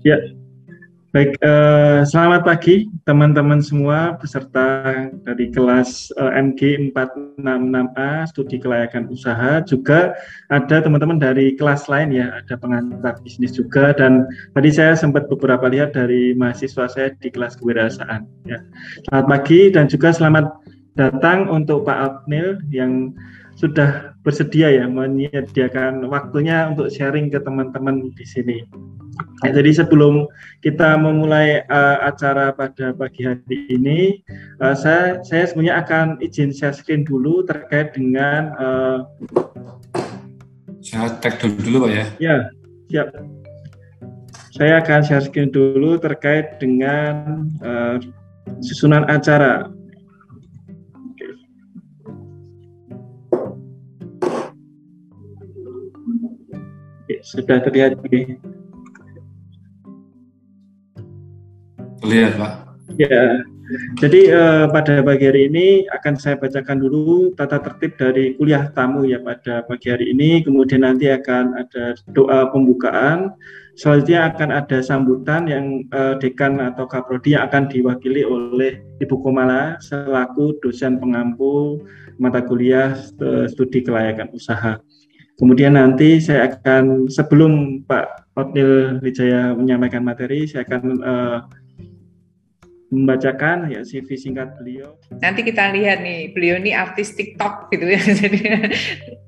Ya, baik. Eh, selamat pagi teman-teman semua peserta dari kelas eh, MG 466A Studi Kelayakan Usaha. Juga ada teman-teman dari kelas lain ya, ada pengantar bisnis juga. Dan tadi saya sempat beberapa lihat dari mahasiswa saya di kelas kewirausahaan. Ya. Selamat pagi dan juga selamat datang untuk Pak Abnil yang sudah bersedia ya menyediakan waktunya untuk sharing ke teman-teman di sini. Ya, jadi sebelum kita memulai uh, acara pada pagi hari ini, uh, saya saya sebenarnya akan izin share screen dulu terkait dengan uh, saya tag dulu dulu pak ya. Ya, siap. Saya akan share screen dulu terkait dengan uh, susunan acara. Sudah terlihat ini. Terlihat, Pak. Ya. Jadi eh, pada pagi hari ini akan saya bacakan dulu tata tertib dari kuliah tamu ya pada pagi hari ini. Kemudian nanti akan ada doa pembukaan. Selanjutnya akan ada sambutan yang eh, dekan atau kaprodi yang akan diwakili oleh Ibu Komala selaku dosen pengampu mata kuliah eh, studi kelayakan usaha. Kemudian nanti saya akan sebelum Pak Otnil Wijaya menyampaikan materi, saya akan uh, membacakan ya CV singkat beliau. Nanti kita lihat nih, beliau ini artis TikTok gitu ya. Jadi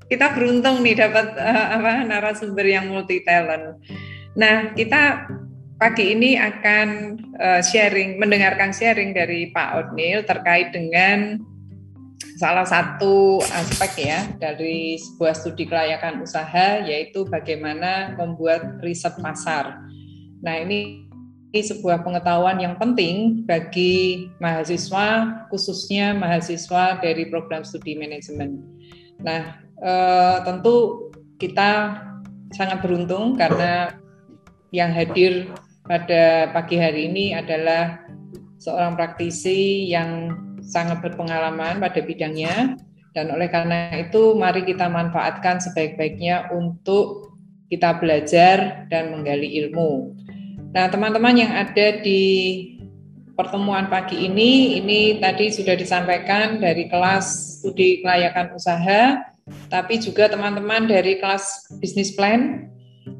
kita beruntung nih dapat uh, apa narasumber yang multi talent. Nah, kita pagi ini akan uh, sharing mendengarkan sharing dari Pak Otnil terkait dengan salah satu aspek ya dari sebuah studi kelayakan usaha yaitu bagaimana membuat riset pasar. Nah, ini ini sebuah pengetahuan yang penting bagi mahasiswa, khususnya mahasiswa dari program studi manajemen. Nah, eh, tentu kita sangat beruntung karena yang hadir pada pagi hari ini adalah seorang praktisi yang sangat berpengalaman pada bidangnya dan oleh karena itu mari kita manfaatkan sebaik-baiknya untuk kita belajar dan menggali ilmu. Nah, teman-teman yang ada di pertemuan pagi ini, ini tadi sudah disampaikan dari kelas studi kelayakan usaha, tapi juga teman-teman dari kelas bisnis plan,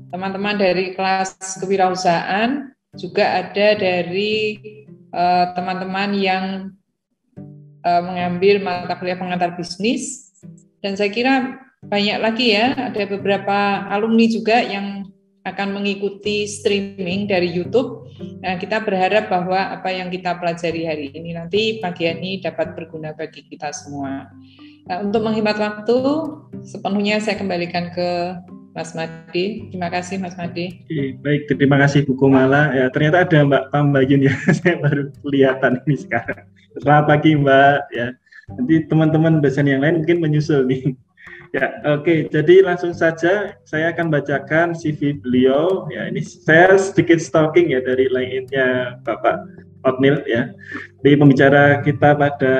teman-teman dari kelas kewirausahaan, juga ada dari eh, teman-teman uh, yang uh, mengambil mata kuliah pengantar bisnis dan saya kira banyak lagi ya ada beberapa alumni juga yang akan mengikuti streaming dari YouTube. Nah, kita berharap bahwa apa yang kita pelajari hari ini nanti pagi ini dapat berguna bagi kita semua. Nah, untuk menghemat waktu, sepenuhnya saya kembalikan ke Mas Madi. Terima kasih Mas Madi. baik, terima kasih Bu Kumala. Ya, ternyata ada Mbak Pambayun ya, saya baru kelihatan ini sekarang. Selamat pagi Mbak. Ya, nanti teman-teman dosen yang lain mungkin menyusul nih. Ya, oke. Okay. Jadi langsung saja saya akan bacakan CV beliau. Ya, ini saya sedikit stalking ya dari lainnya Bapak Otnil ya. Di pembicara kita pada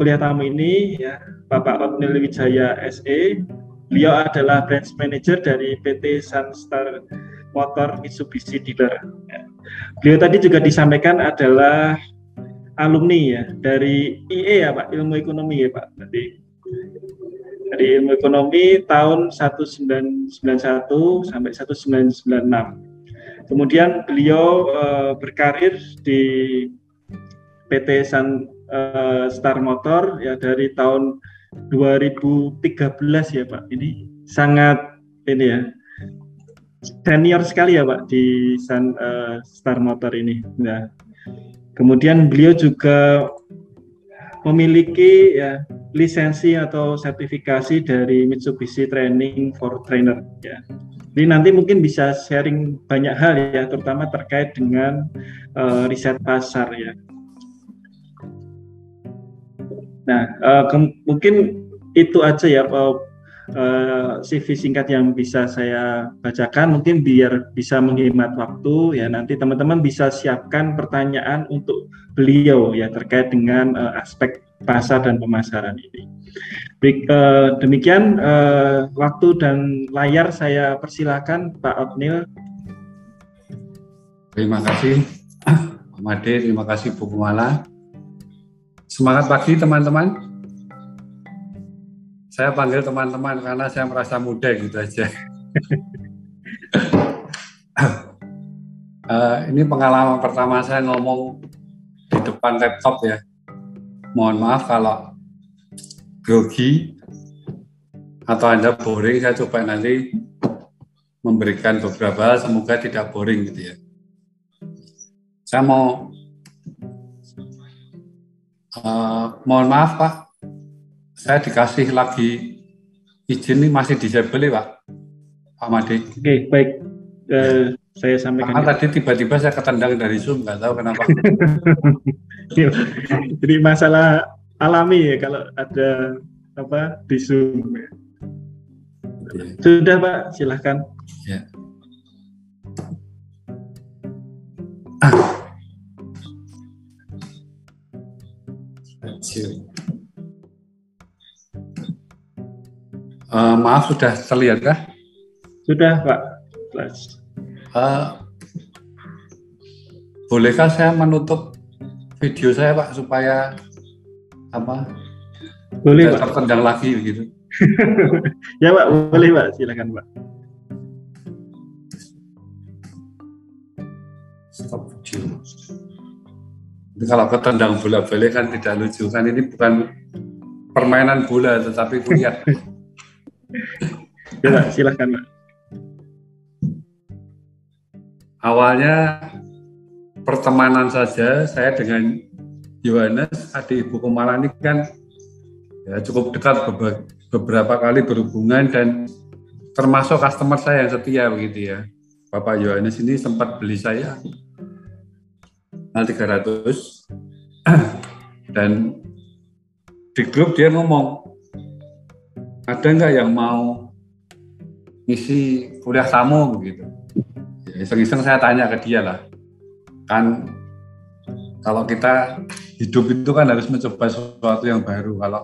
kuliah tamu ini ya, Bapak Otnil Wijaya SE. Beliau adalah branch manager dari PT Sunstar Motor Mitsubishi Dealer. Ya. Beliau tadi juga disampaikan adalah alumni ya dari IE ya Pak, ilmu ekonomi ya Pak. Jadi dari ilmu ekonomi tahun 1991 sampai 1996. Kemudian beliau uh, berkarir di PT Sun uh, Star Motor ya dari tahun 2013 ya Pak. Ini sangat ini ya senior sekali ya Pak di Sun uh, Star Motor ini. Nah, Kemudian beliau juga memiliki ya lisensi atau sertifikasi dari Mitsubishi Training for Trainer ya. Jadi nanti mungkin bisa sharing banyak hal ya, terutama terkait dengan uh, riset pasar ya. Nah, uh, mungkin itu aja ya uh, eh, CV singkat yang bisa saya bacakan mungkin biar bisa menghemat waktu ya nanti teman-teman bisa siapkan pertanyaan untuk beliau ya terkait dengan uh, aspek pasar dan pemasaran ini. Uh, demikian uh, waktu dan layar saya persilakan Pak Otnil. Terima kasih Pak Made, terima kasih Bu Kumala. Semangat pagi teman-teman. Saya panggil teman-teman karena saya merasa muda gitu aja. uh, ini pengalaman pertama saya ngomong di depan laptop ya. Mohon maaf kalau grogi atau Anda boring, saya coba nanti memberikan beberapa semoga tidak boring gitu ya. Saya mau uh, mohon maaf Pak, saya dikasih lagi izin ini masih disable ya Pak, Pak Made. Oke okay, baik, uh, saya sampaikan. Karena tadi tiba-tiba saya ketendang dari Zoom, nggak tahu kenapa. Jadi masalah alami ya kalau ada apa di Zoom. Ya. Sudah Pak, silahkan. Ya. Uh, maaf sudah terlihat kah? Sudah Pak. Uh, bolehkah saya menutup video saya Pak supaya apa? Boleh Pak. Tertendang lagi begitu. ya Pak, boleh Pak, silakan Pak. Stop video. Ini kalau ketendang bola balik kan tidak lucu kan ini bukan permainan bola tetapi kuliah. ya silahkan. Awalnya pertemanan saja saya dengan Yohanes adik ibu Kumala ini kan ya cukup dekat beberapa kali berhubungan dan termasuk customer saya yang setia begitu ya. Bapak Yohanes ini sempat beli saya Nah 300 dan di grup dia ngomong ada nggak yang mau ngisi kuliah tamu begitu ya, iseng-iseng saya tanya ke dia lah. Kan kalau kita hidup itu kan harus mencoba sesuatu yang baru. Kalau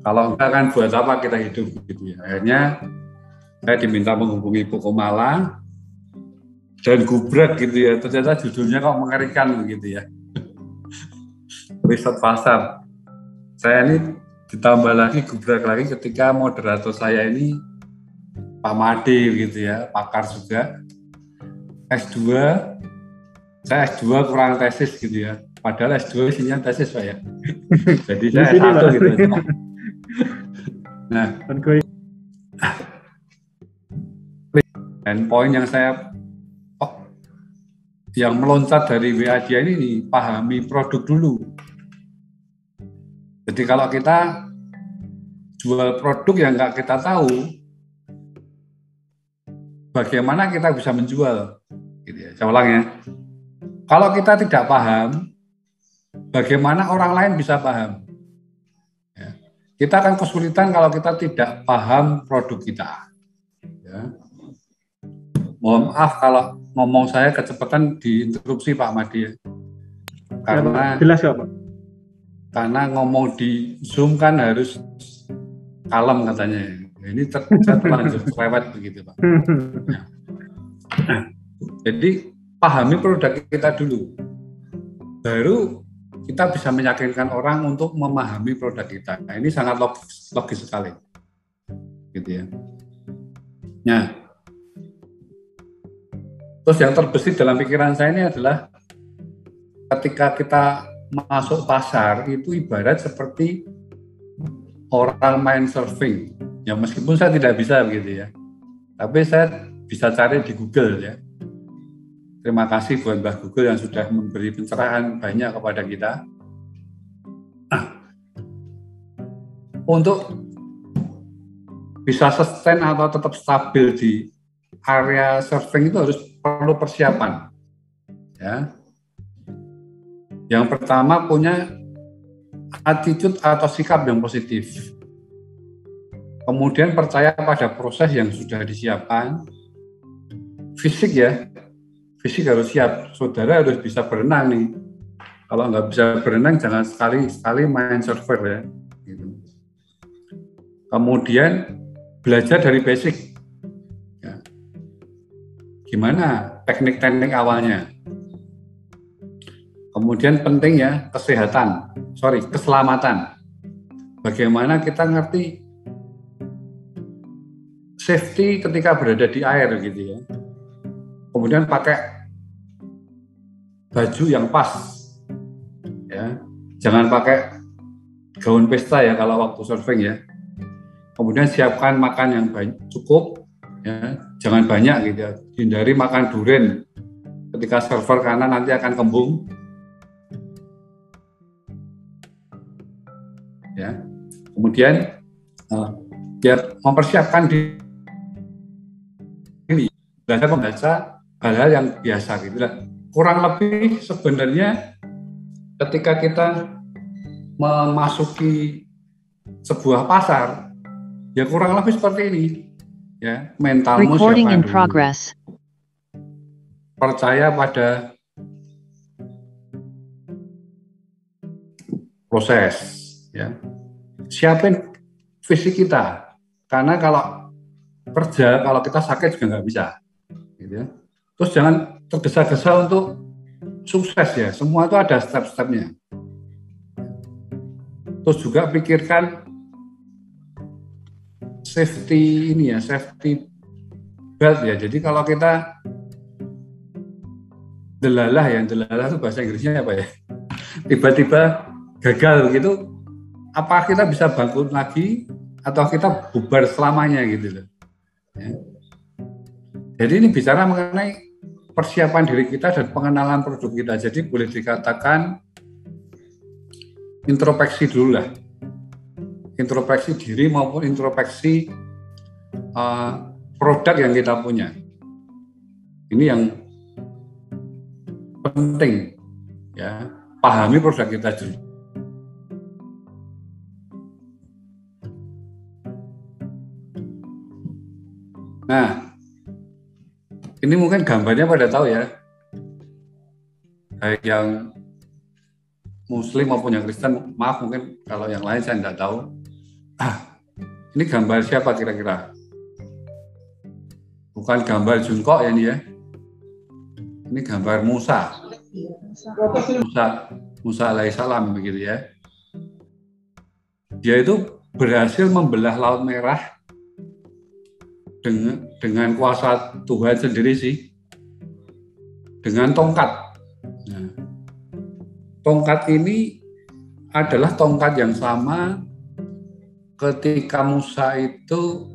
kalau enggak kan buat apa kita hidup gitu ya? Akhirnya saya diminta menghubungi Bu Komala dan gubrak gitu ya. Ternyata judulnya kok mengerikan begitu ya. Riset pasar. Saya ini ditambah lagi gubrak lagi ketika moderator saya ini Pak Made gitu ya pakar juga. S2 saya S2 kurang tesis gitu ya. Padahal S2 isinya tesis Pak ya. Jadi saya S1 gitu ya. nah dan poin yang saya yang meloncat dari WA dia ini pahami produk dulu. Jadi kalau kita jual produk yang nggak kita tahu, bagaimana kita bisa menjual? Gitu ya. Saya ulang ya. Kalau kita tidak paham, bagaimana orang lain bisa paham? Ya. Kita akan kesulitan kalau kita tidak paham produk kita. Ya. Mohon maaf kalau ngomong saya kecepatan diinterupsi Pak Madi ya. Karena jelas ya Pak. Karena ngomong di Zoom kan harus kalem katanya. Ini ter terlanjur lewat begitu Pak. Ya. Jadi pahami produk kita dulu. Baru kita bisa meyakinkan orang untuk memahami produk kita. Nah, ini sangat logis, logis sekali. Gitu ya. Nah, Terus yang terbesit dalam pikiran saya ini adalah ketika kita masuk pasar itu ibarat seperti orang main surfing. Ya meskipun saya tidak bisa begitu ya. Tapi saya bisa cari di Google ya. Terima kasih buat Mbah Google yang sudah memberi pencerahan banyak kepada kita. Nah, untuk bisa sustain atau tetap stabil di area surfing itu harus perlu persiapan. Ya. Yang pertama punya attitude atau sikap yang positif. Kemudian percaya pada proses yang sudah disiapkan. Fisik ya, fisik harus siap. Saudara harus bisa berenang nih. Kalau nggak bisa berenang jangan sekali-sekali main surfer ya. Gitu. Kemudian belajar dari basic gimana teknik-teknik awalnya. Kemudian penting ya kesehatan, sorry keselamatan. Bagaimana kita ngerti safety ketika berada di air gitu ya. Kemudian pakai baju yang pas, ya. Jangan pakai gaun pesta ya kalau waktu surfing ya. Kemudian siapkan makan yang cukup, ya. Jangan banyak gitu ya. Hindari makan durian ketika server karena nanti akan kembung. Ya. Kemudian uh, biar mempersiapkan diri belajar membaca hal-hal yang biasa gitu lah. Kurang lebih sebenarnya ketika kita memasuki sebuah pasar, ya kurang lebih seperti ini. Ya, mentalmu Recording siapa in dulu. progress. Percaya pada proses, ya. Siapin fisik kita, karena kalau kerja, kalau kita sakit juga nggak bisa gitu ya. Terus jangan tergesa-gesa untuk sukses ya. Semua itu ada step-stepnya. Terus juga pikirkan safety ini ya, safety belt ya. Jadi kalau kita delalah ya, delalah itu bahasa Inggrisnya apa ya? Tiba-tiba gagal begitu, apa kita bisa bangun lagi atau kita bubar selamanya gitu loh. Ya. Jadi ini bicara mengenai persiapan diri kita dan pengenalan produk kita. Jadi boleh dikatakan introspeksi dulu lah. Introspeksi diri maupun introspeksi uh, produk yang kita punya. Ini yang penting ya. Pahami produk kita dulu. Nah, ini mungkin gambarnya pada tahu ya. Baik yang Muslim maupun yang Kristen, maaf mungkin kalau yang lain saya tidak tahu. Ah, ini gambar siapa kira-kira? Bukan gambar Jungkook ya ini ya. Ini gambar Musa. Musa, Musa alaihissalam begitu ya. Dia itu berhasil membelah Laut Merah dengan dengan kuasa Tuhan sendiri sih dengan tongkat. Nah, tongkat ini adalah tongkat yang sama ketika Musa itu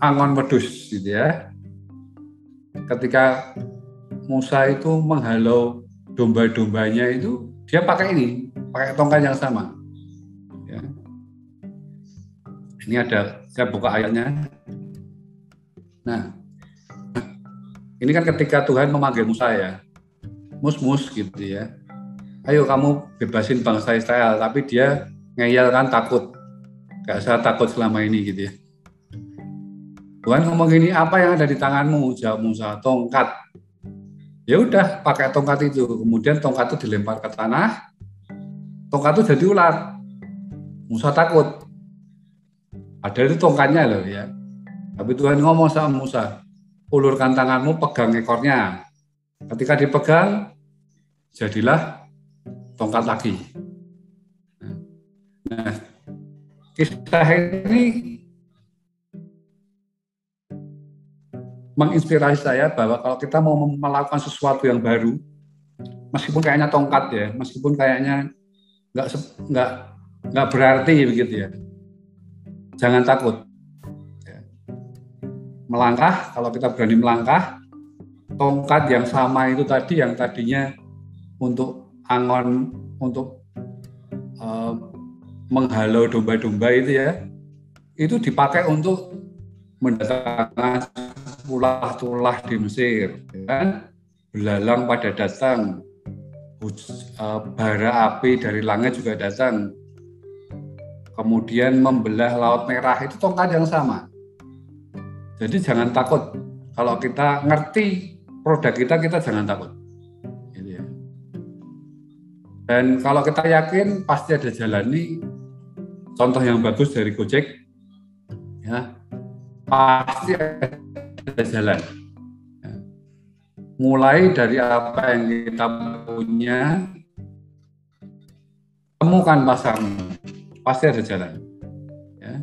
angon wedus gitu ya. Ketika Musa itu menghalau domba-dombanya itu dia pakai ini, pakai tongkat yang sama. Ini ada saya buka ayatnya. Nah, ini kan ketika Tuhan memanggil Musa ya, mus-mus gitu ya. Ayo kamu bebasin bangsa Israel, tapi dia ngeyel kan takut. Gak saya takut selama ini gitu ya. Tuhan ngomong gini, apa yang ada di tanganmu? Jawab Musa, tongkat. Ya udah, pakai tongkat itu. Kemudian tongkat itu dilempar ke tanah. Tongkat itu jadi ular. Musa takut. Padahal itu tongkatnya loh ya. Tapi Tuhan ngomong sama Musa, ulurkan tanganmu, pegang ekornya. Ketika dipegang, jadilah tongkat lagi. Nah, kisah ini menginspirasi saya bahwa kalau kita mau melakukan sesuatu yang baru, meskipun kayaknya tongkat ya, meskipun kayaknya nggak nggak nggak berarti begitu ya, jangan takut. Ya. Melangkah, kalau kita berani melangkah, tongkat yang sama itu tadi yang tadinya untuk angon untuk uh, menghalau domba-domba itu ya, itu dipakai untuk mendatangkan tulah-tulah di Mesir, ya kan? Belalang pada datang, bara api dari langit juga datang. Kemudian membelah Laut Merah itu tongkat yang sama. Jadi jangan takut kalau kita ngerti produk kita, kita jangan takut. Gitu ya. Dan kalau kita yakin pasti ada jalan ini. Contoh yang bagus dari Gojek, ya pasti ada jalan. mulai dari apa yang kita punya, temukan pasarnya, pasti ada jalan. Ya.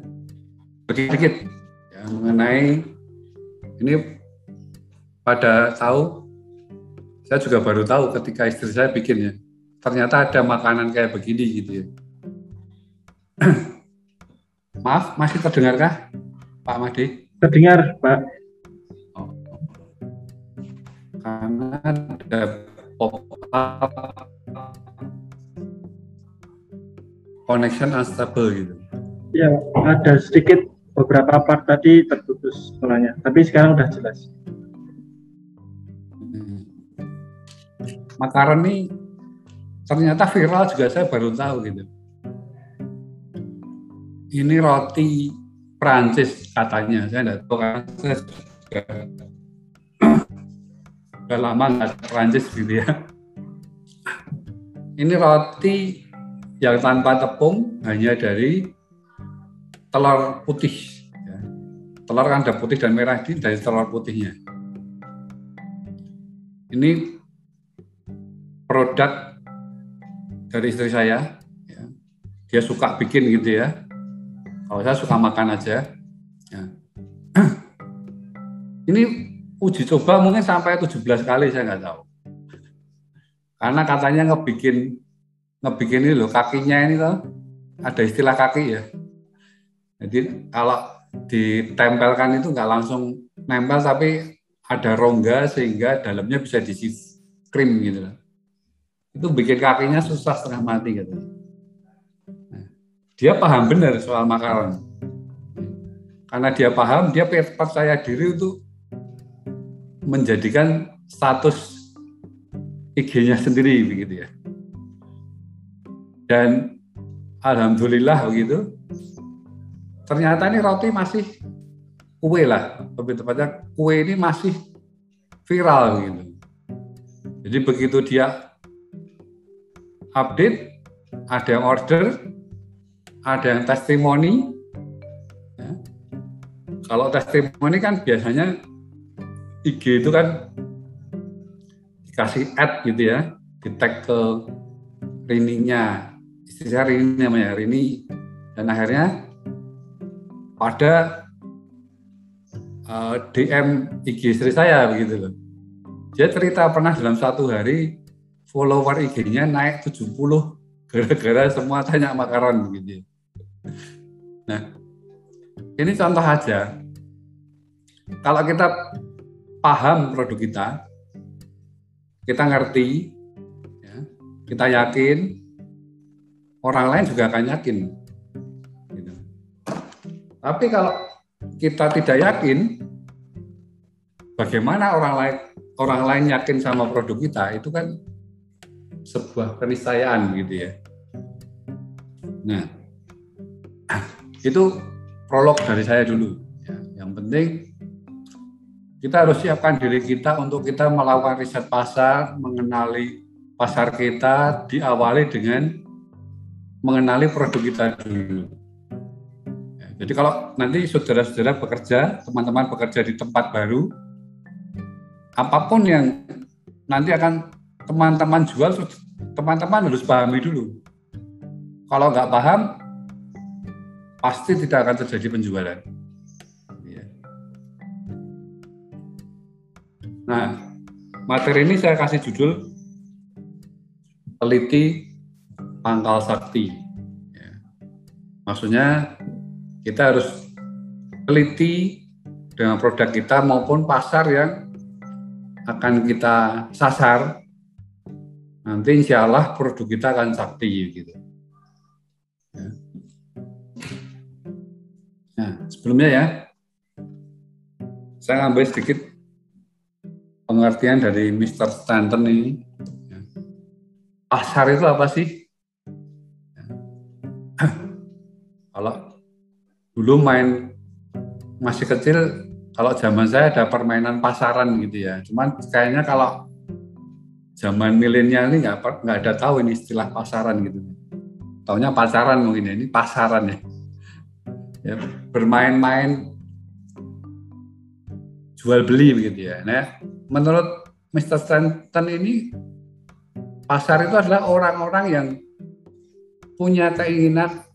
Sedikit ya, mengenai ini pada tahu, saya juga baru tahu ketika istri saya bikin ya, ternyata ada makanan kayak begini gitu ya. Maaf, masih terdengarkah Pak Made? Terdengar, Pak. Oh. Karena ada pop-up connection unstable gitu. Ya, ada sedikit beberapa part tadi terputus suaranya, tapi sekarang udah jelas. Hmm. Makaron ternyata viral juga saya baru tahu gitu. Ini roti Prancis katanya, saya tidak tahu karena saya juga udah lama nggak Prancis gitu ya. Ini roti yang tanpa tepung hanya dari telur putih. Ya. Telur kan ada putih dan merah ini dari telur putihnya. Ini produk dari istri saya. Ya. Dia suka bikin gitu ya. Kalau saya suka makan aja. Ya. Ini uji coba mungkin sampai 17 kali saya nggak tahu. Karena katanya ngebikin ngebikin ini loh kakinya ini loh ada istilah kaki ya. Jadi kalau ditempelkan itu nggak langsung nempel tapi ada rongga sehingga dalamnya bisa diisi krim gitu loh. Itu bikin kakinya susah setengah mati gitu. Nah, dia paham benar soal makaron. Karena dia paham, dia percaya diri untuk menjadikan status IG-nya sendiri begitu ya dan alhamdulillah begitu ternyata ini roti masih kue lah lebih tepatnya kue ini masih viral gitu jadi begitu dia update ada yang order ada yang testimoni ya. kalau testimoni kan biasanya IG itu kan dikasih ad gitu ya di tag ke riningnya saya Rini namanya Rini dan akhirnya pada uh, eh, DM IG istri saya begitu loh. Dia cerita pernah dalam satu hari follower IG-nya naik 70 gara-gara semua tanya makaron begitu. Nah ini contoh aja. Kalau kita paham produk kita kita ngerti ya, kita yakin orang lain juga akan yakin. Gitu. Tapi kalau kita tidak yakin, bagaimana orang lain orang lain yakin sama produk kita itu kan sebuah keniscayaan gitu ya. Nah, itu prolog dari saya dulu. Ya, yang penting kita harus siapkan diri kita untuk kita melakukan riset pasar, mengenali pasar kita diawali dengan mengenali produk kita dulu. Jadi kalau nanti saudara-saudara bekerja, teman-teman bekerja di tempat baru, apa pun yang nanti akan teman-teman jual, teman-teman harus pahami dulu. Kalau nggak paham, pasti tidak akan terjadi penjualan. Ya. Nah, materi ini saya kasih judul teliti pangkal sakti. Ya. Maksudnya kita harus teliti dengan produk kita maupun pasar yang akan kita sasar. Nanti insya Allah produk kita akan sakti gitu. Ya. Nah, sebelumnya ya, saya ambil sedikit pengertian dari Mr. Stanton ini. Ya. Pasar itu apa sih? Kalau dulu main masih kecil, kalau zaman saya ada permainan pasaran gitu ya. Cuman kayaknya kalau zaman milenial ini nggak nggak ada tahu ini istilah pasaran gitu. Taunya pasaran mungkin ya, ini pasaran ya. ya bermain-main jual beli begitu ya. Nah, menurut Mr. Stanton ini pasar itu adalah orang-orang yang punya keinginan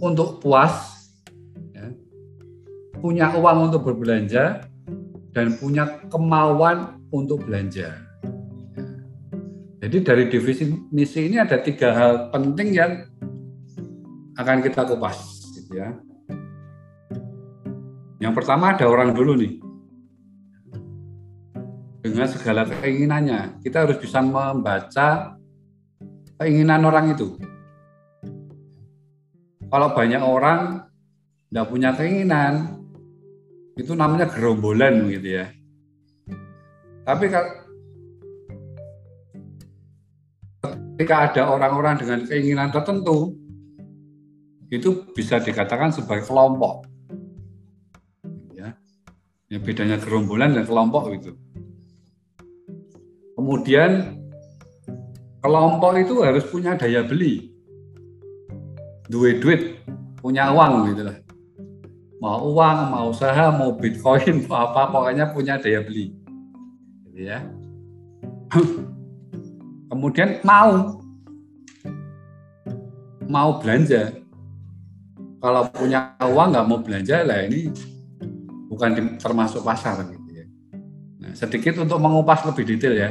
untuk puas, ya, punya uang untuk berbelanja, dan punya kemauan untuk belanja. Ya. Jadi dari definisi ini ada tiga hal penting yang akan kita kupas, gitu ya. Yang pertama ada orang dulu nih, dengan segala keinginannya. Kita harus bisa membaca keinginan orang itu. Kalau banyak orang tidak punya keinginan, itu namanya gerombolan gitu ya. Tapi ketika ada orang-orang dengan keinginan tertentu, itu bisa dikatakan sebagai kelompok. Ya, ya bedanya gerombolan dan kelompok itu. Kemudian kelompok itu harus punya daya beli. Duit duit, punya uang gitu lah. Mau uang, mau usaha, mau bitcoin, mau apa, pokoknya punya daya beli. Gitu ya. Kemudian mau mau belanja. Kalau punya uang nggak mau belanja lah ini bukan termasuk pasar gitu ya. Nah, sedikit untuk mengupas lebih detail ya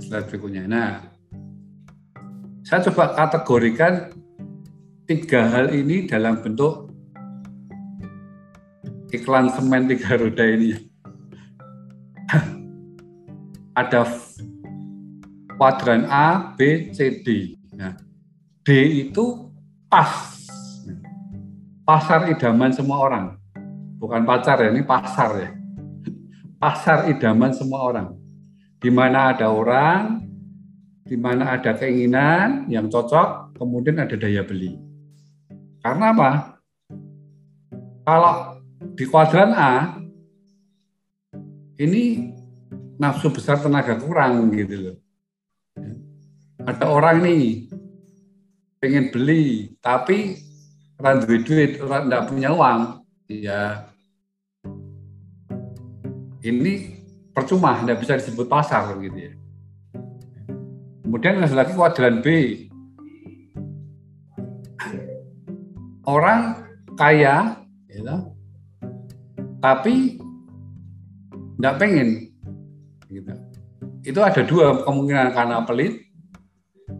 slide berikutnya. Nah, saya coba kategorikan tiga hal ini dalam bentuk iklan semen tiga roda ini. Ada kuadran A, B, C, D. Nah, D itu pas. Pasar idaman semua orang. Bukan pacar ya, ini pasar ya. Pasar idaman semua orang di mana ada orang, di mana ada keinginan yang cocok, kemudian ada daya beli. Karena apa? Kalau di kuadran A, ini nafsu besar tenaga kurang gitu loh. Ada orang nih pengen beli, tapi orang duit duit, orang tidak punya uang, ya ini percuma, tidak bisa disebut pasar gitu ya. Kemudian ada lagi kuadran B. Orang kaya, gitu, tapi tidak pengen. Gitu. Itu ada dua kemungkinan karena pelit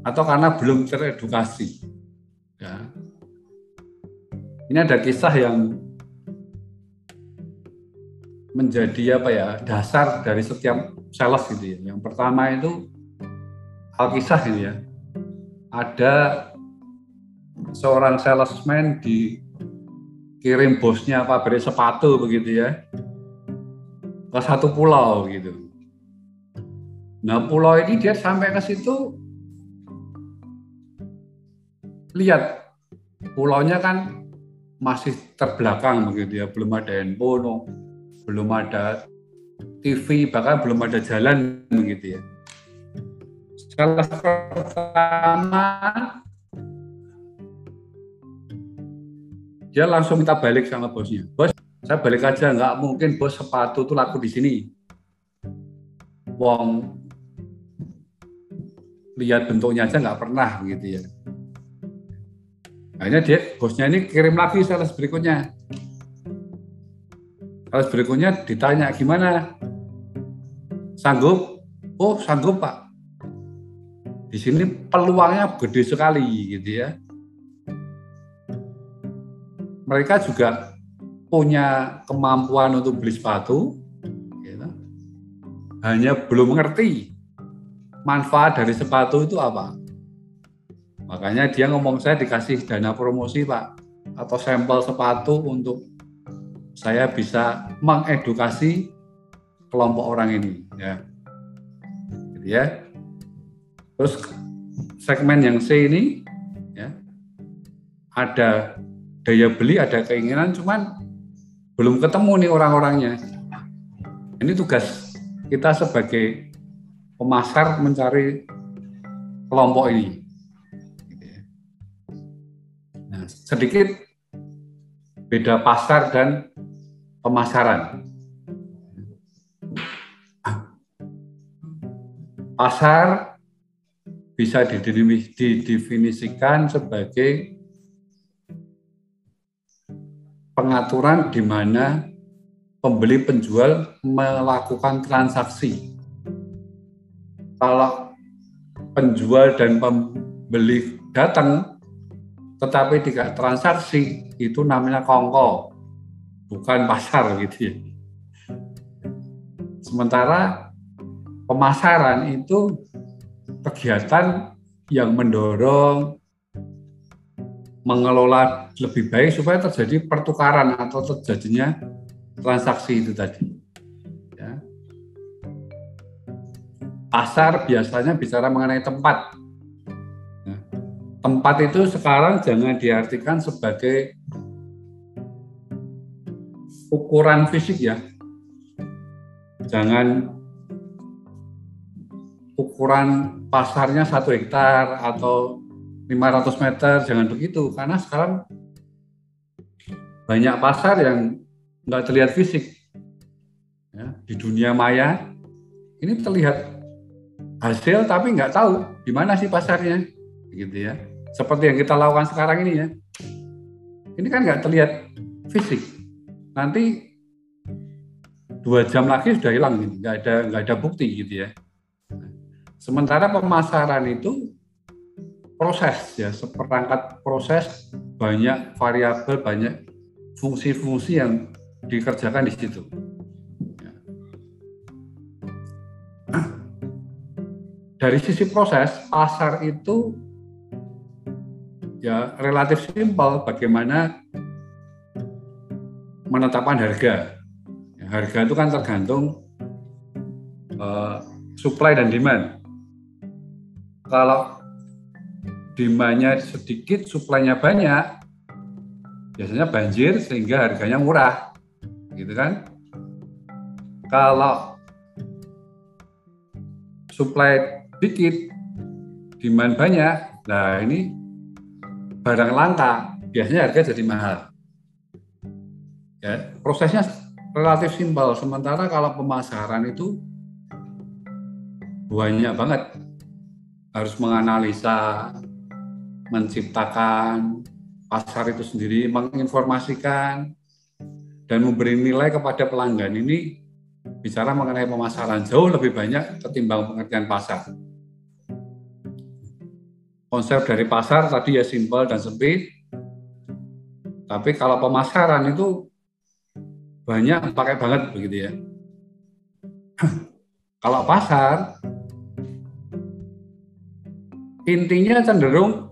atau karena belum teredukasi. Ya. Ini ada kisah yang menjadi apa ya dasar dari setiap sales gitu ya. Yang pertama itu Alkisah ini ya. Ada seorang salesman dikirim bosnya pabrik sepatu begitu ya ke satu pulau gitu. Nah pulau ini dia sampai ke situ lihat pulaunya kan masih terbelakang begitu ya belum ada handphone belum ada TV, bahkan belum ada jalan begitu ya. Salah pertama dia langsung minta balik sama bosnya. Bos, saya balik aja, nggak mungkin bos sepatu tuh laku di sini. Wong lihat bentuknya aja nggak pernah begitu ya. Akhirnya dia bosnya ini kirim lagi sales berikutnya. Terus berikutnya ditanya gimana? Sanggup? Oh sanggup pak. Di sini peluangnya gede sekali gitu ya. Mereka juga punya kemampuan untuk beli sepatu, gitu. hanya belum mengerti manfaat dari sepatu itu apa. Makanya dia ngomong saya dikasih dana promosi pak atau sampel sepatu untuk saya bisa mengedukasi kelompok orang ini ya gitu ya terus segmen yang C ini ya ada daya beli ada keinginan cuman belum ketemu nih orang-orangnya ini tugas kita sebagai pemasar mencari kelompok ini nah sedikit beda pasar dan pemasaran. pasar bisa didefinisikan sebagai pengaturan di mana pembeli penjual melakukan transaksi. Kalau penjual dan pembeli datang tetapi tidak transaksi itu namanya kongko bukan pasar gitu ya. Sementara pemasaran itu kegiatan yang mendorong mengelola lebih baik supaya terjadi pertukaran atau terjadinya transaksi itu tadi. Ya. Pasar biasanya bicara mengenai tempat. Ya. Tempat itu sekarang jangan diartikan sebagai ukuran fisik ya. Jangan ukuran pasarnya satu hektar atau 500 meter, jangan begitu. Karena sekarang banyak pasar yang nggak terlihat fisik. Ya, di dunia maya ini terlihat hasil tapi nggak tahu di mana sih pasarnya, gitu ya. Seperti yang kita lakukan sekarang ini ya. Ini kan nggak terlihat fisik. Nanti dua jam lagi sudah hilang, nggak ada nggak ada bukti gitu ya. Sementara pemasaran itu proses ya, seperangkat proses banyak variabel, banyak fungsi-fungsi yang dikerjakan di situ. Ya. Dari sisi proses, pasar itu ya relatif simpel bagaimana menetapkan harga. Ya, harga itu kan tergantung uh, supply dan demand. Kalau demandnya sedikit, suplainya banyak, biasanya banjir sehingga harganya murah, gitu kan? Kalau supply dikit, demand banyak, nah ini barang langka, biasanya harga jadi mahal. Ya, prosesnya relatif simpel. Sementara kalau pemasaran itu banyak banget harus menganalisa menciptakan pasar itu sendiri, menginformasikan dan memberi nilai kepada pelanggan ini bicara mengenai pemasaran jauh lebih banyak ketimbang pengertian pasar. Konsep dari pasar tadi ya simpel dan sempit, tapi kalau pemasaran itu banyak pakai banget begitu ya. kalau pasar intinya cenderung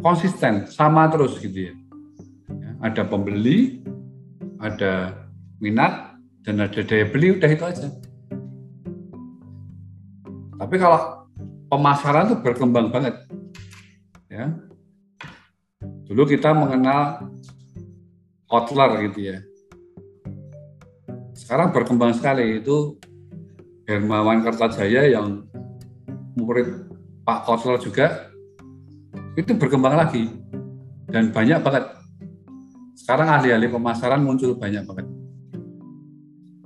konsisten, sama terus gitu ya. ya. Ada pembeli, ada minat, dan ada daya beli, udah itu aja. Tapi kalau pemasaran itu berkembang banget. Ya. Dulu kita mengenal Kotler gitu ya. Sekarang berkembang sekali itu Hermawan Kertajaya yang murid Pak Kotler juga itu berkembang lagi dan banyak banget. Sekarang ahli-ahli pemasaran muncul banyak banget.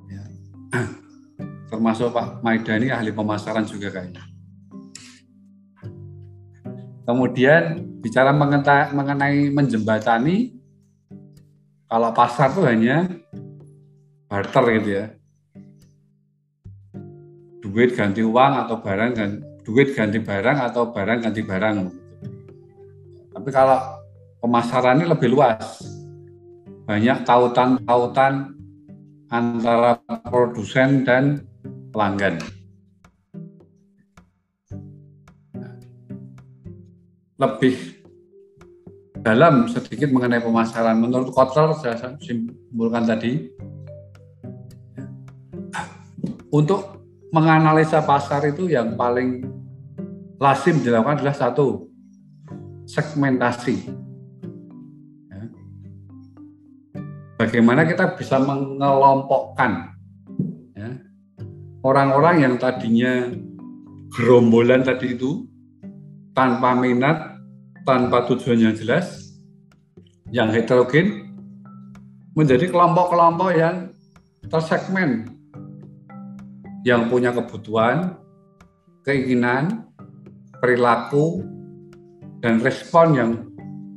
Ya. Termasuk Pak Maidani ahli pemasaran juga kayaknya. Kemudian bicara mengenai menjembatani, kalau pasar itu hanya barter gitu ya. Duit ganti uang atau barang dan duit ganti barang atau barang ganti barang tapi kalau pemasaran ini lebih luas. Banyak tautan-tautan antara produsen dan pelanggan. Lebih dalam sedikit mengenai pemasaran. Menurut Kotler, saya simpulkan tadi, untuk menganalisa pasar itu yang paling lazim dilakukan adalah satu, segmentasi. Ya. Bagaimana kita bisa mengelompokkan ya, orang-orang yang tadinya gerombolan tadi itu tanpa minat, tanpa tujuan yang jelas, yang heterogen, menjadi kelompok-kelompok yang tersegmen, yang punya kebutuhan, keinginan, perilaku, dan respon yang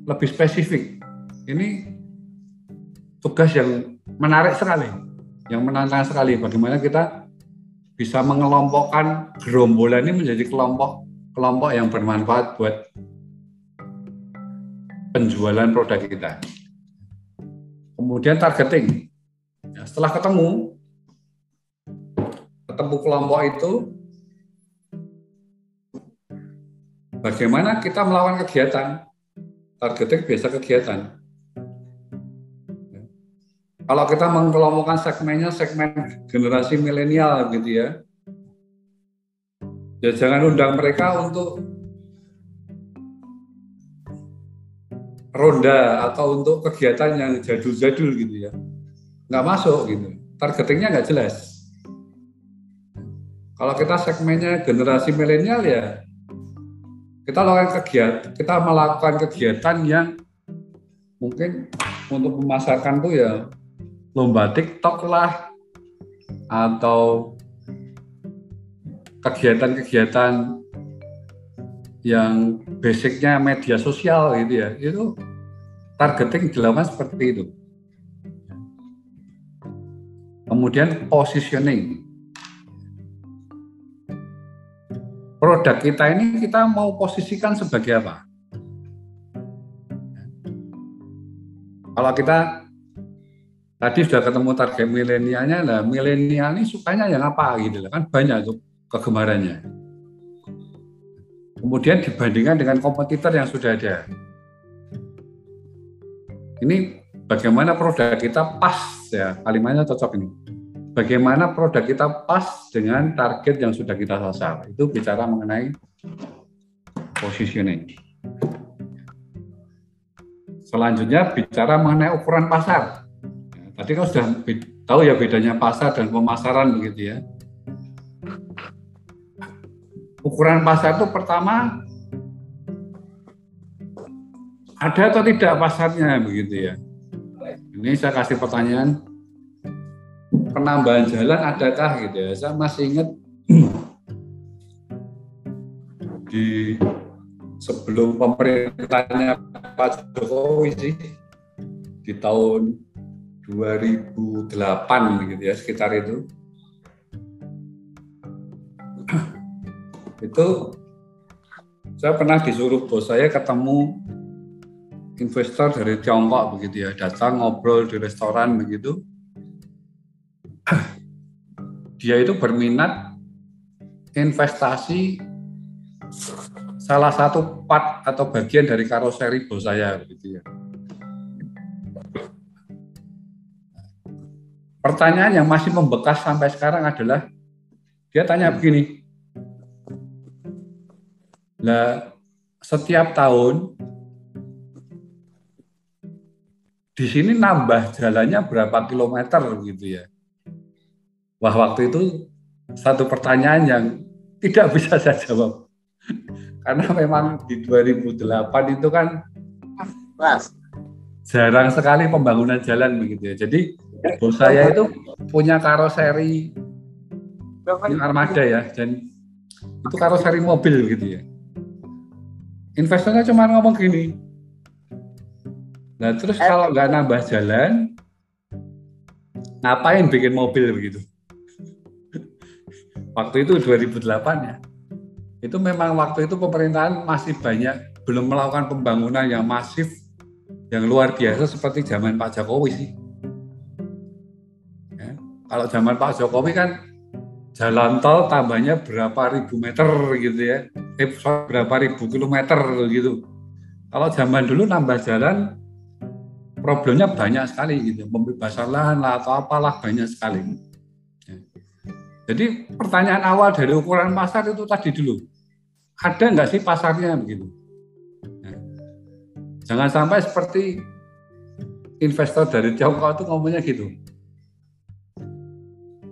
lebih spesifik. Ini tugas yang menarik sekali, yang menantang sekali. Bagaimana kita bisa mengelompokkan gerombolan ini menjadi kelompok kelompok yang bermanfaat buat penjualan produk kita. Kemudian targeting. Ya, setelah ketemu, ketemu kelompok itu, bagaimana kita melakukan kegiatan? Targeting biasa kegiatan. Kalau kita mengelompokkan segmennya segmen generasi milenial gitu ya, ya jangan undang mereka untuk ronda atau untuk kegiatan yang jadul-jadul gitu ya nggak masuk gitu targetingnya nggak jelas kalau kita segmennya generasi milenial ya kita lakukan kegiatan kita melakukan kegiatan yang mungkin untuk memasarkan tuh ya lomba TikTok lah atau kegiatan-kegiatan yang basicnya media sosial gitu ya. Itu targeting dilakukan seperti itu. Kemudian positioning produk kita ini kita mau posisikan sebagai apa kalau kita tadi sudah ketemu target milenialnya lah milenial ini sukanya yang apa gitu kan banyak tuh kegemarannya kemudian dibandingkan dengan kompetitor yang sudah ada. Ini bagaimana produk kita pas ya, kalimatnya cocok ini. Bagaimana produk kita pas dengan target yang sudah kita sasar. Itu bicara mengenai positioning. Selanjutnya bicara mengenai ukuran pasar. tadi kan sudah tahu ya bedanya pasar dan pemasaran begitu ya ukuran pasar itu pertama ada atau tidak pasarnya begitu ya. Ini saya kasih pertanyaan penambahan jalan adakah gitu ya. Saya masih ingat di sebelum pemerintahnya Pak Jokowi sih di tahun 2008 gitu ya sekitar itu itu saya pernah disuruh bos saya ketemu investor dari Tiongkok begitu ya datang ngobrol di restoran begitu dia itu berminat investasi salah satu part atau bagian dari karoseri bos saya begitu ya pertanyaan yang masih membekas sampai sekarang adalah dia tanya begini Nah, setiap tahun di sini nambah jalannya berapa kilometer gitu ya. Wah, waktu itu satu pertanyaan yang tidak bisa saya jawab. Karena memang di 2008 itu kan jarang sekali pembangunan jalan begitu ya. Jadi bos saya itu punya karoseri armada ya dan itu karoseri mobil gitu ya investornya cuma ngomong gini nah terus eh. kalau nggak nambah jalan ngapain bikin mobil begitu waktu itu 2008 ya itu memang waktu itu pemerintahan masih banyak belum melakukan pembangunan yang masif yang luar biasa seperti zaman Pak Jokowi sih ya. kalau zaman Pak Jokowi kan jalan tol tambahnya berapa ribu meter gitu ya eh, berapa ribu kilometer gitu. Kalau zaman dulu nambah jalan problemnya banyak sekali gitu, pembebasan lahan lah atau apalah banyak sekali. Jadi pertanyaan awal dari ukuran pasar itu tadi dulu, ada nggak sih pasarnya begitu? Ya. Jangan sampai seperti investor dari Tiongkok itu ngomongnya gitu.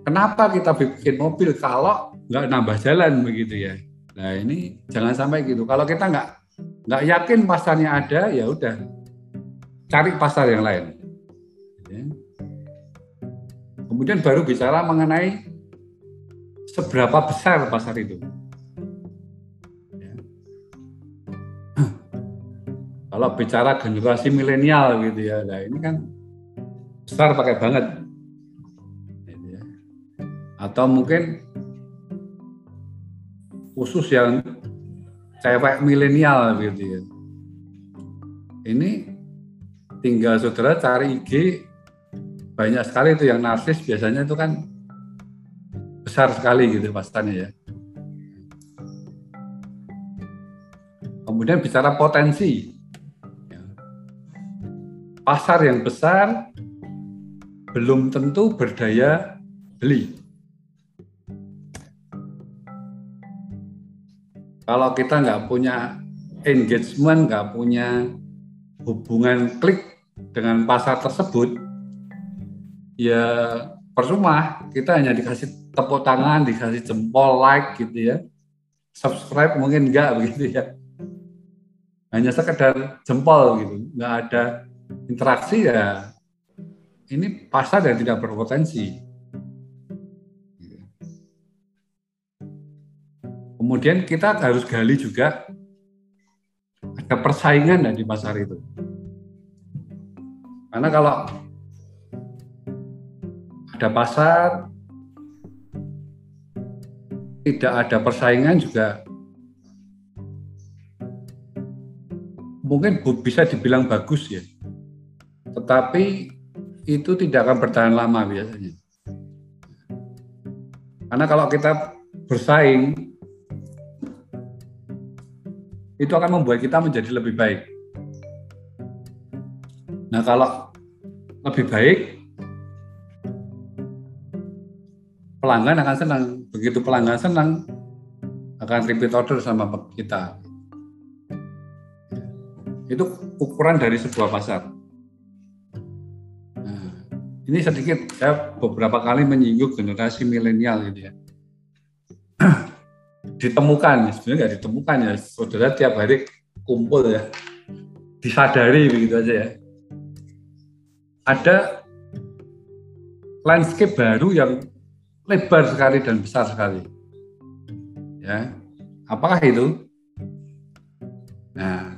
Kenapa kita bikin mobil kalau nggak nambah jalan begitu ya? Nah ini jangan sampai gitu. Kalau kita nggak nggak yakin pasarnya ada, ya udah cari pasar yang lain. Ya. Kemudian baru bicara mengenai seberapa besar pasar itu. Kalau bicara generasi milenial gitu ya, nah ini kan besar pakai banget. Gitu ya. Atau mungkin khusus yang cewek milenial gitu ya. Ini tinggal saudara cari IG banyak sekali itu yang narsis biasanya itu kan besar sekali gitu pasannya ya. Kemudian bicara potensi. Pasar yang besar belum tentu berdaya beli. Kalau kita nggak punya engagement, nggak punya hubungan klik dengan pasar tersebut, ya percuma kita hanya dikasih tepuk tangan, dikasih jempol like gitu ya, subscribe mungkin enggak begitu ya, hanya sekedar jempol gitu, nggak ada interaksi ya, ini pasar yang tidak berpotensi. Kemudian kita harus gali juga ada persaingan di pasar itu. Karena kalau ada pasar, tidak ada persaingan juga mungkin bisa dibilang bagus ya. Tetapi itu tidak akan bertahan lama biasanya. Karena kalau kita bersaing, itu akan membuat kita menjadi lebih baik. Nah kalau lebih baik, pelanggan akan senang. Begitu pelanggan senang, akan repeat order sama kita. Itu ukuran dari sebuah pasar. Nah, ini sedikit saya beberapa kali menyinggung generasi milenial gitu ya. ditemukan, sebenarnya nggak ditemukan ya, saudara tiap hari kumpul ya, disadari begitu aja ya. Ada landscape baru yang lebar sekali dan besar sekali. Ya, apakah itu? Nah,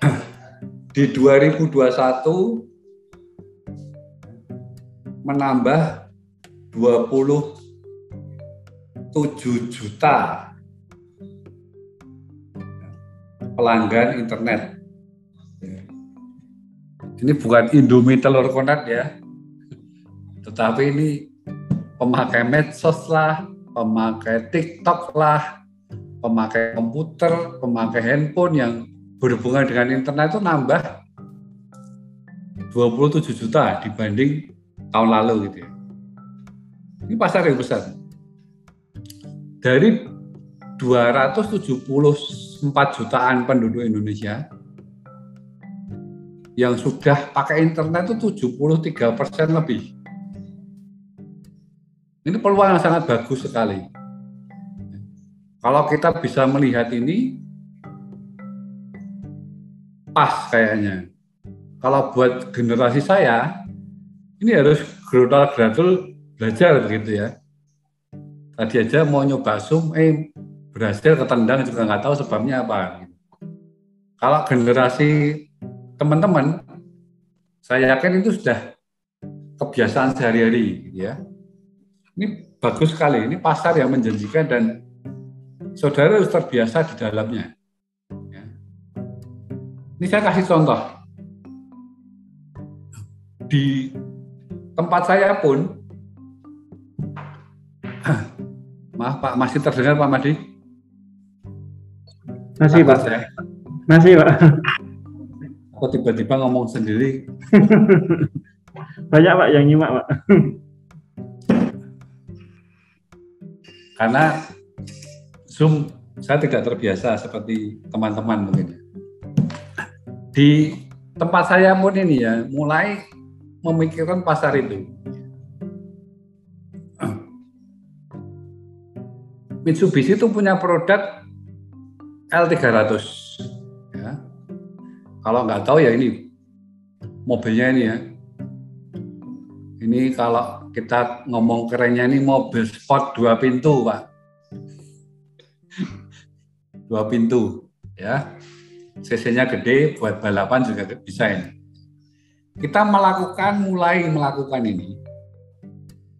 di 2021 menambah 27 juta pelanggan internet. Ini bukan Indomie telur konat ya, tetapi ini pemakai medsos lah, pemakai TikTok lah, pemakai komputer, pemakai handphone yang berhubungan dengan internet itu nambah 27 juta dibanding tahun lalu gitu ya. Ini pasar yang besar. Dari 274 jutaan penduduk Indonesia, yang sudah pakai internet itu 73 persen lebih. Ini peluang yang sangat bagus sekali. Kalau kita bisa melihat ini, pas kayaknya. Kalau buat generasi saya, ini harus gradal gradul belajar begitu ya. Tadi aja mau nyoba Zoom, eh berhasil ketendang juga nggak tahu sebabnya apa. Kalau generasi teman-teman, saya yakin itu sudah kebiasaan sehari-hari, gitu ya. Ini bagus sekali, ini pasar yang menjanjikan dan saudara harus terbiasa di dalamnya. Ya. Ini saya kasih contoh. Di tempat saya pun, maaf Pak, masih terdengar Pak Madi? Masih Pak. Saya. Masih Pak. Aku tiba-tiba ngomong sendiri. Banyak Pak yang nyimak Pak. Karena Zoom saya tidak terbiasa seperti teman-teman mungkin. Di tempat saya pun ini ya mulai memikirkan pasar itu. Mitsubishi itu punya produk L300. Ya. Kalau nggak tahu ya ini mobilnya ini ya. Ini kalau kita ngomong kerennya ini mobil sport dua pintu, Pak. Dua pintu. ya. CC-nya gede buat balapan juga bisa ini. Kita melakukan mulai melakukan ini.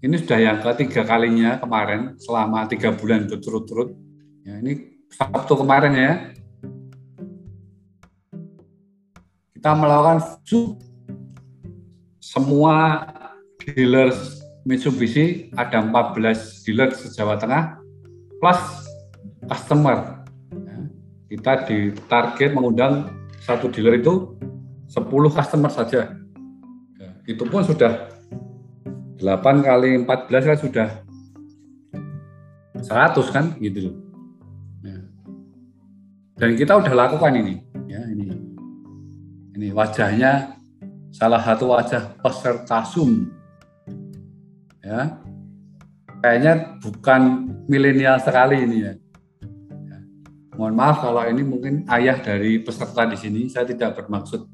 Ini sudah yang ketiga kalinya kemarin selama tiga bulan berturut-turut. Ya, ini Sabtu kemarin ya. Kita melakukan semua dealer Mitsubishi ada 14 dealer se Jawa Tengah plus customer. Ya, kita di target mengundang satu dealer itu 10 customer saja. Ya, itu pun sudah 8 kali 14 kan sudah 100 kan gitu loh. Ya. Dan kita udah lakukan ini, ya ini. Ini wajahnya salah satu wajah peserta Zoom. Ya. Kayaknya bukan milenial sekali ini ya. ya. Mohon maaf kalau ini mungkin ayah dari peserta di sini, saya tidak bermaksud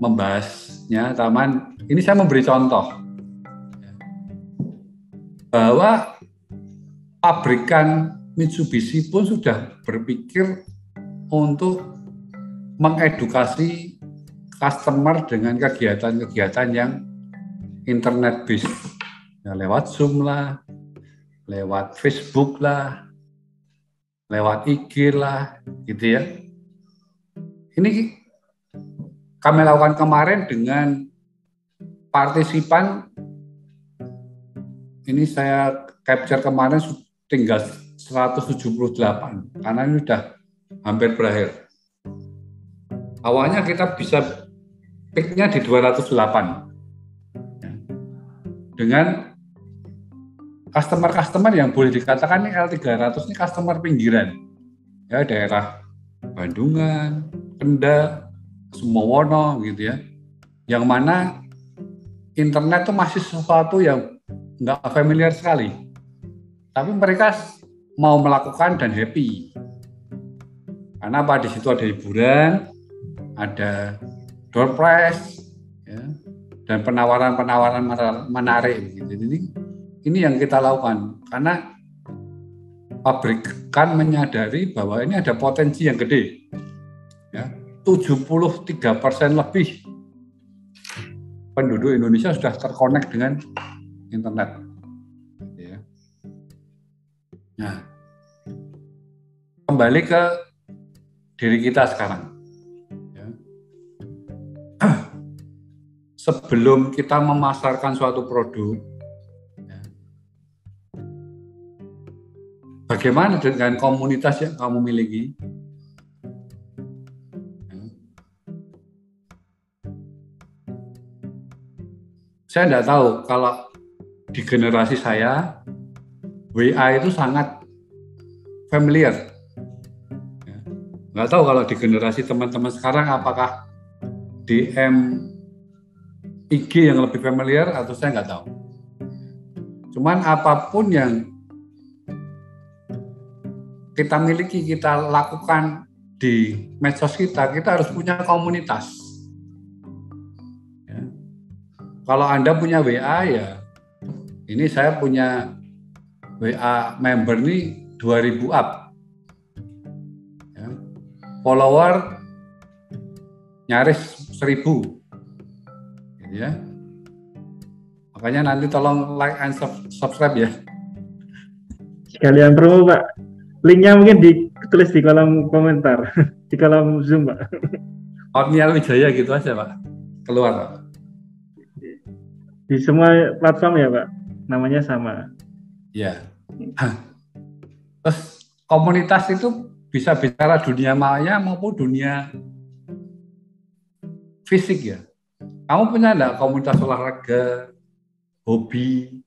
membahasnya, taman ini saya memberi contoh bahwa pabrikan Mitsubishi pun sudah berpikir untuk mengedukasi customer dengan kegiatan-kegiatan yang internet based ya, lewat Zoom lah, lewat Facebook lah, lewat IG lah, gitu ya. Ini kami lakukan kemarin dengan partisipan ini saya capture kemarin tinggal 178 karena ini sudah hampir berakhir. Awalnya kita bisa peaknya di 208 dengan customer-customer yang boleh dikatakan ini L300 ini customer pinggiran ya daerah Bandungan, Kendal, Sumowono gitu ya. Yang mana internet itu masih sesuatu yang nggak familiar sekali. Tapi mereka mau melakukan dan happy. Karena apa? Di situ ada hiburan, ada door prize, dan penawaran-penawaran menarik. Jadi ini yang kita lakukan karena pabrik kan menyadari bahwa ini ada potensi yang gede. Ya, 73 persen lebih penduduk Indonesia sudah terkonek dengan internet. Ya. Nah, kembali ke diri kita sekarang. Sebelum kita memasarkan suatu produk, ya, bagaimana dengan komunitas yang kamu miliki? saya tidak tahu kalau di generasi saya WA itu sangat familiar. Ya. Nggak tahu kalau di generasi teman-teman sekarang apakah DM IG yang lebih familiar atau saya nggak tahu. Cuman apa pun yang kita miliki, kita lakukan di medsos kita, kita harus punya komunitas Kalau Anda punya WA ya, ini saya punya WA member nih 2000 up. Ya. Follower nyaris 1000. Gitu ya. Makanya nanti tolong like and subscribe ya. Sekalian promo Pak. Linknya mungkin ditulis di kolom komentar, di kolom Zoom Pak. Otniel Wijaya gitu aja Pak. Keluar Pak. Di semua platform ya Pak, namanya sama. Ya. Terus komunitas itu bisa bicara dunia maya maupun dunia fisik ya. Kamu punya enggak komunitas olahraga, hobi,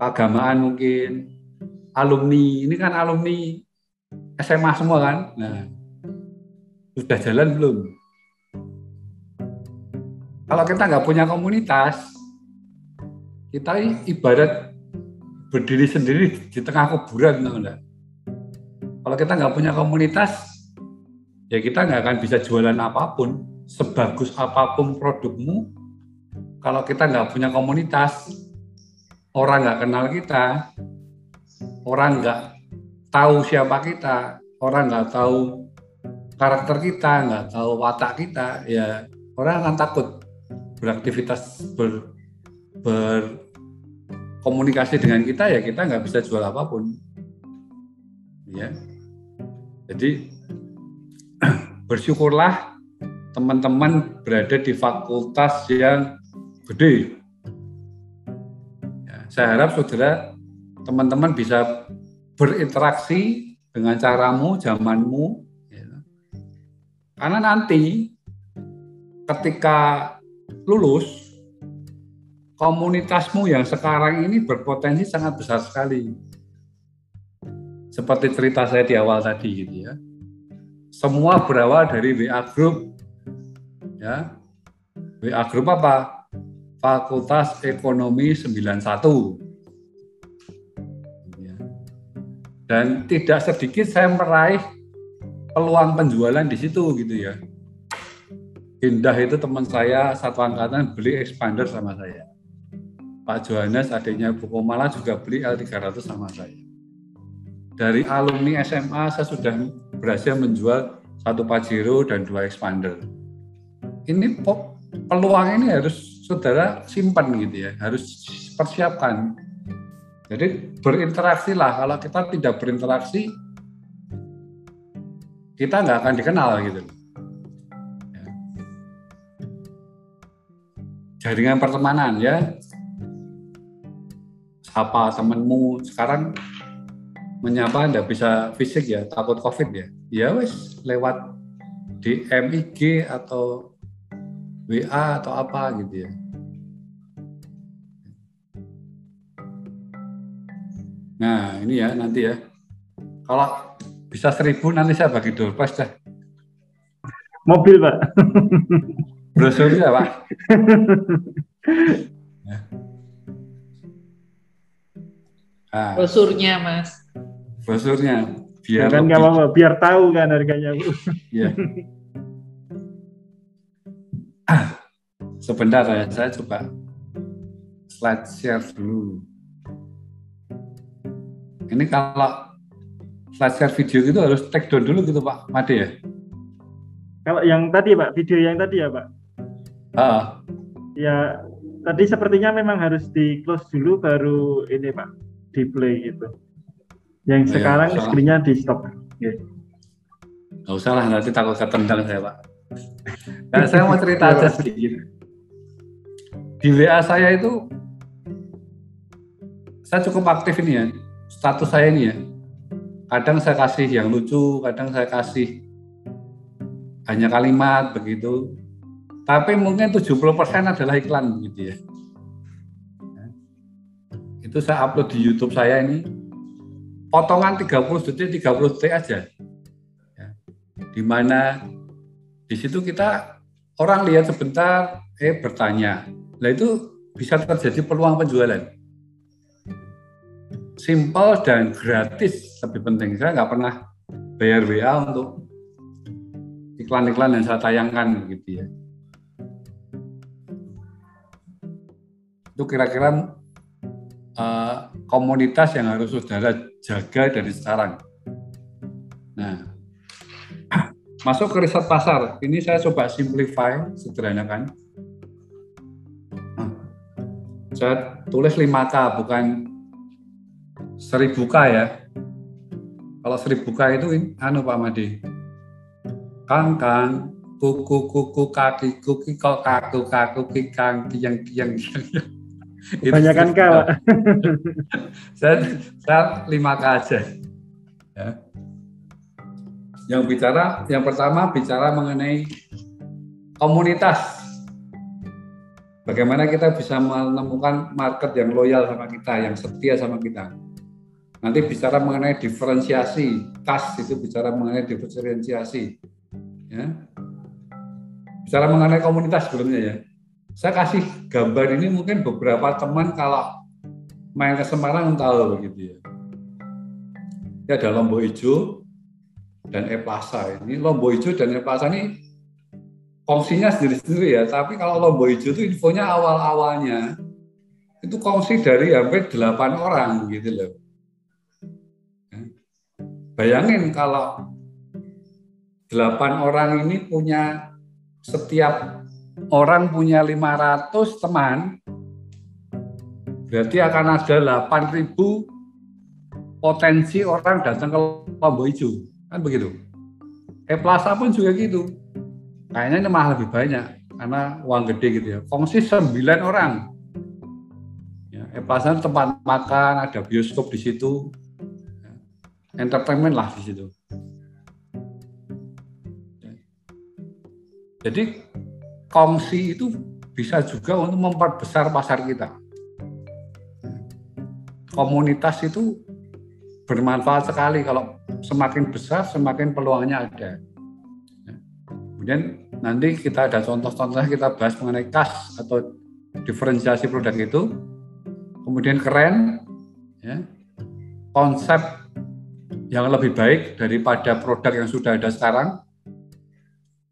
keagamaan mungkin, alumni. Ini kan alumni SMA semua kan. Nah, sudah jalan belum? Kalau kita nggak punya komunitas, kita ibarat berdiri sendiri di tengah kuburan enggak? kalau kita nggak punya komunitas ya kita nggak akan bisa jualan apa pun sebagus apa pun produkmu kalau kita nggak punya komunitas orang nggak kenal kita orang nggak tahu siapa kita orang nggak tahu karakter kita, nggak tahu watak kita, ya orang akan takut beraktivitas ber, berkomunikasi dengan kita ya kita nggak bisa jual apa pun. Ya. Jadi bersyukurlah teman-teman berada di fakultas yang gede ya, saya harap saudara teman-teman bisa berinteraksi dengan caramu zamanmu ya. karena nanti ketika lulus komunitasmu yang sekarang ini berpotensi sangat besar sekali. Seperti cerita saya di awal tadi gitu ya. Semua berawal dari WA group. Ya. WA group apa? Fakultas Ekonomi 91. Ya. Dan tidak sedikit saya meraih peluang penjualan di situ gitu ya. Indah itu teman saya satu angkatan beli expander sama saya. Pak Johannes adiknya Bu Komala juga beli L300 sama saya. Dari alumni SMA saya sudah berhasil menjual satu Pajero dan dua expander. Ini peluang ini harus saudara simpan gitu ya, harus persiapkan. Jadi berinteraksi lah. Kalau kita tidak berinteraksi, kita nggak akan dikenal gitu. Ya. Jaringan pertemanan ya, sapa temenmu sekarang menyapa nggak bisa fisik ya takut covid ya ya wes lewat di MIG atau WA atau apa gitu ya nah ini ya nanti ya kalau bisa seribu nanti saya bagi doorpass dah mobil pak brosurnya pak Ah. Brosurnya, Mas. Brosurnya. Biar kan nggak apa-apa, biar tahu kan harganya, Bu. Iya. ah, sebentar ya, saya coba slide share dulu. Ini kalau slide share video gitu harus take down dulu gitu Pak Made ya? Kalau yang tadi Pak, video yang tadi ya Pak? Ah. Ya, tadi sepertinya memang harus di close dulu baru ini Pak di play gitu. Yang oh, sekarang ya, screen di stop. Gak usah lah, nanti takut ketendang saya Pak. Nah, saya mau cerita aja sedikit. Di WA saya itu, saya cukup aktif ini ya, status saya ini ya. Kadang saya kasih yang lucu, kadang saya kasih hanya kalimat begitu. Tapi mungkin 70% adalah iklan gitu ya itu saya upload di YouTube saya ini potongan 30 detik 30 detik aja ya. di mana di situ kita orang lihat sebentar eh bertanya. Nah itu bisa terjadi peluang penjualan? Simple dan gratis lebih penting. Saya nggak pernah bayar WA untuk iklan-iklan yang saya tayangkan gitu ya. Itu kira-kira uh, komunitas yang harus saudara jaga dari sekarang. Nah, masuk ke riset pasar. Ini saya coba simplify, sederhanakan. Saya tulis 5K, bukan 1000K ya. Kalau 1000K itu, anu Pak Madi, kang kang, kuku kuku kaki kuki kok kaku kaku kikang kiang kiang Kebanyakan K, Pak. saya, saya lima K aja. Ya. Yang bicara, yang pertama bicara mengenai komunitas. Bagaimana kita bisa menemukan market yang loyal sama kita, yang setia sama kita. Nanti bicara mengenai diferensiasi, kas itu bicara mengenai diferensiasi. Ya. Bicara mengenai komunitas sebelumnya ya saya kasih gambar ini mungkin beberapa teman kalau main ke Semarang tahu begitu ya. Ini ada Lombok Hijau dan E Plaza. Ini Lombok Hijau dan E Plaza ini kongsinya sendiri-sendiri ya. Tapi kalau Lombok Hijau itu infonya awal-awalnya itu kongsi dari hampir 8 orang gitu loh. Bayangin kalau delapan orang ini punya setiap orang punya 500 teman, berarti akan ada 8.000 potensi orang datang ke Lombok Hijau. Kan begitu. E Plaza pun juga gitu. Kayaknya ini malah lebih banyak karena uang gede gitu ya. Fungsi 9 orang. Ya, e Plaza tempat makan, ada bioskop di situ. Entertainment lah di situ. Jadi kongsi itu bisa juga untuk memperbesar pasar kita. Komunitas itu bermanfaat sekali kalau semakin besar semakin peluangnya ada. Kemudian nanti kita ada contoh-contohnya kita bahas mengenai kas atau diferensiasi produk itu. Kemudian keren, ya, konsep yang lebih baik daripada produk yang sudah ada sekarang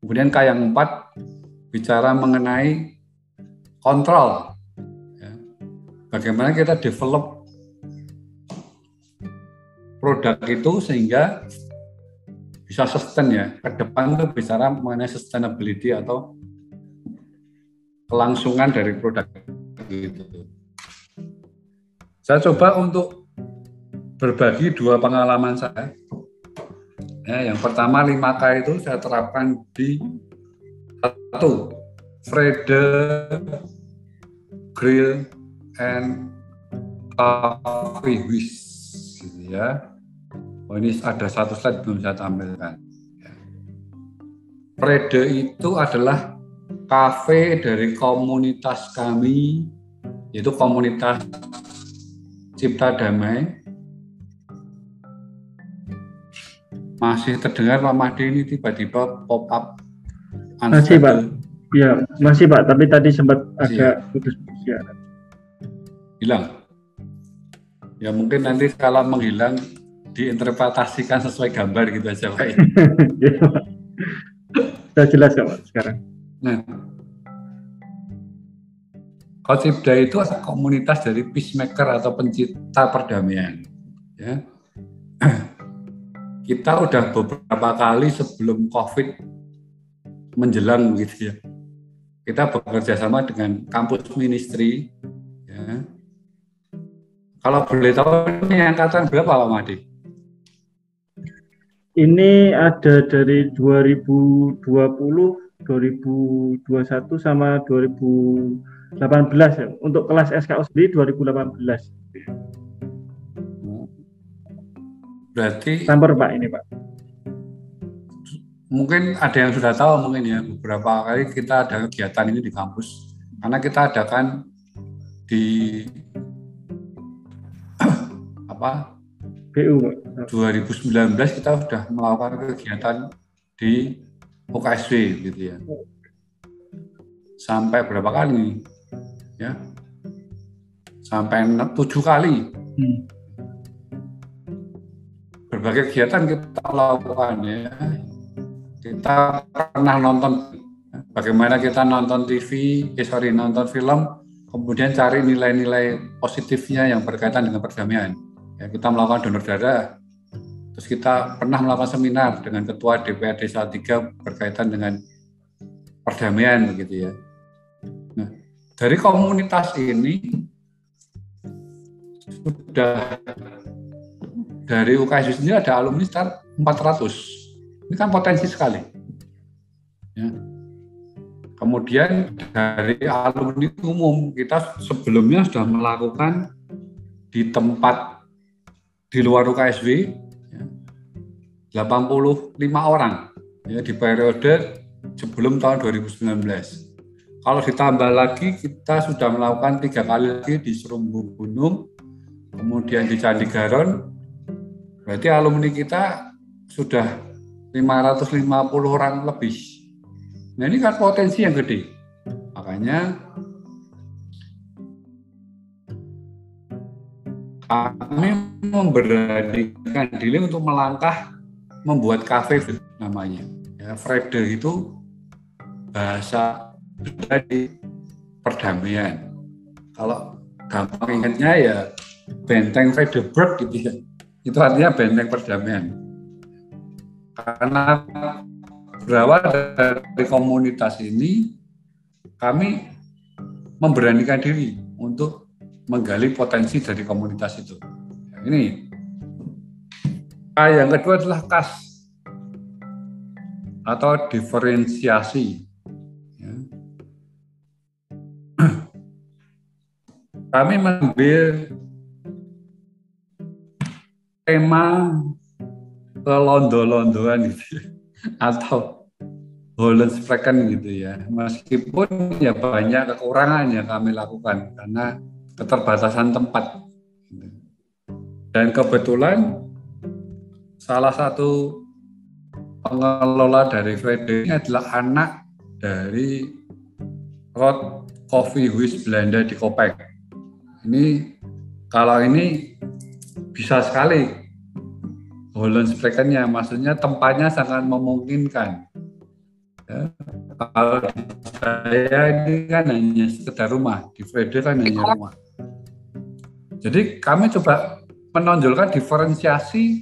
Kemudian K yang empat bicara mengenai kontrol. Ya. Bagaimana kita develop produk itu sehingga bisa sustain ya. Ke depan itu bicara mengenai sustainability atau kelangsungan dari produk itu. Saya coba untuk berbagi dua pengalaman saya Ya, yang pertama 5K itu saya terapkan di satu Frede Grill and Coffee Wish ya. Oh, ini ada satu slide belum saya tampilkan. Ya. Frede itu adalah kafe dari komunitas kami, yaitu komunitas Cipta Damai masih terdengar Pak Mahdi ini tiba-tiba pop up. Masih Pak. Ya, masih Pak, tapi tadi sempat masih, agak putus-putus ya. Hilang. Ya mungkin nanti kalau menghilang diinterpretasikan sesuai gambar gitu aja Pak. ya. Sudah jelas Pak sekarang. Nah, Kotibda itu adalah komunitas dari peacemaker atau pencipta perdamaian. Ya kita udah beberapa kali sebelum COVID menjelang gitu ya. Kita bekerja sama dengan kampus ministry. Ya. Kalau boleh tahu ini angkatan berapa Pak Madi? Ini ada dari 2020, 2021 sama 2018 ya. Untuk kelas SKO sendiri 2018. Berarti Sampur Pak ini Pak. Mungkin ada yang sudah tahu mungkin ya beberapa kali kita ada kegiatan ini di kampus karena kita adakan di apa? BU 2019 kita sudah melakukan kegiatan di UKSW gitu ya. Sampai berapa kali? Ya. Sampai tujuh kali. Hmm. Berbagai kegiatan kita lakukan ya. Kita pernah nonton bagaimana kita nonton TV, eh sorry nonton film, kemudian cari nilai-nilai positifnya yang berkaitan dengan perdamaian. Ya, kita melakukan donor darah, terus kita pernah melakukan seminar dengan ketua DPRD Salatiga berkaitan dengan perdamaian begitu ya. Nah, dari komunitas ini sudah dari UKSU sendiri ada alumni sekitar 400. Ini kan potensi sekali. Ya. Kemudian dari alumni umum kita sebelumnya sudah melakukan di tempat di luar UKSW ya, 85 orang ya di periode sebelum tahun 2019. Kalau ditambah lagi kita sudah melakukan tiga kali lagi di Serumbu Gunung, kemudian di Candi Garon, Berarti alumni kita sudah 550 orang lebih. Nah ini kan potensi yang gede. Makanya kami memberanikan diri untuk melangkah membuat kafe namanya. Ya, Frede itu bahasa dari perdamaian. Kalau gampang ingatnya ya benteng Fredeburg gitu ya itu artinya benteng perdamaian. Karena berawal dari komunitas ini, kami memberanikan diri untuk menggali potensi dari komunitas itu. Ini. Ah, yang kedua adalah kas atau diferensiasi. Ya. Kami mengambil tema kelondo-londoan gitu atau Hollensprechen gitu ya. Meskipun ya banyak kekurangan yang kami lakukan karena keterbatasan tempat. Dan kebetulan salah satu pengelola dari Frede ini adalah anak dari Rod Coffee House Belanda di Kopek. Ini kalau ini bisa sekali Hollensprechen-nya, maksudnya tempatnya sangat memungkinkan Ya, kalau saya ini kan hanya sekedar rumah, di Frede kan hanya rumah. Jadi kami coba menonjolkan diferensiasi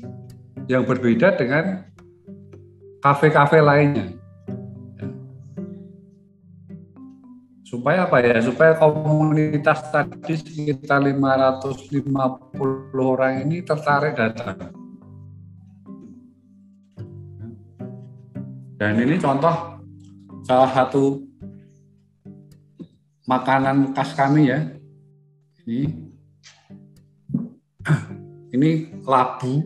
yang berbeda dengan kafe-kafe lainnya. Ya. Supaya apa ya? Supaya komunitas tadi sekitar 550 orang ini tertarik datang. Dan ini contoh salah satu makanan khas kami ya. Ini ini labu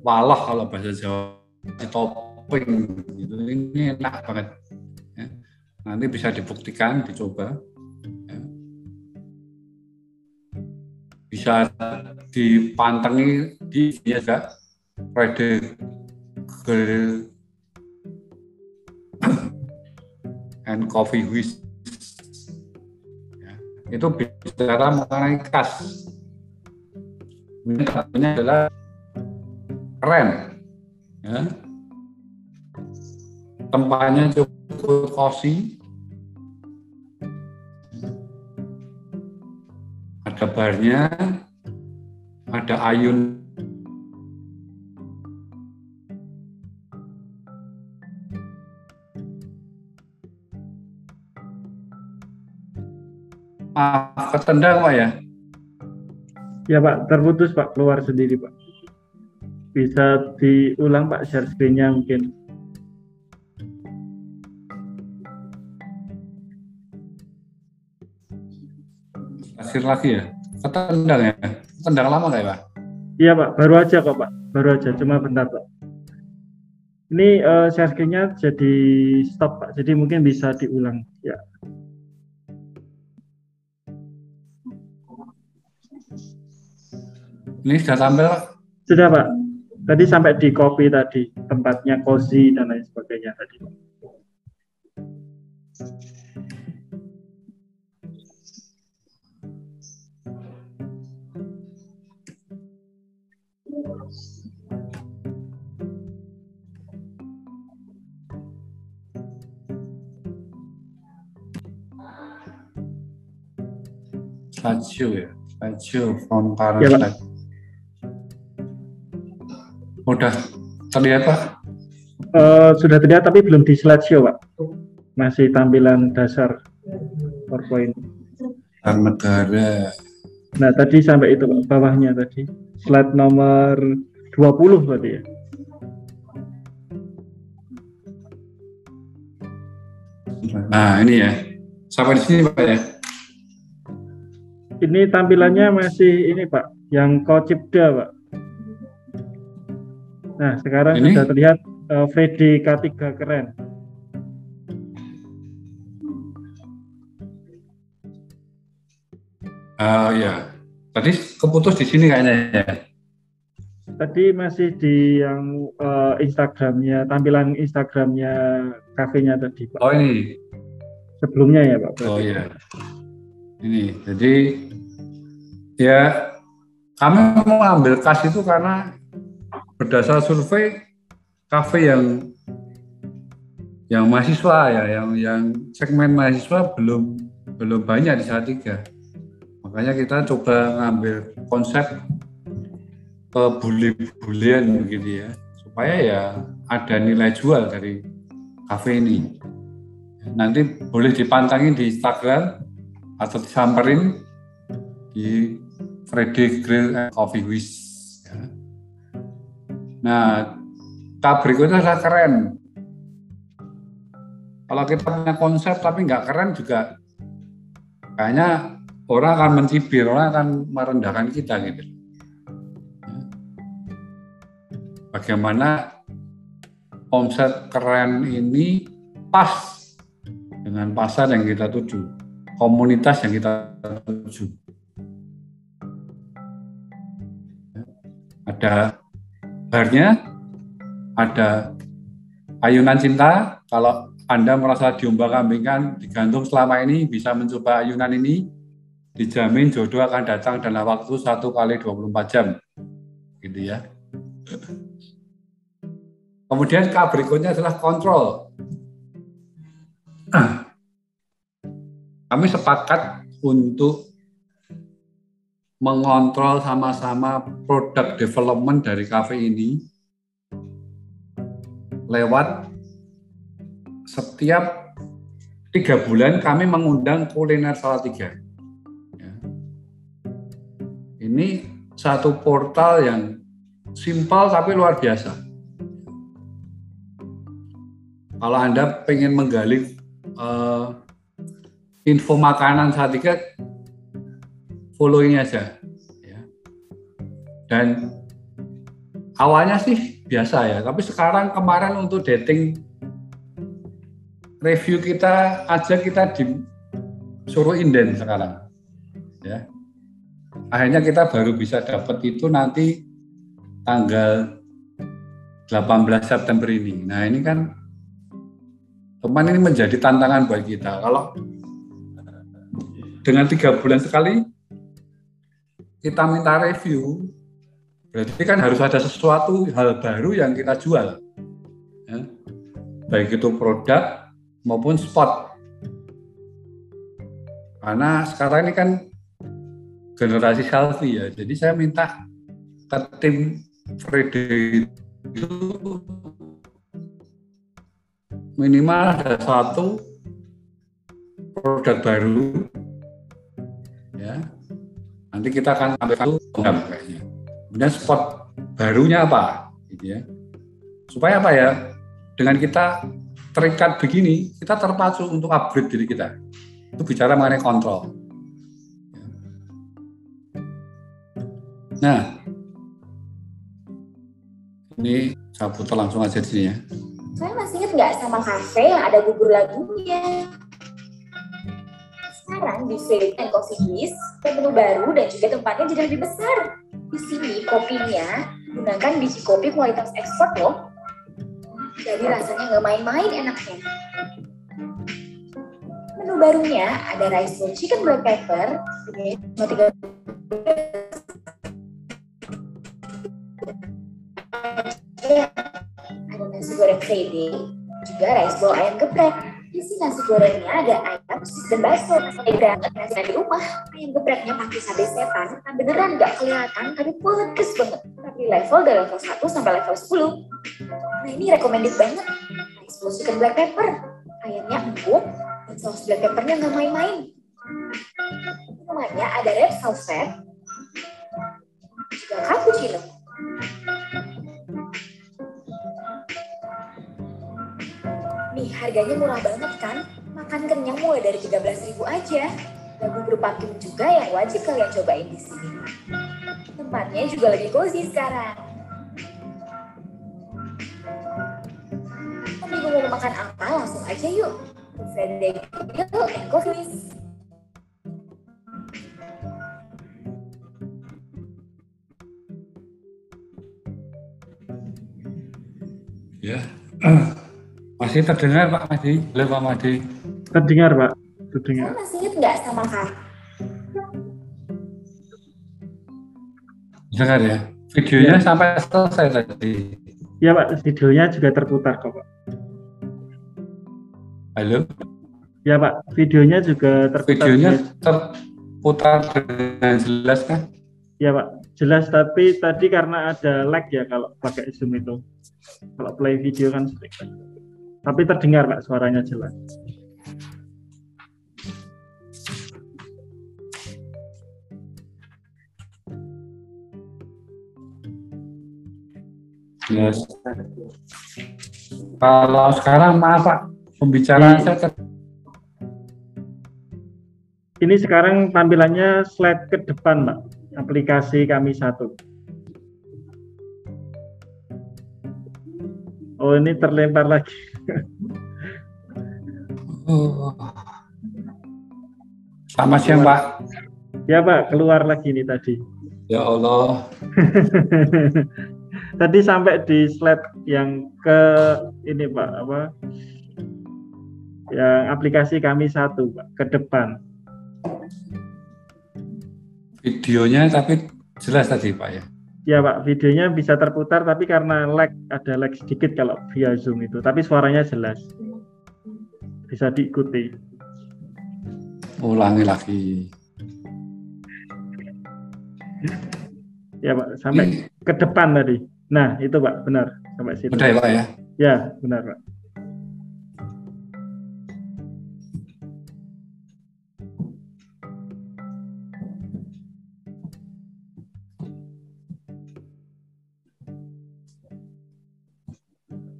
waloh kalau bahasa Jawa di topping gitu. Ini enak banget. Ya. Nanti bisa dibuktikan, dicoba. Ya. Bisa dipantengi di ya juga Friday and coffee whisk. Ya, itu bicara mengenai khas. Ini satunya adalah keren. Ya. Tempatnya cukup cozy. Ada barnya, ada ayun Maaf, ketendang Pak ya? Ya Pak, terputus Pak, keluar sendiri Pak. Bisa diulang Pak share screen-nya mungkin. Share lagi ya? Ketendang ya? Ketendang lama nggak ya Pak? Iya Pak, baru aja kok Pak, baru aja, cuma bentar Pak. Ini uh, share screen-nya jadi stop Pak, jadi mungkin bisa diulang ya. Ini sudah tampil? Sudah Pak. Tadi sampai di copy tadi, tempatnya cozy dan lain sebagainya tadi. Slideshow ya, slideshow from current ya. Udah terlihat Pak? Uh, sudah terlihat tapi belum di slideshow Pak. Masih tampilan dasar PowerPoint. Negara. Nah tadi sampai itu Pak, bawahnya tadi. Slide nomor 20 berarti ya. Nah ini ya. Sampai di sini Pak ya. Ini tampilannya masih ini Pak, yang Kocipda Pak. Nah, sekarang Ini? sudah terlihat uh, VD K3 keren. Uh, ya, tadi keputus di sini kayaknya ya. Tadi masih di yang uh, Instagramnya, tampilan Instagramnya kafenya tadi, Pak. Oh ini. Sebelumnya ya, Pak. Oh iya. Ini, jadi ya kami mau ambil kas itu karena berdasar survei kafe yang yang mahasiswa ya, yang yang segmen mahasiswa belum belum banyak di saat tiga. Makanya kita coba ngambil konsep kebuli-bulian begitu ya, supaya supaya ya ada nilai jual dari kafe ini. Nanti boleh dipantangin di Instagram atau disamperin di Freddy Grill and Coffee Wish. Nah, tahap berikutnya adalah keren. Kalau kita punya konsep tapi nggak keren juga kayaknya orang akan mencibir, orang akan merendahkan kita gitu. Bagaimana omset keren ini pas dengan pasar yang kita tuju, komunitas yang kita tuju. Ada barnya, ada ayunan cinta. Kalau Anda merasa diombang-ambingkan, digantung selama ini, bisa mencoba ayunan ini, dijamin jodoh akan datang dalam waktu satu kali 24 jam. Gitu ya. Kemudian K berikutnya adalah kontrol. Kami sepakat untuk mengontrol sama-sama produk development dari kafe ini lewat setiap tiga bulan kami mengundang kuliner Salatiga. Ya. Ini satu portal yang simpel tapi luar biasa kalau Anda pengen menggali uh, info makanan saat ini, follow ini aja. Ya. Dan awalnya sih biasa ya, tapi sekarang kemarin untuk dating review kita aja kita disuruh inden sekarang. Ya. Akhirnya kita baru bisa dapat itu nanti tanggal 18 September ini. Nah ini kan teman ini menjadi tantangan buat kita. Kalau dengan tiga bulan sekali kita minta review, berarti kan harus ada sesuatu hal baru yang kita jual. Ya. Baik itu produk maupun spot. Karena sekarang ini kan generasi selfie ya, jadi saya minta ke tim Freddy itu minimal ada satu produk baru ya nanti kita akan sampai satu kayaknya. Kemudian spot barunya apa? Gitu ya. Supaya apa ya? Dengan kita terikat begini kita terpacu untuk upgrade diri kita. Itu bicara mengenai kontrol. Nah ini saya putar langsung aja di sini ya. Saya masih ingat nggak sama kafe yang ada bubur lagunya? Sekarang di and Coffee Kiss, menu baru dan juga tempatnya jadi lebih besar. Di sini kopinya gunakan biji kopi kualitas ekspor loh. Jadi rasanya nggak main-main enaknya. Menu barunya ada rice bowl chicken black pepper dengan tiga nasi goreng friday, juga rice bowl ayam geprek. Isi nasi gorengnya ada ayam, dan bakso. Banget nasi di rumah. Ayam gepreknya pakai cabai setan. Nah beneran nggak kelihatan, tapi pedes banget. Tapi level dari level 1 sampai level 10. Nah ini recommended banget. Rice chicken black pepper. Ayamnya empuk, dan saus black peppernya nggak main-main. Namanya ada red velvet, juga cappuccino. Harganya murah banget kan? Makan kenyang mulai dari 13.000 aja. Dan bubur pakim juga yang wajib kalian cobain di sini. Tempatnya juga lebih cozy sekarang. Bingung mau makan apa? Langsung aja yuk. Friday Grill and Ya. Masih terdengar Pak Madi? Halo Pak Madi. Terdengar Pak, terdengar. Saya masih ingat nggak sama Kak? Dengar ya. Videonya ya. sampai selesai tadi. Iya Pak, videonya juga terputar kok Pak. Halo? Ya Pak, videonya juga terputar. Videonya terputar dengan jelas kan? Iya Pak, jelas tapi tadi karena ada lag ya kalau pakai Zoom itu. Kalau play video kan sering. Tapi terdengar Pak suaranya jelas. Yes. Kalau sekarang maaf Pak, pembicaraan saya ter- Ini sekarang tampilannya slide ke depan, Pak. Aplikasi kami satu. Oh, ini terlempar lagi. Oh. Selamat siang Pak. Ya, Pak, keluar lagi nih tadi. Ya Allah. tadi sampai di slide yang ke ini, Pak, apa? Yang aplikasi kami satu, Pak, ke depan. Videonya tapi jelas tadi Pak ya. Ya Pak, videonya bisa terputar tapi karena lag ada lag sedikit kalau via Zoom itu, tapi suaranya jelas. Bisa diikuti. Ulangi lagi. Ya Pak, sampai ke depan tadi. Nah, itu Pak, benar. Sampai situ. Udah ya Pak ya. Ya, benar Pak.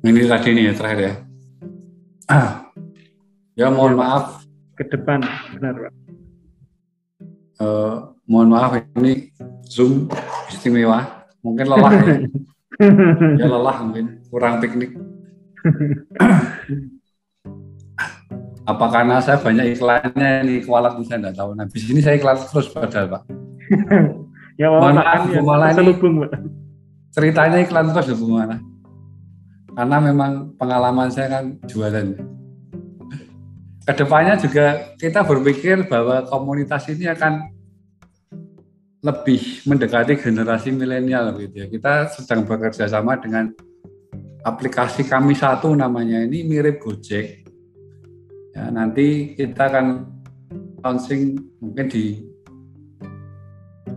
Ini tadi nih ya terakhir ya. Ah. Ya mohon Ya, Pak. maaf, Ke depan, benar Pak. eh, mohon maaf ini Zoom istimewa. Mungkin lelah ya. ya lelah mungkin kurang piknik. Apa karena saya banyak iklannya ini kualat saya nggak tahu. Nah, di sini saya iklan terus padahal Pak. ya Mohon maaf, kan Bu yang Mala ini-. Ceritanya iklan terus ya Bu Mana. Karena memang pengalaman saya kan jualan. Ke depannya juga kita berpikir bahwa komunitas ini akan lebih mendekati generasi milenial gitu ya. Kita sedang bekerja sama dengan aplikasi kami satu namanya ini mirip Gojek. Ya, nanti kita akan launching mungkin di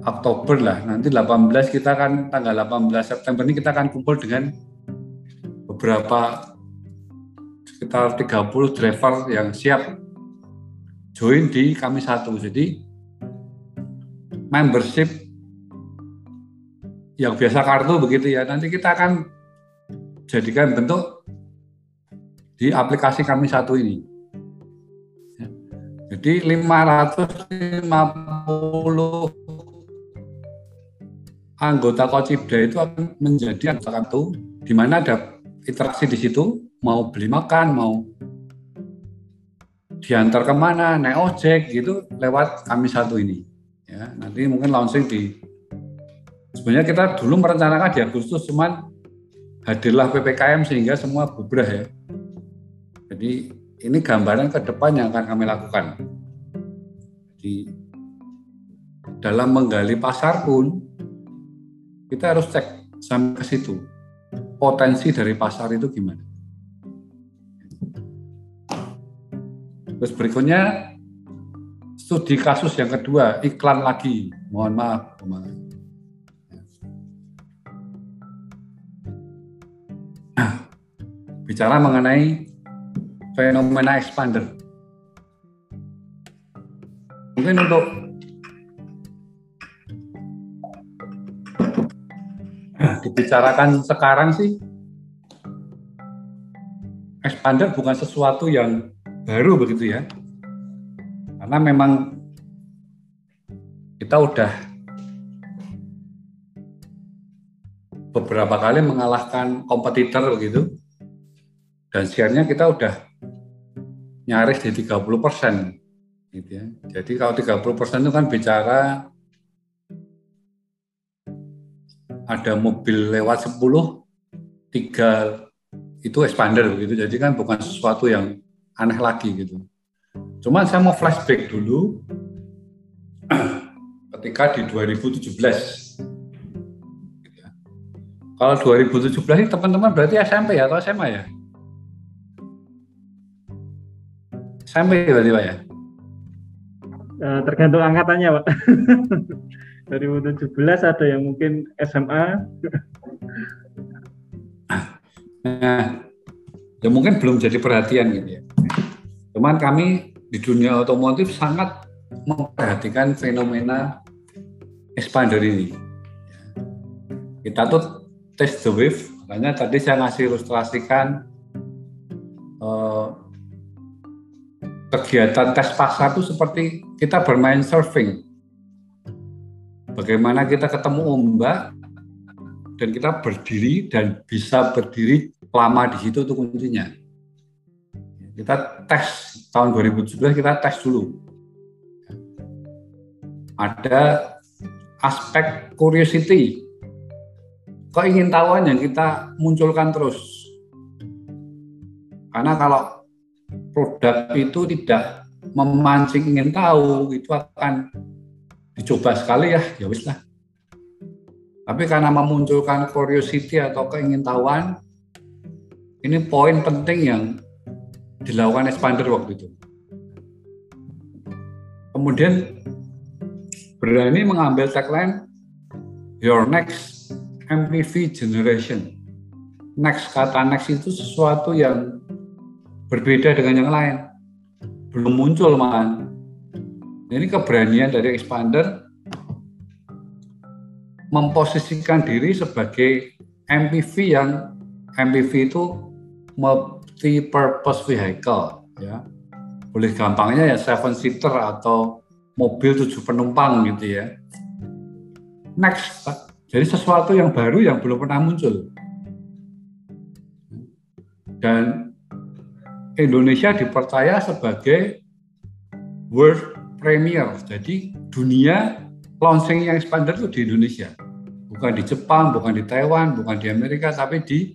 Oktober lah. Nanti 18 kita akan tanggal 18 September ini kita akan kumpul dengan beberapa sekitar 30 driver yang siap join di kami satu. Jadi membership yang biasa kartu begitu ya. Nanti kita akan jadikan bentuk di aplikasi kami satu ini. Ya. Jadi 550 anggota Kocibda itu akan menjadi anggota kartu di mana ada interaksi di situ, mau beli makan, mau diantar ke mana, naik ojek gitu lewat kami satu ini. Ya, nanti mungkin launching di sebenarnya kita dulu merencanakan di Agustus cuman hadirlah PPKM sehingga semua bubrah ya. Jadi ini gambaran ke depan yang akan kami lakukan. Di dalam menggali pasar pun kita harus cek sampai ke situ potensi dari pasar itu gimana. Terus berikutnya studi kasus yang kedua iklan lagi. Mohon maaf. Nah, bicara mengenai fenomena expander. Mungkin untuk dibicarakan sekarang sih expander bukan sesuatu yang baru begitu ya. Karena memang kita udah beberapa kali mengalahkan kompetitor begitu. Dan share-nya kita udah nyaris di 30 persen. Gitu ya. Jadi kalau 30 persen itu kan bicara ada mobil lewat 10, tiga itu expander begitu. Jadi kan bukan sesuatu yang aneh lagi gitu. Cuman saya mau flashback dulu ketika di 2017. Kalau 2017 ini teman-teman berarti SMP ya atau SMA ya? SMP berarti Pak ya? Uh, tergantung angkatannya, Pak. 2017 ada yang mungkin SMA. nah, ya mungkin belum jadi perhatian gitu ya. Cuman kami di dunia otomotif sangat memperhatikan fenomena expander ini. Kita tuh test the wave, makanya tadi saya ngasih ilustrasikan eh, kegiatan tes pasar itu seperti kita bermain surfing. Bagaimana kita ketemu ombak dan kita berdiri dan bisa berdiri lama di situ itu kuncinya. Kita tes tahun 2017 kita tes dulu. Ada aspek curiosity, keingintahuan yang kita munculkan terus. Karena kalau produk itu tidak memancing ingin tahu, itu akan dicoba sekali ya, ya wis lah. Tapi karena memunculkan curiosity atau keingintahuan, ini poin penting yang dilakukan expander waktu itu. Kemudian berani mengambil tagline your next MPV generation. Next kata next itu sesuatu yang berbeda dengan yang lain. Belum muncul man. Ini keberanian dari expander memposisikan diri sebagai MPV yang MPV itu multi purpose vehicle ya. Boleh gampangnya ya seven seater atau mobil tujuh penumpang gitu ya. Next, jadi sesuatu yang baru yang belum pernah muncul. Dan Indonesia dipercaya sebagai world premier. Jadi dunia launching yang expander itu di Indonesia. Bukan di Jepang, bukan di Taiwan, bukan di Amerika, tapi di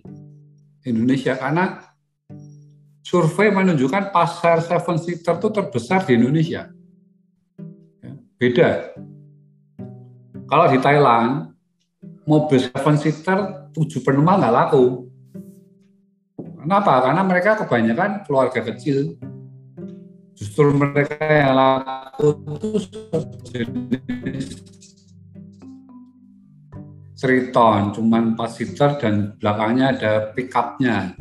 Indonesia. Karena survei menunjukkan pasar seven seater itu terbesar di Indonesia beda. Kalau di Thailand, mobil seven seater tujuh penumpang nggak laku. Kenapa? Karena mereka kebanyakan keluarga kecil. Justru mereka yang laku itu jenis Triton, cuman 4 seater dan belakangnya ada pickupnya,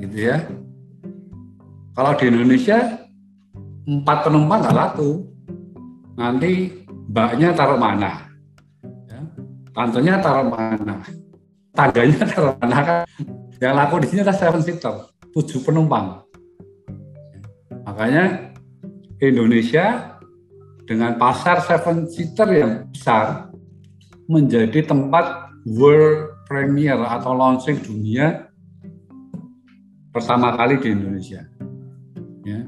gitu ya. Kalau di Indonesia empat penumpang nggak laku, nanti mbaknya taruh mana, ya. tantenya taruh mana, tangganya taruh mana kan? Yang laku di sini adalah seven seater, tujuh penumpang. Makanya Indonesia dengan pasar seven seater yang besar menjadi tempat world premier atau launching dunia pertama kali di Indonesia. Ya.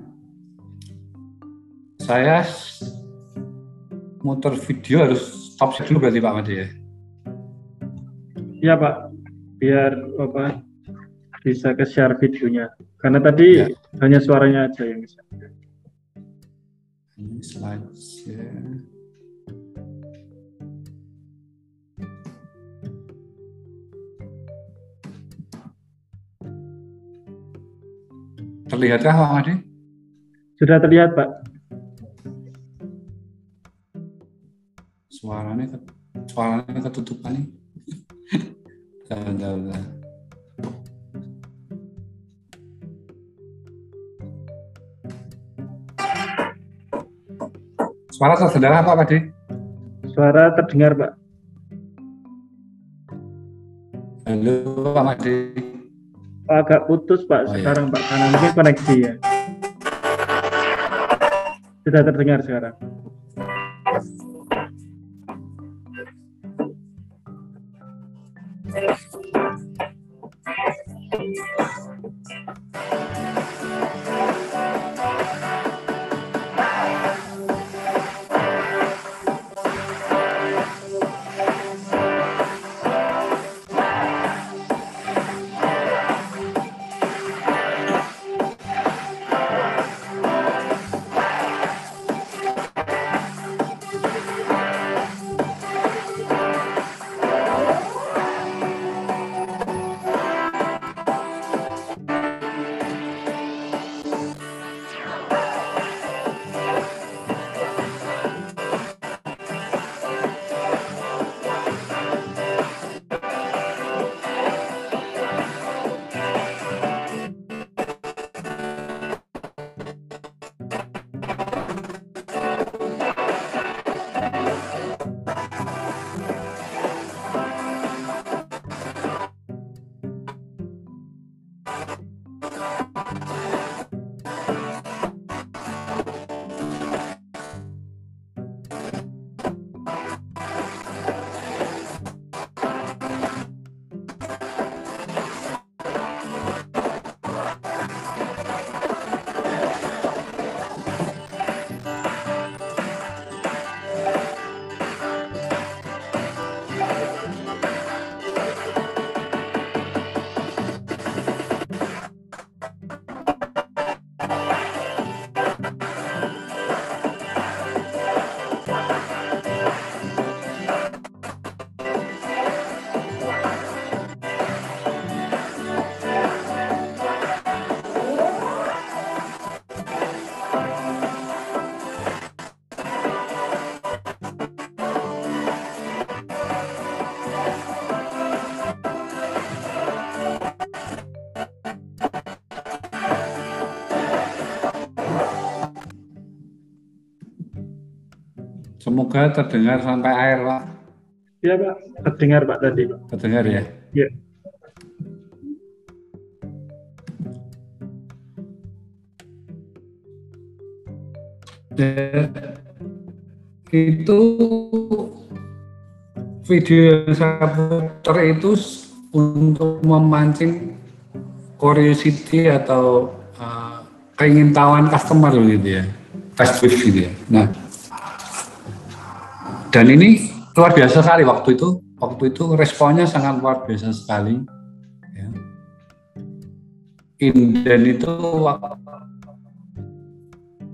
Saya motor video harus stop dulu berarti Pak Made ya? Iya Pak, biar apa bisa ke share videonya. Karena tadi ya. hanya suaranya aja yang bisa. Ini slide ya. Terlihatkah Pak Made? Sudah terlihat Pak. suaranya suaranya ketutupan nih udah, udah, Suara terdengar apa, Pak De? Suara terdengar, Pak. Halo, Pak Made. Agak putus, Pak, oh, iya. sekarang, iya. Pak. Karena mungkin koneksi ya. Sudah terdengar sekarang. Semoga terdengar sampai air, Pak. Iya, Pak. Terdengar, Pak, tadi, Pak. Terdengar ya? Iya. Ya, itu video yang saya putar itu untuk memancing curiosity atau uh, keingintahuan customer gitu ya, test gitu ya. Nah, dan ini luar biasa sekali waktu itu, waktu itu responnya sangat luar biasa sekali. Ya. Inden itu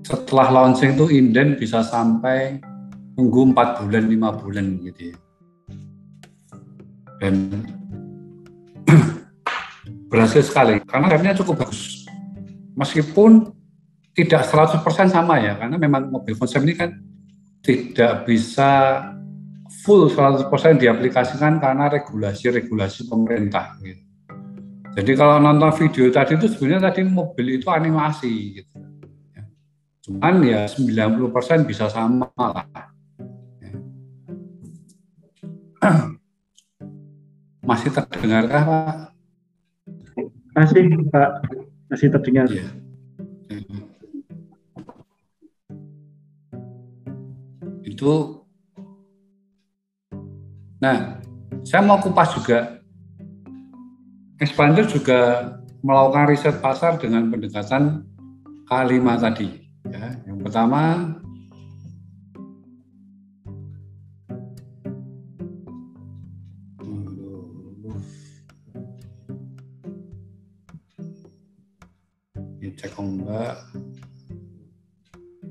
setelah launching itu inden bisa sampai tunggu 4 bulan, lima bulan gitu ya. Dan berhasil sekali karena remnya cukup bagus. Meskipun tidak 100% sama ya, karena memang mobil konsep ini kan tidak bisa full 100% diaplikasikan karena regulasi-regulasi pemerintah gitu. Jadi kalau nonton video tadi itu sebenarnya tadi mobil itu animasi gitu. Cuman ya 90% bisa sama lah. Masih terdengarkah Pak? Masih Pak, masih terdengar. Ya. Itu Nah, saya mau kupas juga. Expander juga melakukan riset pasar dengan pendekatan K5 tadi. Ya, yang pertama cek ombak.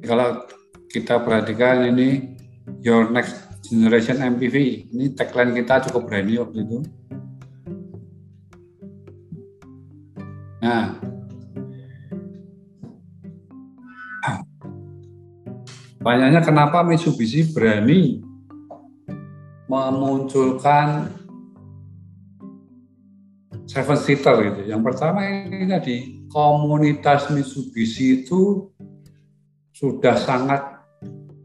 Kalau kita perhatikan ini your next generation MPV, ini tagline kita cukup berani waktu itu. Nah, banyaknya kenapa Mitsubishi berani memunculkan seven seater gitu. Yang pertama ini tadi komunitas Mitsubishi itu sudah sangat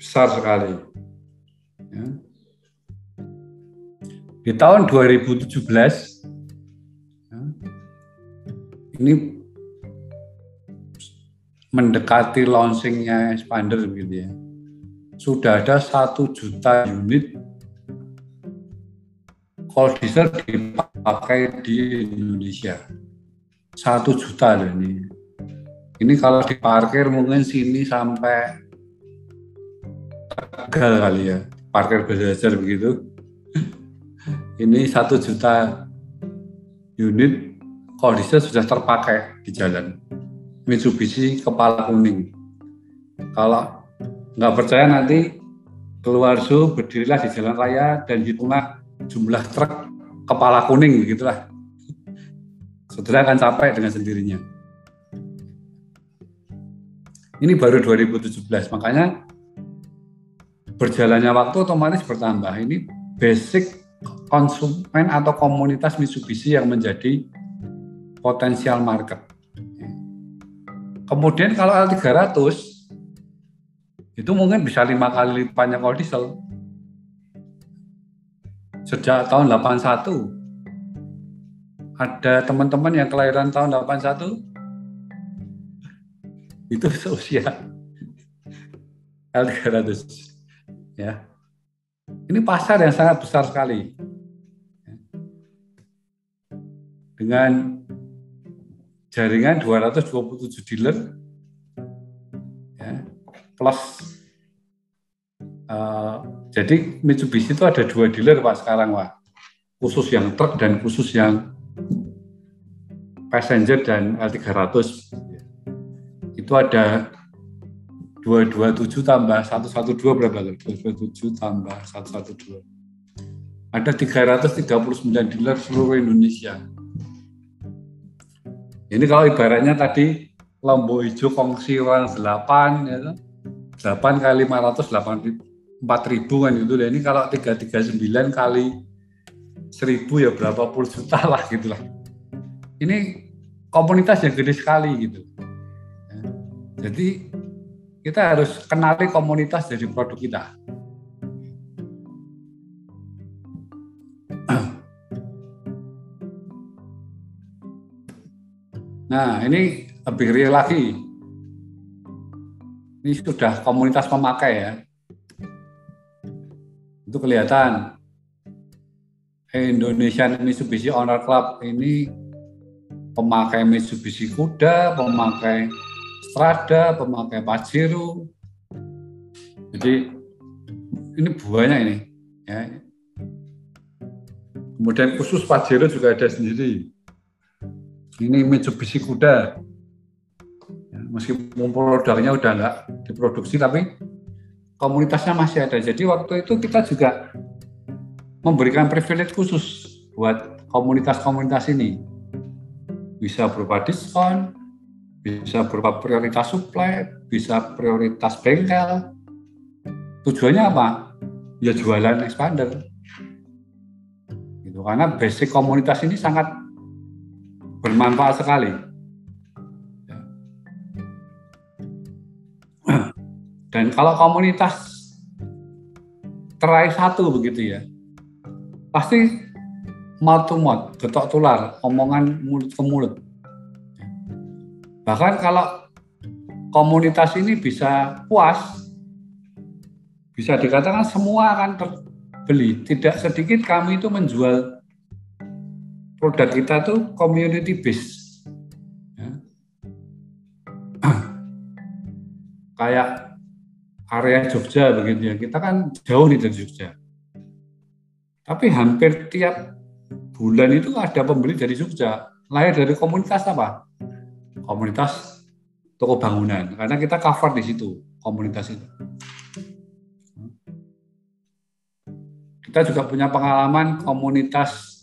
besar sekali. Ya. Di tahun 2017 ya, ini mendekati launchingnya expander gitu ya. Sudah ada satu juta unit call diesel dipakai di Indonesia. Satu juta loh ini. Ini kalau diparkir mungkin sini sampai Tegal kali ya, parkir belajar begitu. Ini satu juta unit diesel sudah terpakai di jalan. Mitsubishi kepala kuning. Kalau nggak percaya nanti keluar su berdirilah di jalan raya dan hitunglah jumlah truk kepala kuning begitulah. Saudara akan capek dengan sendirinya. Ini baru 2017, makanya berjalannya waktu otomatis bertambah. Ini basic konsumen atau komunitas Mitsubishi yang menjadi potensial market. Kemudian kalau L300 itu mungkin bisa lima kali lipatnya kalau diesel. Sejak tahun 81 ada teman-teman yang kelahiran tahun 81 itu seusia L300 ya. Ini pasar yang sangat besar sekali. Dengan jaringan 227 dealer ya, plus uh, jadi Mitsubishi itu ada dua dealer Pak sekarang Pak khusus yang truk dan khusus yang passenger dan L300 itu ada 227 tambah 112 berapa 227 tambah 112 ada 339 dealer seluruh Indonesia ini kalau ibaratnya tadi Lombok Hijau kongsi orang 8 ya, 8 kali 500 8 4000 kan itu. Dan ini kalau 339 kali 1000 ya berapa puluh juta lah gitu lah. Ini komunitas yang gede sekali gitu. Ya. Jadi kita harus kenali komunitas dari produk kita. Nah, ini lebih real lagi. Ini sudah komunitas pemakai ya. Itu kelihatan. Indonesian Mitsubishi Owner Club ini pemakai Mitsubishi kuda, pemakai Strada, pemakai Pajero. Jadi ini buahnya ini. Ya. Kemudian khusus Pajero juga ada sendiri. Ini Mitsubishi Kuda. Ya, meskipun produknya udah nggak diproduksi, tapi komunitasnya masih ada. Jadi waktu itu kita juga memberikan privilege khusus buat komunitas-komunitas ini. Bisa berupa diskon, bisa berupa prioritas supply, bisa prioritas bengkel. Tujuannya apa? Ya jualan expander. Gitu. Karena basic komunitas ini sangat bermanfaat sekali. Dan kalau komunitas teraih satu begitu ya, pasti mouth to getok tular, omongan mulut ke mulut. Bahkan kalau komunitas ini bisa puas, bisa dikatakan semua akan terbeli. Tidak sedikit kami itu menjual produk kita tuh community base. Ya. Kayak area Jogja begitu ya. Kita kan jauh nih dari Jogja tapi hampir tiap bulan itu ada pembeli dari Jogja. Lahir dari komunitas apa? Komunitas toko bangunan. Karena kita cover di situ, komunitas itu. Kita juga punya pengalaman komunitas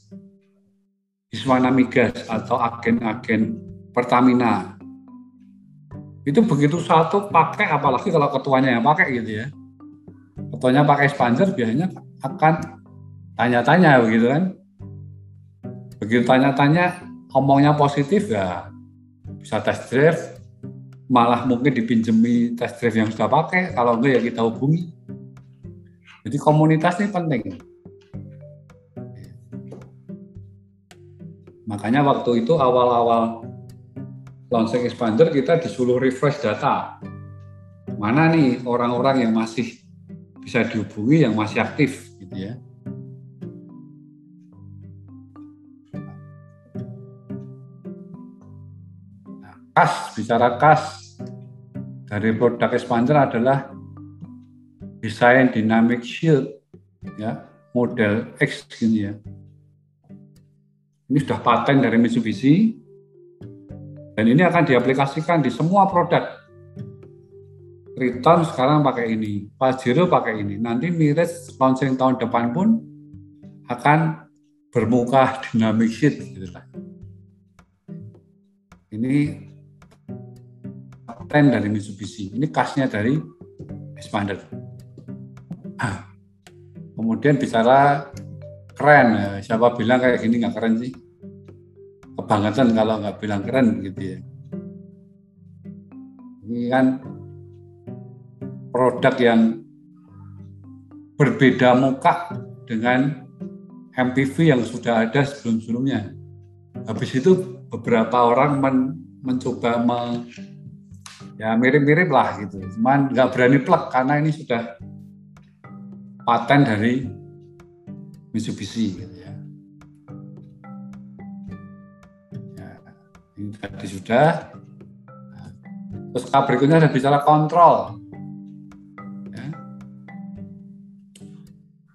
Iswana Migas atau agen-agen Pertamina. Itu begitu satu pakai, apalagi kalau ketuanya yang pakai gitu ya. Ketuanya pakai sponsor biasanya akan tanya-tanya begitu kan. Begitu tanya-tanya, ngomongnya positif ya bisa test drive, malah mungkin dipinjemi test drive yang sudah pakai, kalau enggak ya kita hubungi. Jadi komunitas ini penting. Makanya waktu itu awal-awal launching expander kita disuruh refresh data. Mana nih orang-orang yang masih bisa dihubungi, yang masih aktif gitu ya. Kas bicara kas dari produk expander adalah desain dynamic shield ya model X gini ya. Ini sudah paten dari Mitsubishi dan ini akan diaplikasikan di semua produk. Triton sekarang pakai ini Pajero pakai ini. Nanti Miris launching tahun depan pun akan bermuka dynamic shield gitu ini paten dari Mitsubishi. Ini kasnya dari Expander. Ah. Kemudian bicara keren, ya. siapa bilang kayak gini nggak keren sih? Kebangetan kalau nggak bilang keren gitu ya. Ini kan produk yang berbeda muka dengan MPV yang sudah ada sebelum-sebelumnya. Habis itu beberapa orang men, mencoba me, ya mirip-mirip lah gitu. Cuman nggak berani plek karena ini sudah paten dari Mitsubishi gitu ya. ya ini tadi sudah. Terus berikutnya ada bicara kontrol. Ya.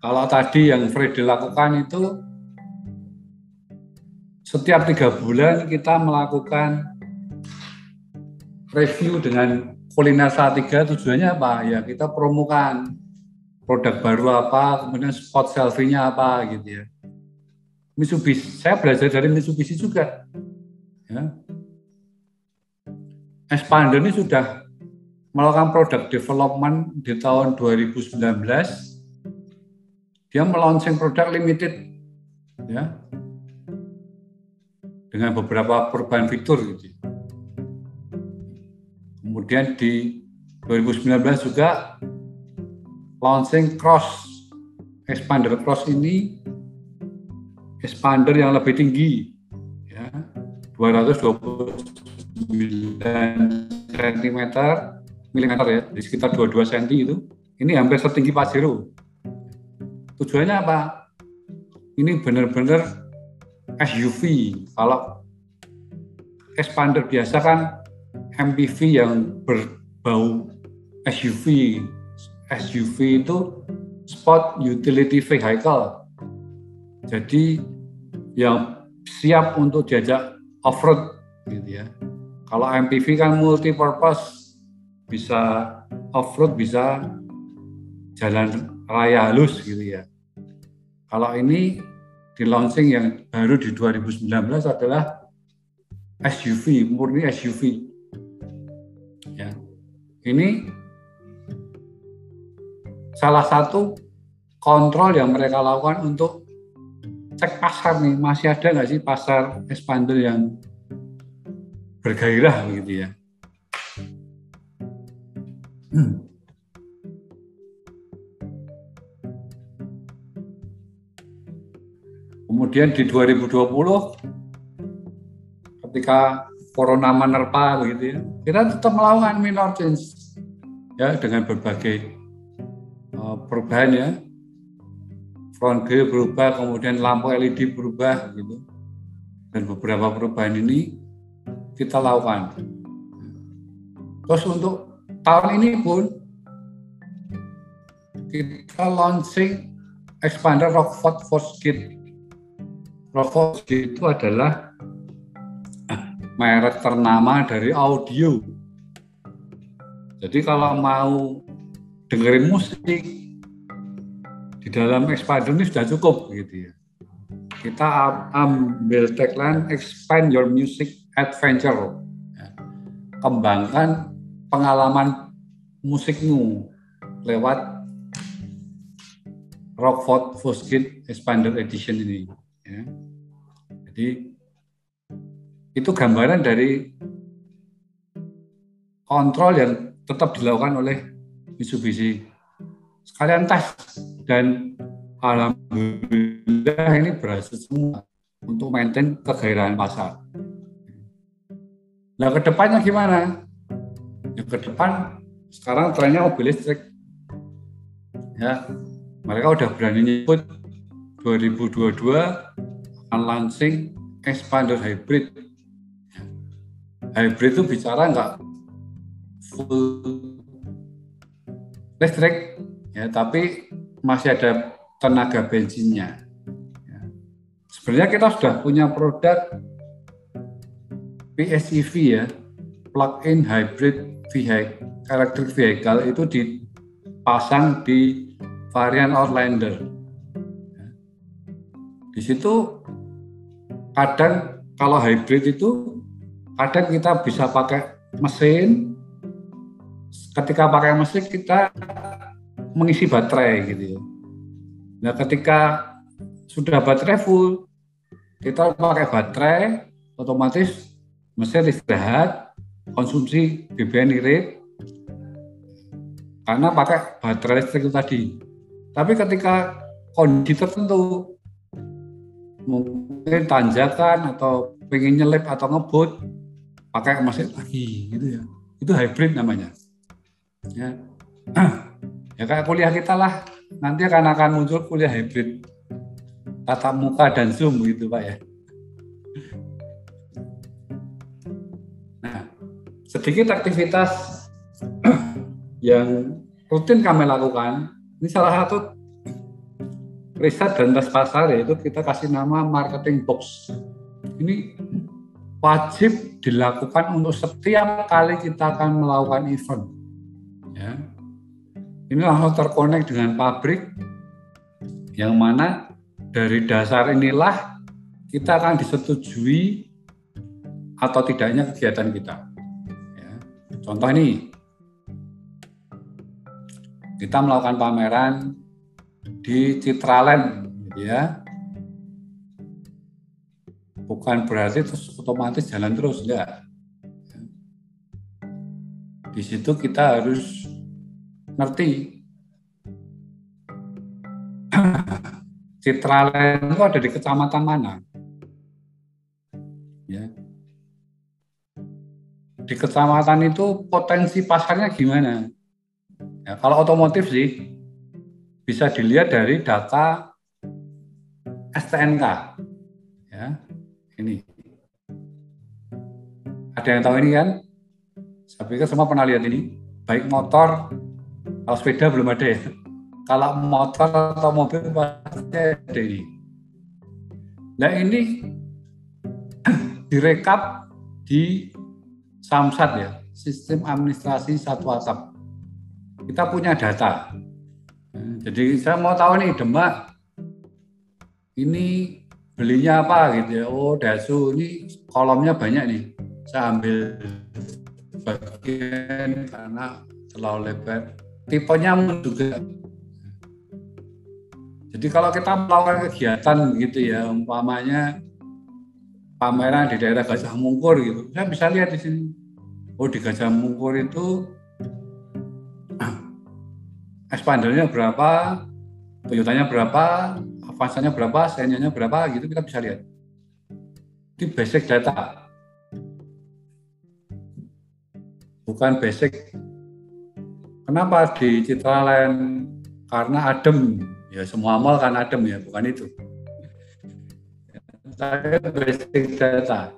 Kalau tadi yang Freddy lakukan itu setiap tiga bulan kita melakukan review dengan kuliner tiga tujuannya apa? Ya kita promokan produk baru apa, kemudian spot selfie-nya apa gitu ya. Mitsubishi, saya belajar dari Mitsubishi juga. Ya. Expander ini sudah melakukan produk development di tahun 2019. Dia melaunching produk limited, ya, dengan beberapa perubahan fitur gitu. Kemudian di 2019 juga launching cross expander cross ini expander yang lebih tinggi ya 220 cm milimeter ya, di sekitar 22 cm itu, ini hampir setinggi Pajero. Tujuannya apa? Ini benar-benar SUV. Kalau expander biasa kan MPV yang berbau SUV. SUV itu sport utility vehicle. Jadi yang siap untuk diajak off-road gitu ya. Kalau MPV kan multi purpose bisa off-road bisa jalan raya halus gitu ya. Kalau ini di launching yang baru di 2019 adalah SUV, murni SUV. Ini salah satu kontrol yang mereka lakukan untuk cek pasar nih, masih ada nggak sih pasar expander yang bergairah gitu ya. Hmm. Kemudian di 2020 ketika corona menerpa begitu ya, kita tetap melakukan minor change ya dengan berbagai uh, perubahan ya. Front grill berubah, kemudian lampu LED berubah gitu. Dan beberapa perubahan ini kita lakukan. Terus untuk tahun ini pun kita launching expander Rockford Force Gate Rokok itu adalah merek ternama dari audio. Jadi kalau mau dengerin musik di dalam expander ini sudah cukup gitu ya. Kita ambil tagline expand your music adventure. Ya. Kembangkan pengalaman musikmu lewat Rockford Fosgate Expander Edition ini. Ya. Jadi itu gambaran dari kontrol yang tetap dilakukan oleh Mitsubishi. Sekalian tes dan alhamdulillah ini berhasil semua untuk maintain kegairahan pasar. Nah, ke depannya gimana? Ya, ke depan sekarang trennya mobil listrik. Ya, mereka udah berani nyebut 2022 launching expander hybrid. Hybrid itu bicara nggak full listrik, ya, tapi masih ada tenaga bensinnya. Ya. Sebenarnya kita sudah punya produk PSEV ya, plug-in hybrid vehicle, electric vehicle itu dipasang di varian Outlander. Ya. Di situ kadang kalau hybrid itu kadang kita bisa pakai mesin ketika pakai mesin kita mengisi baterai gitu ya. Nah ketika sudah baterai full kita pakai baterai otomatis mesin istirahat konsumsi BBM irit karena pakai baterai listrik itu tadi. Tapi ketika kondisi tertentu mungkin tanjakan atau pengen nyelip atau ngebut pakai mesin lagi gitu ya itu hybrid namanya ya. Ya kayak kuliah kita lah. Nanti akan akan muncul kuliah hybrid. Tatap muka dan zoom gitu pak ya. Nah sedikit aktivitas yang rutin kami lakukan. Ini salah satu riset dan tes pasar yaitu kita kasih nama marketing box. Ini wajib dilakukan untuk setiap kali kita akan melakukan event. Ya. Ini langsung terkonek dengan pabrik yang mana dari dasar inilah kita akan disetujui atau tidaknya kegiatan kita. Ya. Contoh ini, kita melakukan pameran di Citraland gitu ya bukan berarti terus otomatis jalan terus enggak di situ kita harus ngerti Citraland itu ada di kecamatan mana ya di kecamatan itu potensi pasarnya gimana? Ya, kalau otomotif sih bisa dilihat dari data STNK. Ya, ini. Ada yang tahu ini kan? Saya pikir semua pernah lihat ini. Baik motor, kalau sepeda belum ada ya. Kalau motor atau mobil pasti ada ini. Nah ini direkap di Samsat ya, sistem administrasi satu atap. Kita punya data. Jadi saya mau tahu nih Demak ini belinya apa gitu ya. Oh Dasu ini kolomnya banyak nih. Saya ambil bagian karena terlalu lebar. Tipenya juga. Jadi kalau kita melakukan kegiatan gitu ya, umpamanya pameran di daerah Gajah Mungkur gitu. Saya bisa lihat di sini. Oh di Gajah Mungkur itu expandernya berapa, Toyotanya berapa, Avanza-nya berapa, Senya-nya berapa gitu kita bisa lihat. Itu basic data. Bukan basic. Kenapa di Citra lain? Karena adem. Ya semua mal kan adem ya, bukan itu saya basic data.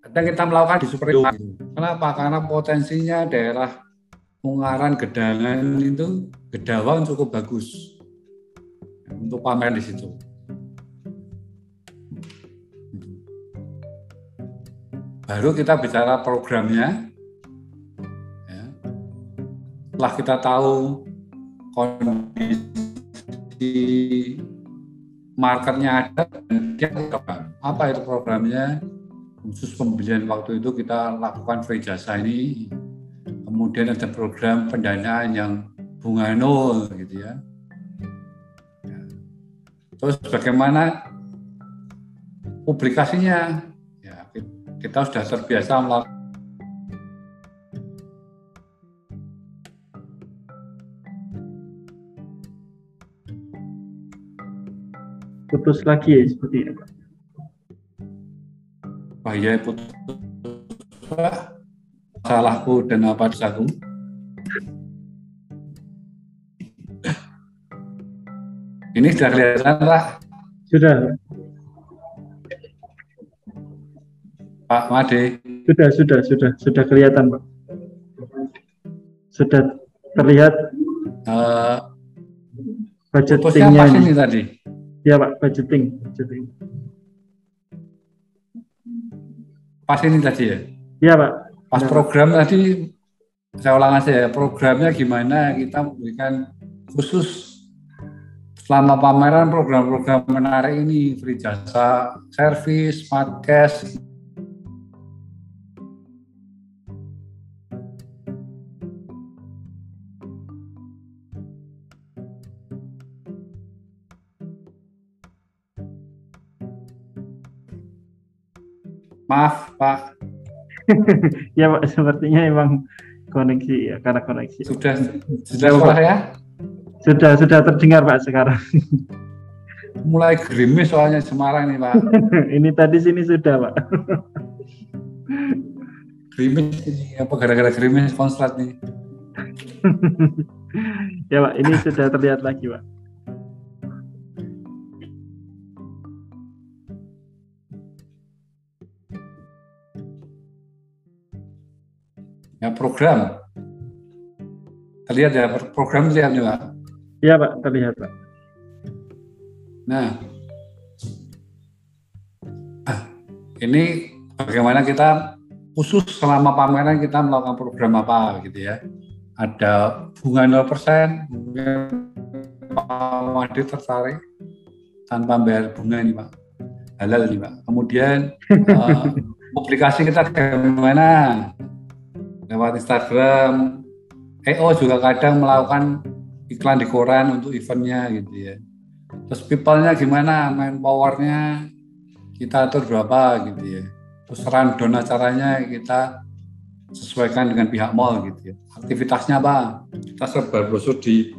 Kadang kita melakukan di super Kenapa? Karena potensinya daerah Ungaran Gedangan itu Gedawang cukup bagus untuk pamer di situ. Baru kita bicara programnya. Setelah kita tahu kondisi marketnya ada dia apa itu programnya? Khusus pembelian waktu itu kita lakukan free jasa ini. Kemudian ada program pendanaan yang bunga nol gitu ya. terus bagaimana publikasinya? Ya kita sudah terbiasa melakukan putus lagi ya seperti ini Pak. Bahaya putus salahku dan apa dosaku. Ini sudah kelihatan Pak? Sudah. Pak Made. Sudah, sudah, sudah, sudah kelihatan Pak. Sudah terlihat uh, budgetingnya ini tadi. Ya Pak, budgeting. budgeting. Pas ini tadi ya? Iya Pak. Pas program tadi, saya ulang aja ya, programnya gimana kita memberikan khusus selama pameran program-program menarik ini, free jasa, service, smart Maaf, Pak. ya, Pak, sepertinya emang koneksi ya, karena koneksi. Sudah sudah suara ya? Sudah, sudah terdengar, Pak, sekarang. Mulai gerimis soalnya Semarang nih, Pak. ini tadi sini sudah, Pak. gerimis ini apa gara-gara gerimis konslet nih? ya, Pak, ini sudah terlihat lagi, Pak. Ya program. Terlihat ya program terlihat juga. Iya pak terlihat pak. Nah. Ini bagaimana kita khusus selama pameran kita melakukan program apa gitu ya. Ada bunga 0% mungkin Pak Wadi tertarik tanpa bayar bunga ini Pak. Halal nih Pak. Kemudian uh, publikasi kita bagaimana lewat Instagram. EO juga kadang melakukan iklan di koran untuk eventnya gitu ya. Terus people-nya gimana, main powernya kita atur berapa gitu ya. Terus rundown acaranya kita sesuaikan dengan pihak mall gitu ya. Aktivitasnya apa? Kita sebar brosur di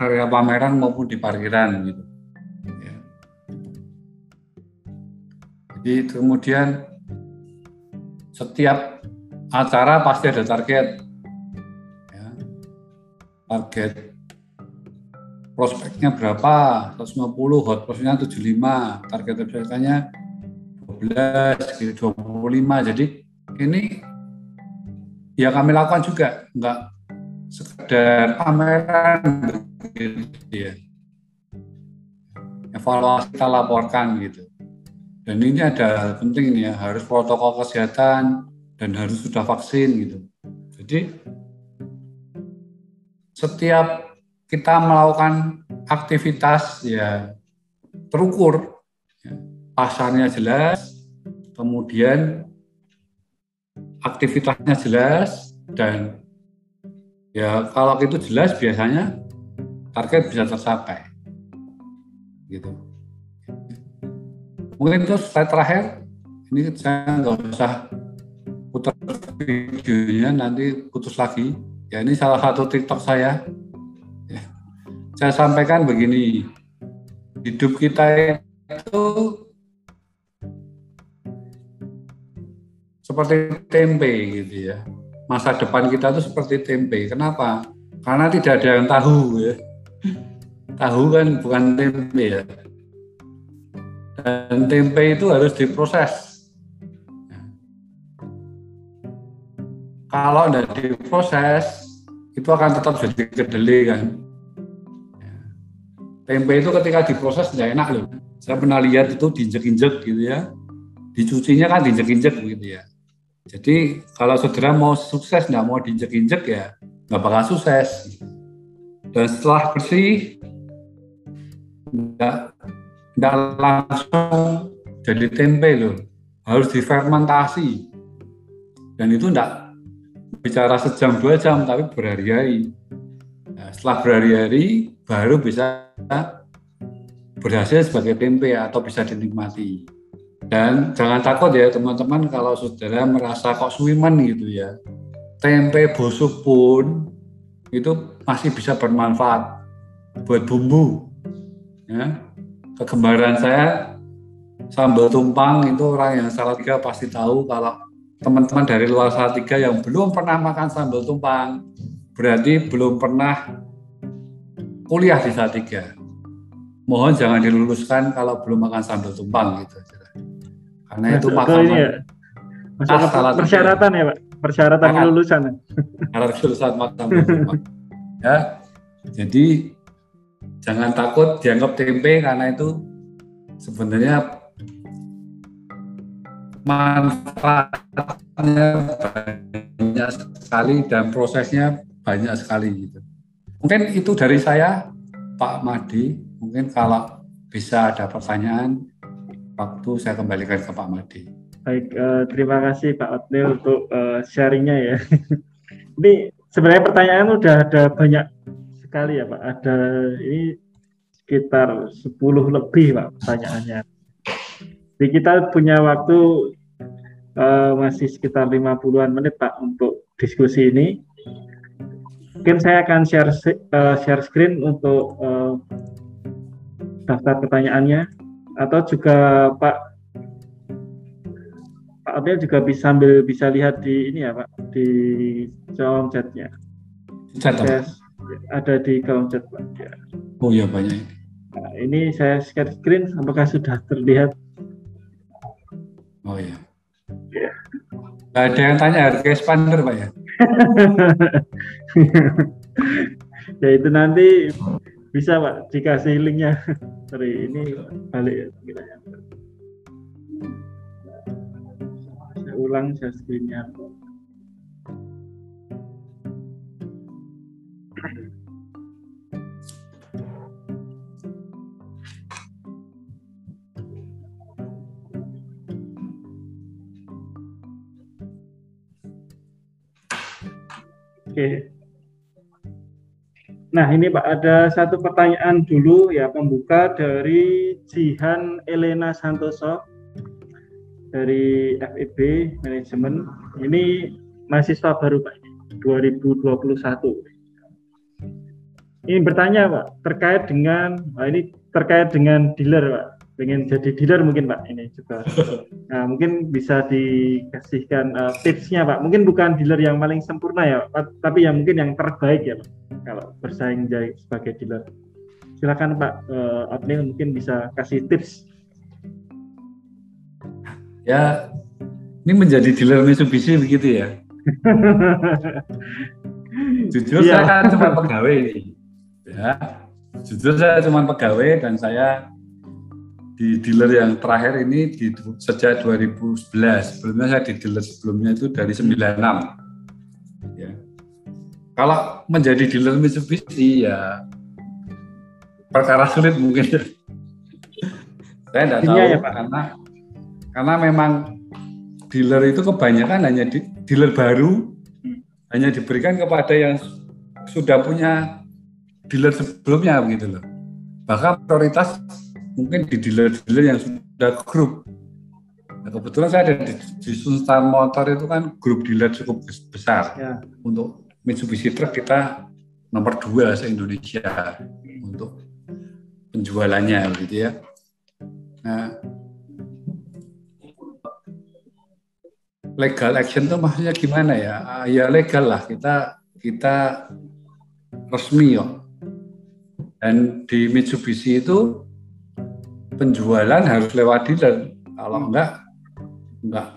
area pameran maupun di parkiran gitu. Ya. Jadi kemudian setiap acara pasti ada target. Ya. Target prospeknya berapa? 150, hot prospeknya 75, target website-nya 12, gitu, 25. Jadi ini ya kami lakukan juga, enggak sekedar pameran gitu ya. Evaluasi kita laporkan gitu. Dan ini ada penting nih ya, harus protokol kesehatan dan harus sudah vaksin gitu. Jadi setiap kita melakukan aktivitas ya terukur, ya, pasarnya jelas, kemudian aktivitasnya jelas dan ya kalau itu jelas biasanya target bisa tercapai gitu mungkin itu slide terakhir ini saya nggak usah putar videonya nanti putus lagi. Ya ini salah satu TikTok saya. Ya. saya sampaikan begini hidup kita itu seperti tempe gitu ya. Masa depan kita itu seperti tempe. Kenapa? Karena tidak ada yang tahu ya. Tahu kan bukan tempe ya. Dan tempe itu harus diproses. Kalau tidak diproses, itu akan tetap jadi kedelai kan. Tempe itu ketika diproses tidak enak loh. Saya pernah lihat itu diinjek-injek gitu ya. Dicucinya kan diinjek-injek gitu ya. Jadi kalau saudara mau sukses nggak mau diinjek-injek ya nggak bakal sukses. Dan setelah bersih, nggak tidak langsung jadi tempe loh harus difermentasi dan itu tidak bicara sejam dua jam tapi berhari-hari. Nah, setelah berhari-hari baru bisa berhasil sebagai tempe atau bisa dinikmati. Dan jangan takut ya teman-teman kalau saudara merasa kok suwiman gitu ya. Tempe busuk pun itu masih bisa bermanfaat buat bumbu ya. Kegemaran saya sambal tumpang itu orang yang salah tiga pasti tahu kalau teman-teman dari luar salah tiga yang belum pernah makan sambal tumpang berarti belum pernah kuliah di salah tiga. Mohon jangan diluluskan kalau belum makan sambal tumpang gitu karena itu makanan ya. persyaratan ya pak? Persyaratan Makan. kelulusan syarat kelulusan makan tumpang. Ya jadi jangan takut dianggap tempe karena itu sebenarnya manfaatnya banyak sekali dan prosesnya banyak sekali gitu. Mungkin itu dari saya Pak Madi. Mungkin kalau bisa ada pertanyaan waktu saya kembalikan ke Pak Madi. Baik, uh, terima kasih Pak Otnil untuk uh, sharingnya ya. Ini sebenarnya pertanyaan udah ada banyak sekali ya Pak. Ada ini sekitar 10 lebih Pak pertanyaannya. Jadi kita punya waktu uh, masih sekitar 50-an menit Pak untuk diskusi ini. Mungkin saya akan share uh, share screen untuk uh, daftar pertanyaannya atau juga Pak Pak Abel juga bisa sambil bisa lihat di ini ya Pak di kolom chatnya. Chat ada di kolom chat Pak. Ya. Oh ya banyak ini. Nah, ini saya share screen, apakah sudah terlihat? Oh iya. Ya. Nah, ada yang tanya harga expander Pak ya? ya itu nanti bisa Pak dikasih linknya. Sorry, ini balik ya. Saya ulang share screen-nya. Oke. Nah ini Pak ada satu pertanyaan dulu ya pembuka dari Jihan Elena Santoso dari FEB Manajemen. Ini mahasiswa baru Pak 2021. Ini bertanya Pak terkait dengan nah ini terkait dengan dealer Pak. Pengen jadi dealer mungkin Pak ini juga. Nah, mungkin bisa dikasihkan uh, tipsnya Pak. Mungkin bukan dealer yang paling sempurna ya, Pak, tapi yang mungkin yang terbaik ya Pak. Kalau bersaing jadi sebagai dealer. Silakan Pak uh, Abnil mungkin bisa kasih tips. Ya, ini menjadi dealer Mitsubishi begitu ya. Jujur yeah. saya kan cuma pegawai ini. Ya. Jujur saya cuma pegawai dan saya di dealer yang terakhir ini di sejak 2011. Sebelumnya saya di dealer sebelumnya itu dari 96. Ya. Kalau menjadi dealer Mitsubishi ya perkara sulit mungkin. saya tidak tahu ya, Pak. karena karena memang dealer itu kebanyakan hanya di, dealer baru hmm. hanya diberikan kepada yang sudah punya dealer sebelumnya begitu loh. Bahkan prioritas mungkin di dealer-dealer yang sudah grup. Nah, kebetulan saya ada di, di Sultan Motor itu kan grup dealer cukup besar. Ya. Untuk Mitsubishi Truck kita nomor dua se Indonesia untuk penjualannya gitu ya. Nah, legal action itu maksudnya gimana ya? Ah, ya legal lah kita kita resmi ya. Dan di Mitsubishi itu penjualan harus lewat dealer. Kalau hmm. enggak, enggak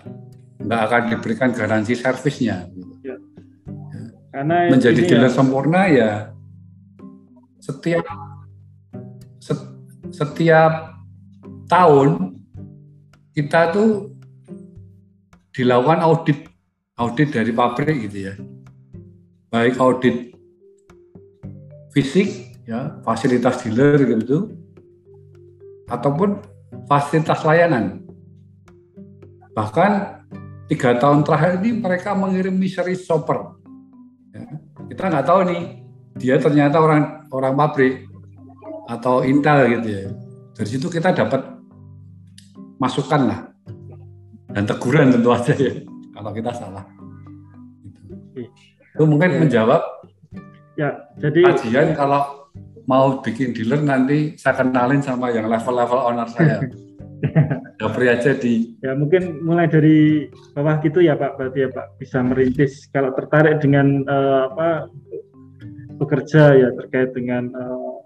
enggak akan diberikan garansi servisnya. Ya. Karena menjadi dealer ya. sempurna ya setiap setiap tahun kita tuh dilakukan audit audit dari pabrik gitu ya baik audit fisik ya fasilitas dealer gitu ataupun fasilitas layanan. Bahkan tiga tahun terakhir ini mereka mengirim mystery shopper. Ya, kita nggak tahu nih, dia ternyata orang orang pabrik atau Intel gitu ya. Dari situ kita dapat masukan lah dan teguran tentu aja ya kalau kita salah. Gitu. Itu mungkin menjawab ya jadi kajian kalau mau bikin dealer nanti saya kenalin sama yang level-level owner saya. Dapri aja di. Ya mungkin mulai dari bawah gitu ya Pak, berarti ya Pak bisa merintis kalau tertarik dengan uh, apa bekerja ya terkait dengan uh,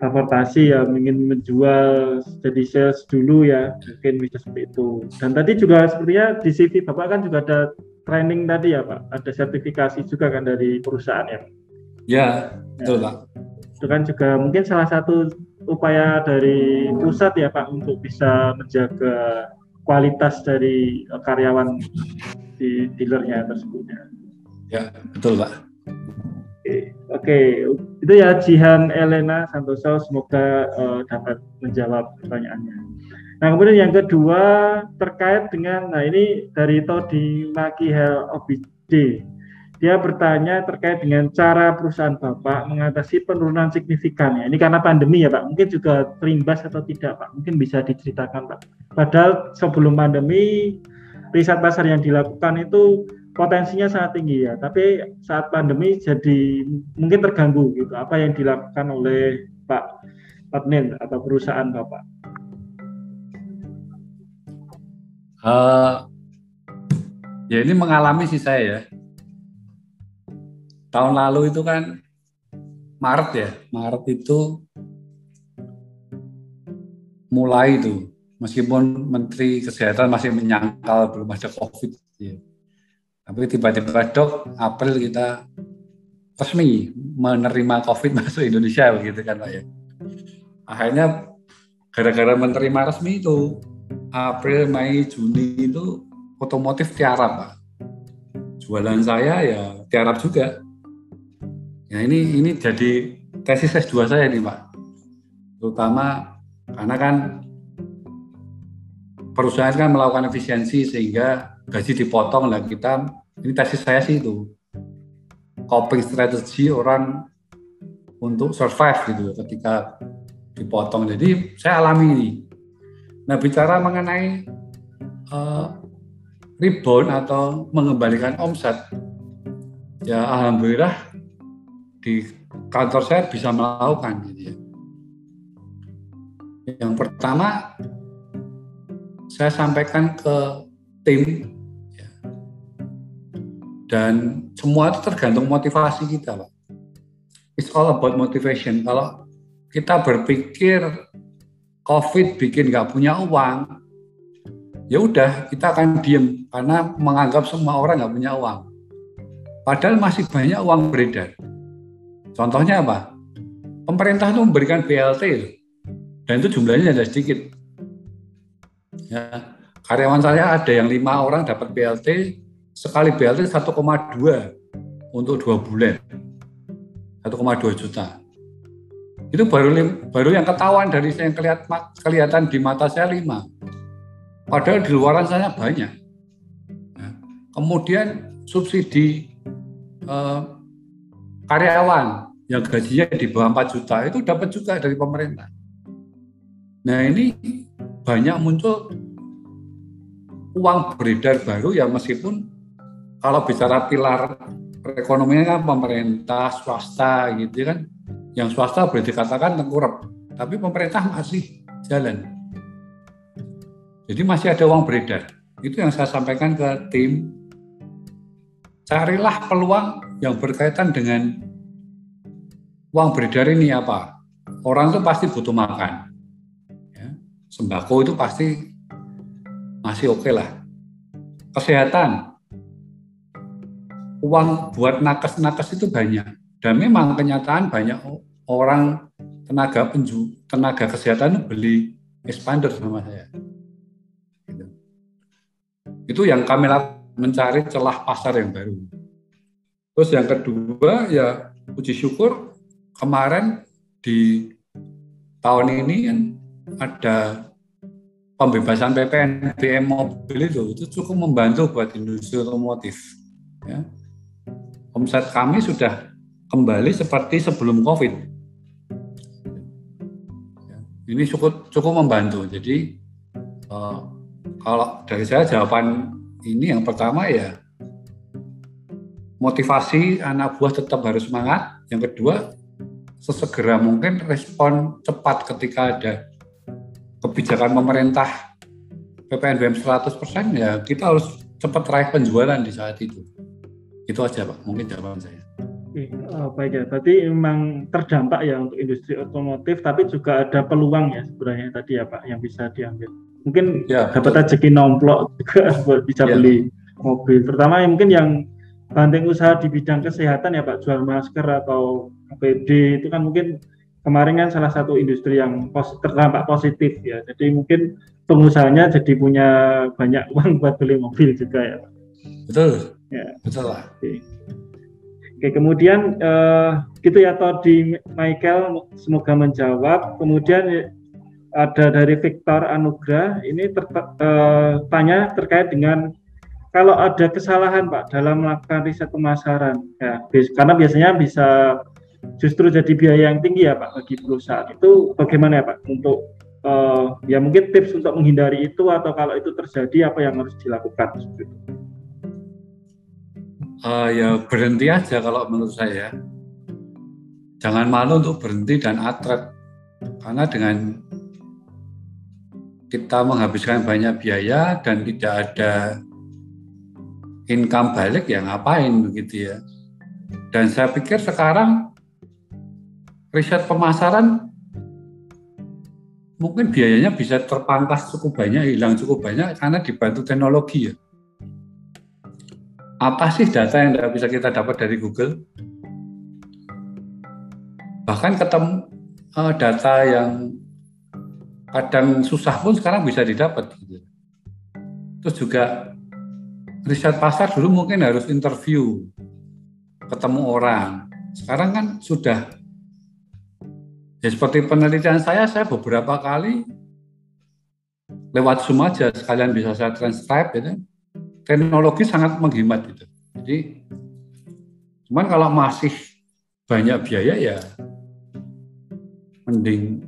transportasi ya ingin menjual jadi sales dulu ya mungkin bisa seperti itu. Dan tadi juga sepertinya di CV Bapak kan juga ada training tadi ya Pak, ada sertifikasi juga kan dari perusahaan ya. Ya, betul ya. Pak itu kan juga mungkin salah satu upaya dari pusat ya Pak untuk bisa menjaga kualitas dari karyawan di dealernya tersebut ya. Ya betul Pak. Oke, Oke. itu ya Jihan Elena Santoso semoga uh, dapat menjawab pertanyaannya. Nah kemudian yang kedua terkait dengan, nah ini dari Todi Maki Hel OBD dia bertanya terkait dengan cara perusahaan Bapak mengatasi penurunan signifikan ya. Ini karena pandemi ya Pak. Mungkin juga terimbas atau tidak Pak. Mungkin bisa diceritakan Pak. Padahal sebelum pandemi riset pasar yang dilakukan itu potensinya sangat tinggi ya. Tapi saat pandemi jadi mungkin terganggu gitu. Apa yang dilakukan oleh Pak Patnin atau perusahaan Bapak? Uh, ya ini mengalami sih saya ya tahun lalu itu kan Maret ya, Maret itu mulai itu meskipun Menteri Kesehatan masih menyangkal belum ada COVID, ya. tapi tiba-tiba dok April kita resmi menerima COVID masuk Indonesia begitu kan Pak ya. Akhirnya gara-gara menerima resmi itu April, Mei, Juni itu otomotif tiarap Pak. Jualan saya ya tiarap juga. Ya ini ini jadi tesis S2 saya nih Pak. Terutama karena kan perusahaan kan melakukan efisiensi sehingga gaji dipotong lah kita. Ini tesis saya sih itu. Coping strategi orang untuk survive gitu ketika dipotong. Jadi saya alami ini. Nah bicara mengenai uh, rebound atau mengembalikan omset ya alhamdulillah di kantor saya bisa melakukan gitu ya. Yang pertama, saya sampaikan ke tim, ya. dan semua itu tergantung motivasi kita, Pak. It's all about motivation. Kalau kita berpikir COVID bikin nggak punya uang, ya udah kita akan diem karena menganggap semua orang nggak punya uang. Padahal masih banyak uang beredar. Contohnya apa? Pemerintah itu memberikan BLT dan itu jumlahnya tidak sedikit. Ya, karyawan saya ada yang lima orang dapat BLT, sekali BLT 1,2 untuk dua bulan, 1,2 juta. Itu baru baru yang ketahuan dari saya yang kelihatan, kelihatan di mata saya lima. Padahal di luaran sana banyak. Nah, kemudian subsidi eh, karyawan yang gajinya di bawah 4 juta itu dapat juga dari pemerintah. Nah ini banyak muncul uang beredar baru ya meskipun kalau bicara pilar perekonomian kan pemerintah, swasta gitu kan. Yang swasta boleh dikatakan tengkurap, tapi pemerintah masih jalan. Jadi masih ada uang beredar. Itu yang saya sampaikan ke tim. Carilah peluang yang berkaitan dengan uang beredar ini apa. Orang itu pasti butuh makan. Ya, sembako itu pasti masih oke okay lah. Kesehatan, uang buat nakes-nakes itu banyak. Dan memang kenyataan banyak orang tenaga penju, tenaga kesehatan beli expander sama saya. Itu yang kami mencari celah pasar yang baru. Terus yang kedua ya puji syukur kemarin di tahun ini kan ada pembebasan PPN BM mobil itu itu cukup membantu buat industri otomotif. Ya. Omset kami sudah kembali seperti sebelum COVID. Ya. Ini cukup cukup membantu. Jadi uh, kalau dari saya jawaban ini yang pertama ya motivasi anak buah tetap harus semangat. Yang kedua, sesegera mungkin respon cepat ketika ada kebijakan pemerintah PPNBM 100% ya kita harus cepat raih penjualan di saat itu. Itu aja Pak, mungkin jawaban saya. Oke, oh, baik ya. Berarti memang terdampak ya untuk industri otomotif, tapi juga ada peluang ya sebenarnya tadi ya Pak yang bisa diambil mungkin ya, dapat rezeki nomplok juga buat bisa ya. beli mobil. Terutama mungkin yang banting usaha di bidang kesehatan ya Pak, jual masker atau APD itu kan mungkin kemarin kan salah satu industri yang pos, terdampak positif ya. Jadi mungkin pengusahanya jadi punya banyak uang buat beli mobil juga ya Pak. Betul. Ya. Betul lah. Oke. Oke, kemudian uh, gitu ya Todi Michael semoga menjawab. Kemudian ada dari Victor Anugrah ini ter, uh, tanya terkait dengan kalau ada kesalahan Pak dalam melakukan riset pemasaran ya karena biasanya bisa justru jadi biaya yang tinggi ya Pak bagi perusahaan. Itu bagaimana ya Pak untuk uh, ya mungkin tips untuk menghindari itu atau kalau itu terjadi apa yang harus dilakukan? Uh, ya berhenti aja kalau menurut saya. Jangan malu untuk berhenti dan atret. Karena dengan kita menghabiskan banyak biaya dan tidak ada income balik ya ngapain begitu ya. Dan saya pikir sekarang riset pemasaran mungkin biayanya bisa terpangkas cukup banyak, hilang cukup banyak karena dibantu teknologi ya. Apa sih data yang tidak bisa kita dapat dari Google? Bahkan ketemu uh, data yang kadang susah pun sekarang bisa didapat gitu. Terus juga riset pasar dulu mungkin harus interview, ketemu orang. Sekarang kan sudah ya seperti penelitian saya, saya beberapa kali lewat Zoom aja sekalian bisa saya transcribe gitu. Teknologi sangat menghemat gitu. Jadi cuman kalau masih banyak biaya ya mending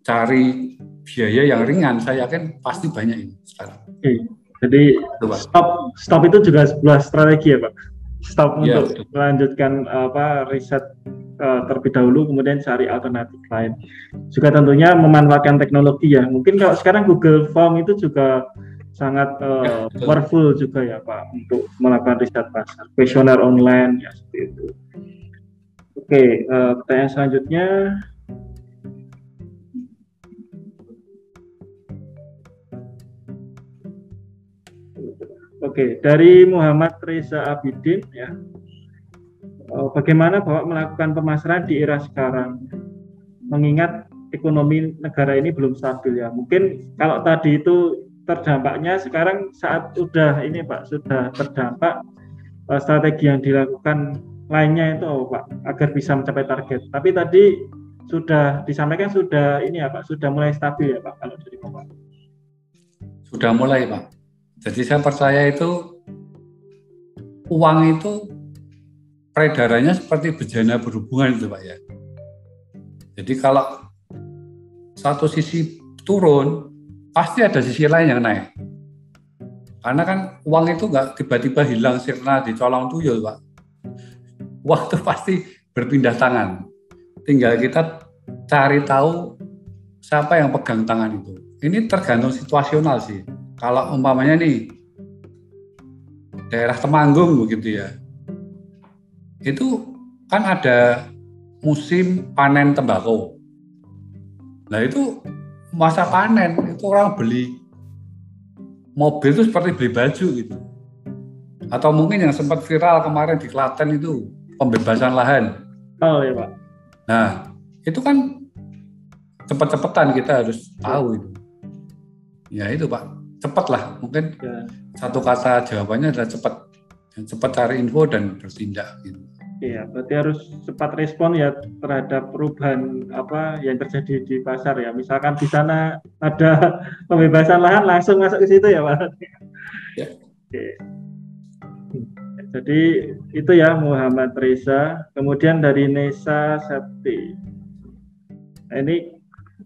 cari biaya yang ringan saya yakin pasti banyak ini sekarang. Oke. Jadi stop stop itu juga sebuah strategi ya Pak. Stop ya, untuk betul. melanjutkan apa riset uh, terlebih dahulu, kemudian cari alternatif lain. Juga tentunya memanfaatkan teknologi ya. Mungkin kalau sekarang Google Form itu juga sangat uh, powerful juga ya Pak untuk melakukan riset pasar. Questionnaire online ya seperti itu. Oke, uh, pertanyaan selanjutnya Oke, dari Muhammad Reza Abidin ya. Eh, bagaimana Bapak melakukan pemasaran di era sekarang? Mengingat ekonomi negara ini belum stabil ya. Mungkin kalau tadi itu terdampaknya sekarang saat sudah ini Pak, sudah terdampak eh, strategi yang dilakukan lainnya itu oh, Pak agar bisa mencapai target. Tapi tadi sudah disampaikan sudah ini ya Pak, sudah mulai stabil ya Pak kalau dari Bapak. Sudah mulai Pak jadi saya percaya itu uang itu peredarannya seperti bejana berhubungan itu Pak ya. Jadi kalau satu sisi turun, pasti ada sisi lain yang naik. Karena kan uang itu nggak tiba-tiba hilang sirna di colong tuyul Pak. Uang itu pasti berpindah tangan. Tinggal kita cari tahu siapa yang pegang tangan itu. Ini tergantung situasional sih kalau umpamanya nih daerah Temanggung begitu ya, itu kan ada musim panen tembakau. Nah itu masa panen itu orang beli mobil itu seperti beli baju gitu. Atau mungkin yang sempat viral kemarin di Klaten itu pembebasan lahan. Oh iya pak. Nah itu kan cepet-cepetan kita harus tahu itu. Ya itu pak cepat lah mungkin ya. satu kata jawabannya adalah cepat cepat cari info dan bertindak gitu. Iya, berarti harus cepat respon ya terhadap perubahan apa yang terjadi di pasar ya. Misalkan di sana ada pembebasan lahan langsung masuk ke situ ya, Pak. Ya. Oke. Jadi itu ya Muhammad Reza. Kemudian dari Nesa Septi. Nah, ini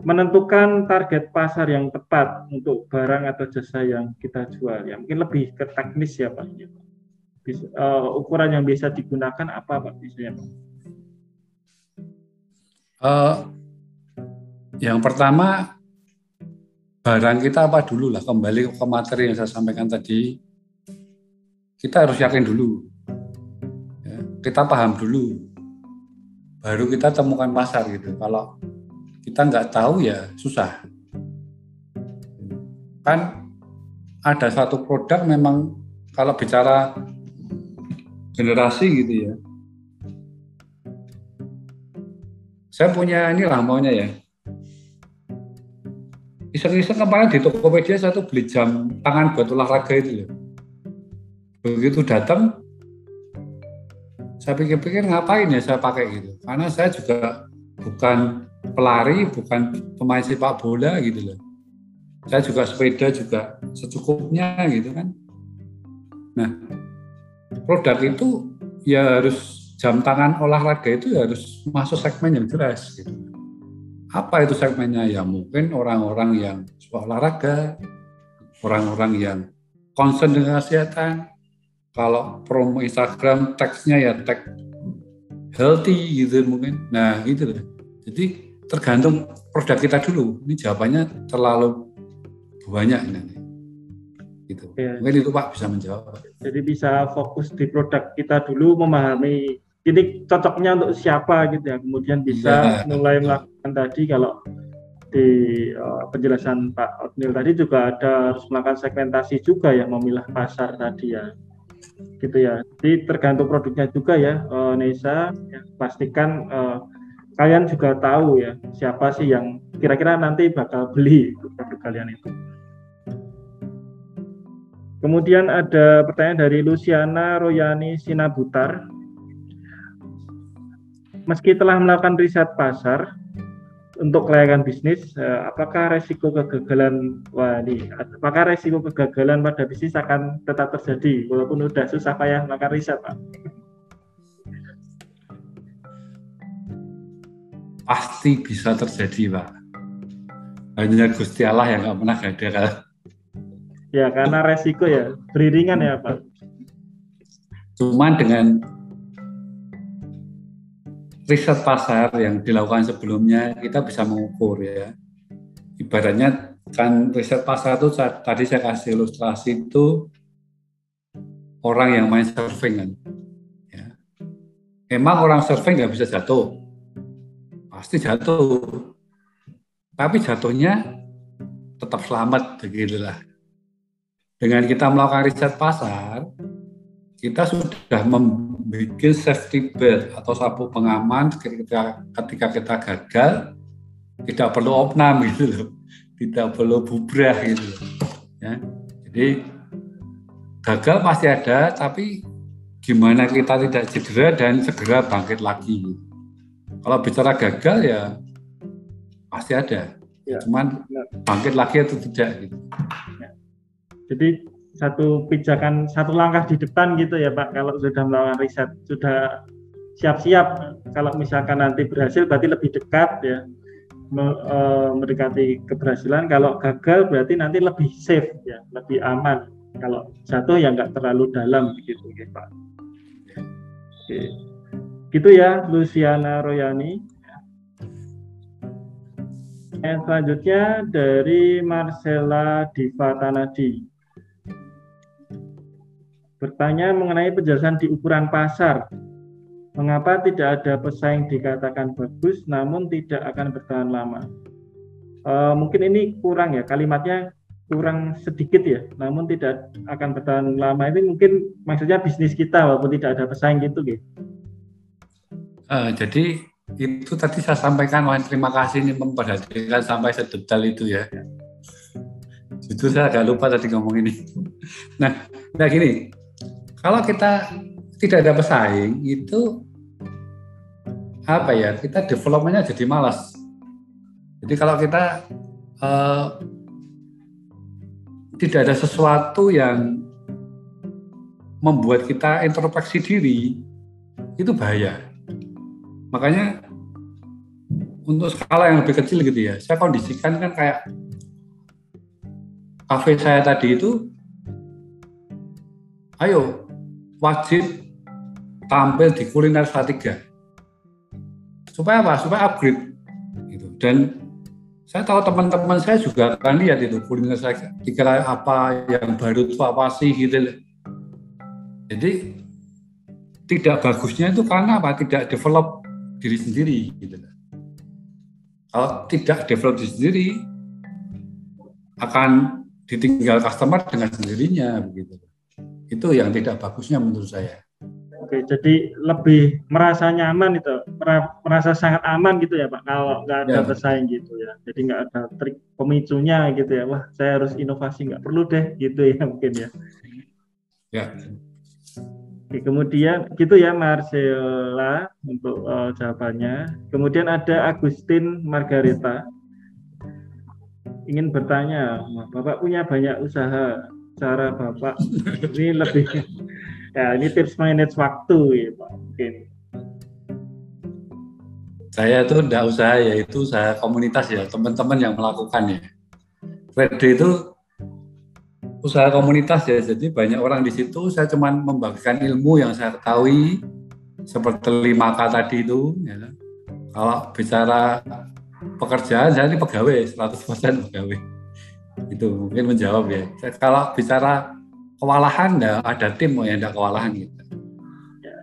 menentukan target pasar yang tepat untuk barang atau jasa yang kita jual. Ya mungkin lebih ke teknis ya pak. Bisa, uh, ukuran yang bisa digunakan apa pak biasanya pak? Uh, yang pertama barang kita apa dulu lah? Kembali ke materi yang saya sampaikan tadi. Kita harus yakin dulu. Ya, kita paham dulu. Baru kita temukan pasar gitu. Kalau kita nggak tahu ya susah. Kan ada satu produk memang kalau bicara generasi gitu ya. Saya punya ini lah maunya ya. Iseng-iseng kemarin di Tokopedia saya tuh beli jam tangan buat olahraga itu ya. Begitu datang, saya pikir-pikir ngapain ya saya pakai gitu. Karena saya juga bukan pelari, bukan pemain sepak bola gitu loh. Saya juga sepeda juga secukupnya gitu kan. Nah, produk itu ya harus jam tangan olahraga itu ya harus masuk segmen yang jelas gitu. Apa itu segmennya? Ya mungkin orang-orang yang suka olahraga, orang-orang yang concern dengan kesehatan. Kalau promo Instagram teksnya ya tag healthy gitu mungkin. Nah, gitu loh. Jadi tergantung produk kita dulu. Ini jawabannya terlalu banyak nanti. Gitu. Ya. Mungkin itu Pak bisa menjawab. Jadi bisa fokus di produk kita dulu, memahami ini cocoknya untuk siapa gitu ya. Kemudian bisa ya. mulai melakukan tadi kalau di uh, penjelasan Pak Otnil tadi juga ada harus melakukan segmentasi juga ya, memilah pasar tadi ya gitu ya. Jadi tergantung produknya juga ya, uh, Nesa. Ya, pastikan uh, kalian juga tahu ya siapa sih yang kira-kira nanti bakal beli produk kalian itu. Kemudian ada pertanyaan dari Luciana Royani Sinabutar. Meski telah melakukan riset pasar untuk kelayakan bisnis, eh, apakah resiko kegagalan wah ini, apakah resiko kegagalan pada bisnis akan tetap terjadi walaupun sudah susah payah melakukan riset, Pak? Pasti bisa terjadi pak hanya Gusti Allah yang nggak pernah gagal ya karena resiko ya beriringan ya pak cuman dengan riset pasar yang dilakukan sebelumnya kita bisa mengukur ya. Ibaratnya kan riset pasar itu tadi saya kasih ilustrasi itu orang yang main surfing kan. Ya. Emang orang surfing nggak bisa jatuh, pasti jatuh. Tapi jatuhnya tetap selamat begitulah. Dengan kita melakukan riset pasar, kita sudah membuat safety belt atau sabuk pengaman ketika ketika kita gagal tidak perlu opnam gitu loh tidak perlu bubrah gitu loh ya jadi gagal pasti ada tapi gimana kita tidak cedera dan segera bangkit lagi kalau bicara gagal ya pasti ada. Ya. cuman bangkit lagi atau tidak gitu. Ya. jadi satu pijakan satu langkah di depan gitu ya Pak. Kalau sudah melakukan riset sudah siap-siap kalau misalkan nanti berhasil berarti lebih dekat ya e, mendekati keberhasilan. Kalau gagal berarti nanti lebih safe ya lebih aman. Kalau jatuh ya nggak terlalu dalam begitu ya Pak. Oke. Gitu ya Luciana Royani yang selanjutnya dari Marcella Divatanadi bertanya mengenai penjelasan di ukuran pasar. Mengapa tidak ada pesaing dikatakan bagus namun tidak akan bertahan lama? E, mungkin ini kurang ya kalimatnya kurang sedikit ya, namun tidak akan bertahan lama ini mungkin maksudnya bisnis kita walaupun tidak ada pesaing gitu gitu. Uh, jadi itu tadi saya sampaikan, wah terima kasih ini memperhatikan sampai sedetail itu ya. Itu saya agak lupa tadi ngomong ini. Nah, nah gini, kalau kita tidak ada pesaing itu apa ya kita developmentnya jadi malas. Jadi kalau kita uh, tidak ada sesuatu yang membuat kita introspeksi diri itu bahaya. Makanya untuk skala yang lebih kecil gitu ya, saya kondisikan kan kayak kafe saya tadi itu, ayo wajib tampil di kuliner Salatiga. Supaya apa? Supaya upgrade. Gitu. Dan saya tahu teman-teman saya juga akan lihat itu kuliner saya dikira apa yang baru itu apa sih gitu. Jadi tidak bagusnya itu karena apa? Tidak develop diri sendiri gitu. Kalau tidak develop diri sendiri akan ditinggal customer dengan sendirinya begitu itu yang tidak bagusnya menurut saya. Oke, jadi lebih merasa nyaman itu, merasa sangat aman gitu ya Pak, kalau nggak ada ya. pesaing gitu ya. Jadi nggak ada trik pemicunya gitu ya. Wah, saya harus inovasi nggak perlu deh gitu ya mungkin ya. Ya. Oke, kemudian gitu ya Marcella untuk uh, jawabannya. Kemudian ada Agustin Margareta ingin bertanya, Bapak punya banyak usaha, cara Bapak ini lebih ya ini tips manage waktu ya Pak mungkin. Saya itu tidak usaha ya itu saya komunitas ya teman-teman yang melakukan ya. Itu usaha komunitas ya jadi banyak orang di situ saya cuma membagikan ilmu yang saya ketahui seperti lima kata tadi itu ya. Kalau bicara pekerjaan saya ini pegawai 100% pegawai itu mungkin menjawab ya. Kalau bicara kewalahan, ya ada tim yang tidak kewalahan gitu. Ya.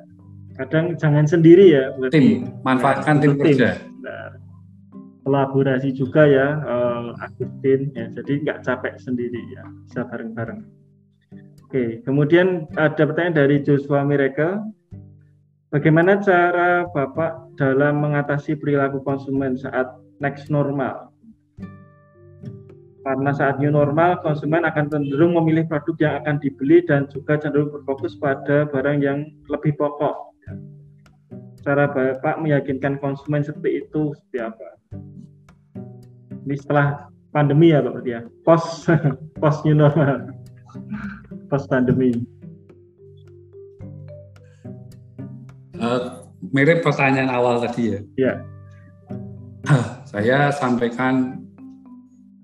Kadang jangan sendiri ya. Tim, manfaatkan ya, tim, tim kerja. Nah, kolaborasi juga ya, uh, Agustin ya. Jadi nggak capek sendiri ya, bisa bareng-bareng. Oke, kemudian ada pertanyaan dari Joshua Miracle. Bagaimana cara Bapak dalam mengatasi perilaku konsumen saat next normal? Karena saat new normal, konsumen akan cenderung memilih produk yang akan dibeli dan juga cenderung berfokus pada barang yang lebih pokok. Cara Bapak meyakinkan konsumen seperti itu seperti apa? Ini setelah pandemi ya Pak berarti ya, post post new normal, post pandemi. Uh, mirip pertanyaan awal tadi ya. Ya. Saya sampaikan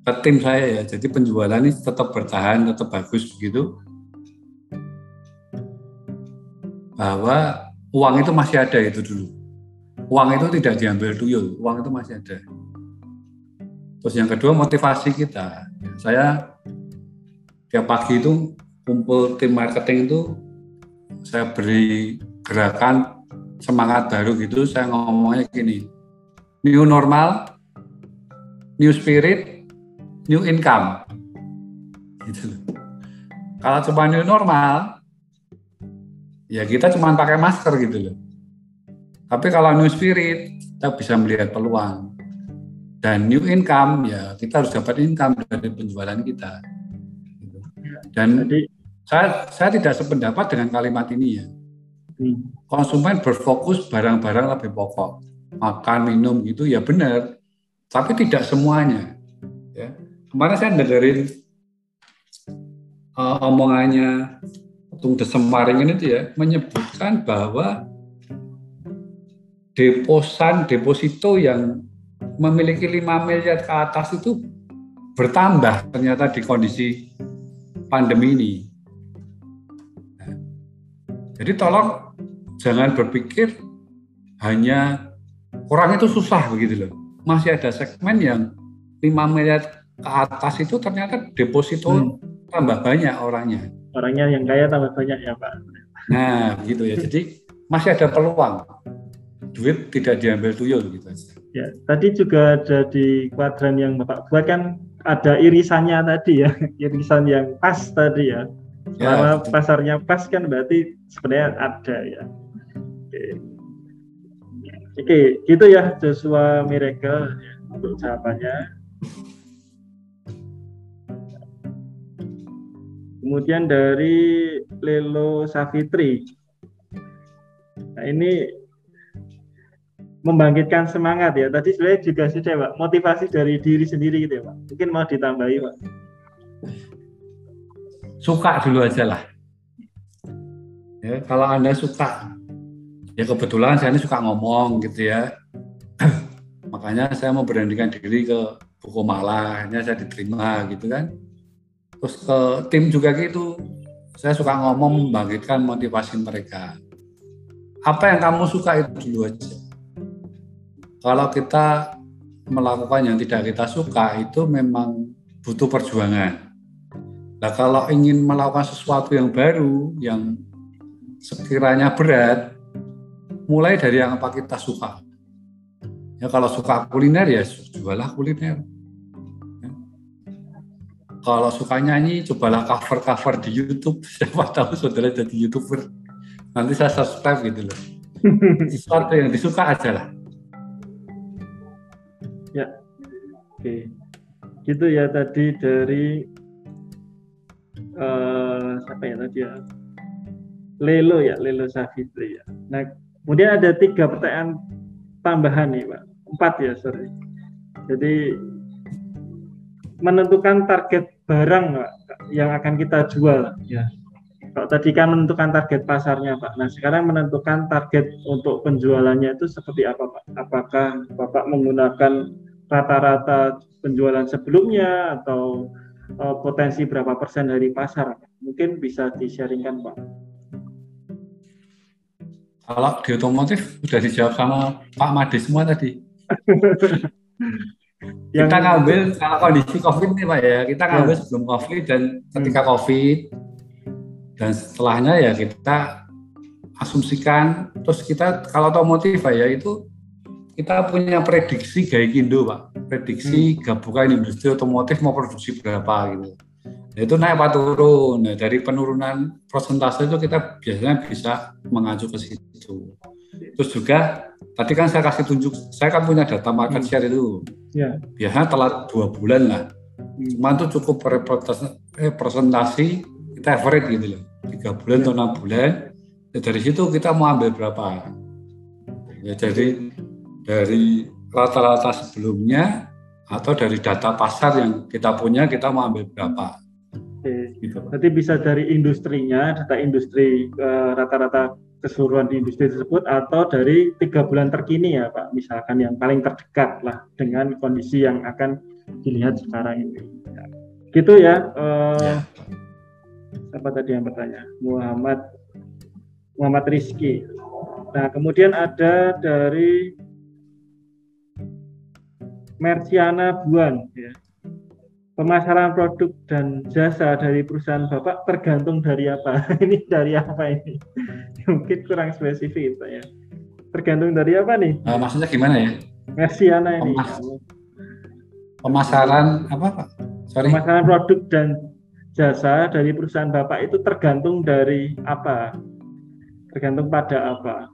ke tim saya ya. Jadi penjualan ini tetap bertahan, tetap bagus begitu. Bahwa uang itu masih ada itu dulu. Uang itu tidak diambil tuyul, uang itu masih ada. Terus yang kedua motivasi kita. Saya tiap pagi itu kumpul tim marketing itu saya beri gerakan semangat baru gitu. Saya ngomongnya gini, new normal, new spirit, new income. Gitu. Kalau cuma new normal, ya kita cuma pakai masker gitu loh. Tapi kalau new spirit, kita bisa melihat peluang. Dan new income, ya kita harus dapat income dari penjualan kita. Dan Jadi, saya, saya tidak sependapat dengan kalimat ini ya. Hmm. Konsumen berfokus barang-barang lebih pokok. Makan, minum gitu ya benar. Tapi tidak semuanya. Ya. Kemarin saya dengerin uh, omongannya Tung Desemaring ini ya menyebutkan bahwa deposan deposito yang memiliki 5 miliar ke atas itu bertambah ternyata di kondisi pandemi ini. jadi tolong jangan berpikir hanya orang itu susah begitu loh. Masih ada segmen yang 5 miliar ke atas itu ternyata deposito hmm. tambah banyak orangnya. Orangnya yang kaya tambah banyak ya Pak. Nah gitu ya. Jadi masih ada peluang duit tidak diambil tuyul gitu Ya, tadi juga ada di kuadran yang Bapak buat kan ada irisannya tadi ya, irisan yang pas tadi ya. Kalau ya. pasarnya pas kan berarti sebenarnya ada ya. Oke. Oke, gitu ya Joshua Miracle ya, untuk jawabannya. Kemudian dari Lelo Safitri. Nah, ini membangkitkan semangat ya. Tadi sebenarnya juga sudah Pak, motivasi dari diri sendiri gitu ya Pak. Mungkin mau ditambahi Pak. Suka dulu aja lah. Ya, kalau Anda suka, ya kebetulan saya ini suka ngomong gitu ya. Makanya saya mau beranikan diri ke buku malah, hanya saya diterima gitu kan. Terus ke tim juga gitu, saya suka ngomong membangkitkan motivasi mereka. Apa yang kamu suka itu dulu aja kalau kita melakukan yang tidak kita suka itu memang butuh perjuangan. Nah kalau ingin melakukan sesuatu yang baru, yang sekiranya berat, mulai dari yang apa kita suka. Ya kalau suka kuliner ya jualah kuliner. Ya. Kalau suka nyanyi, cobalah cover-cover di YouTube. Siapa tahu saudara jadi youtuber. Nanti saya subscribe gitu loh. Sesuatu yang disuka aja lah. Oke. Gitu ya tadi dari uh, siapa ya tadi ya? Lelo ya, Lelo Safitri ya. Nah, kemudian ada tiga pertanyaan tambahan nih, Pak. Empat ya, sorry. Jadi menentukan target barang Pak, yang akan kita jual. Ya. Kalau tadi kan menentukan target pasarnya, Pak. Nah, sekarang menentukan target untuk penjualannya itu seperti apa, Pak? Apakah Bapak menggunakan rata-rata penjualan sebelumnya atau uh, potensi berapa persen dari pasar? Mungkin bisa di-sharingkan, Pak. Kalau di otomotif sudah dijawab sama Pak Made semua tadi. yang... Kita ngambil kalau kondisi COVID nih Pak ya, kita ngambil ya. sebelum COVID dan ketika hmm. COVID dan setelahnya ya kita asumsikan terus kita kalau otomotif Pak ya itu kita punya prediksi Gaikindo Pak, prediksi hmm. gabungan industri otomotif mau produksi berapa gitu. Nah, itu naik apa turun. Nah, dari penurunan persentase itu kita biasanya bisa mengacu ke situ. Terus juga tadi kan saya kasih tunjuk, saya kan punya data market hmm. share itu. Ya. Biasanya telat dua bulan lah. Hmm. Cuma itu cukup representasi kita average gitu loh. Tiga bulan ya. atau enam bulan. Ya, dari situ kita mau ambil berapa. Ya, jadi dari rata-rata sebelumnya atau dari data pasar yang kita punya kita mau ambil berapa. Oke. Gitu. Berarti bisa dari industrinya, data industri eh, rata-rata keseluruhan di industri tersebut atau dari tiga bulan terkini ya Pak, misalkan yang paling terdekat lah dengan kondisi yang akan dilihat sekarang ini. Gitu ya. Eh, ya. Siapa tadi yang bertanya? Muhammad Muhammad Rizky. Nah, kemudian ada dari Merciana Buan ya. Pemasaran produk dan jasa dari perusahaan Bapak tergantung dari apa? ini dari apa ini? Mungkin kurang spesifik Pak ya. Tergantung dari apa nih? Uh, maksudnya gimana ya? Merciana ini. Pemas pemasaran apa Pak? Sorry. Pemasaran produk dan jasa dari perusahaan Bapak itu tergantung dari apa? Tergantung pada apa?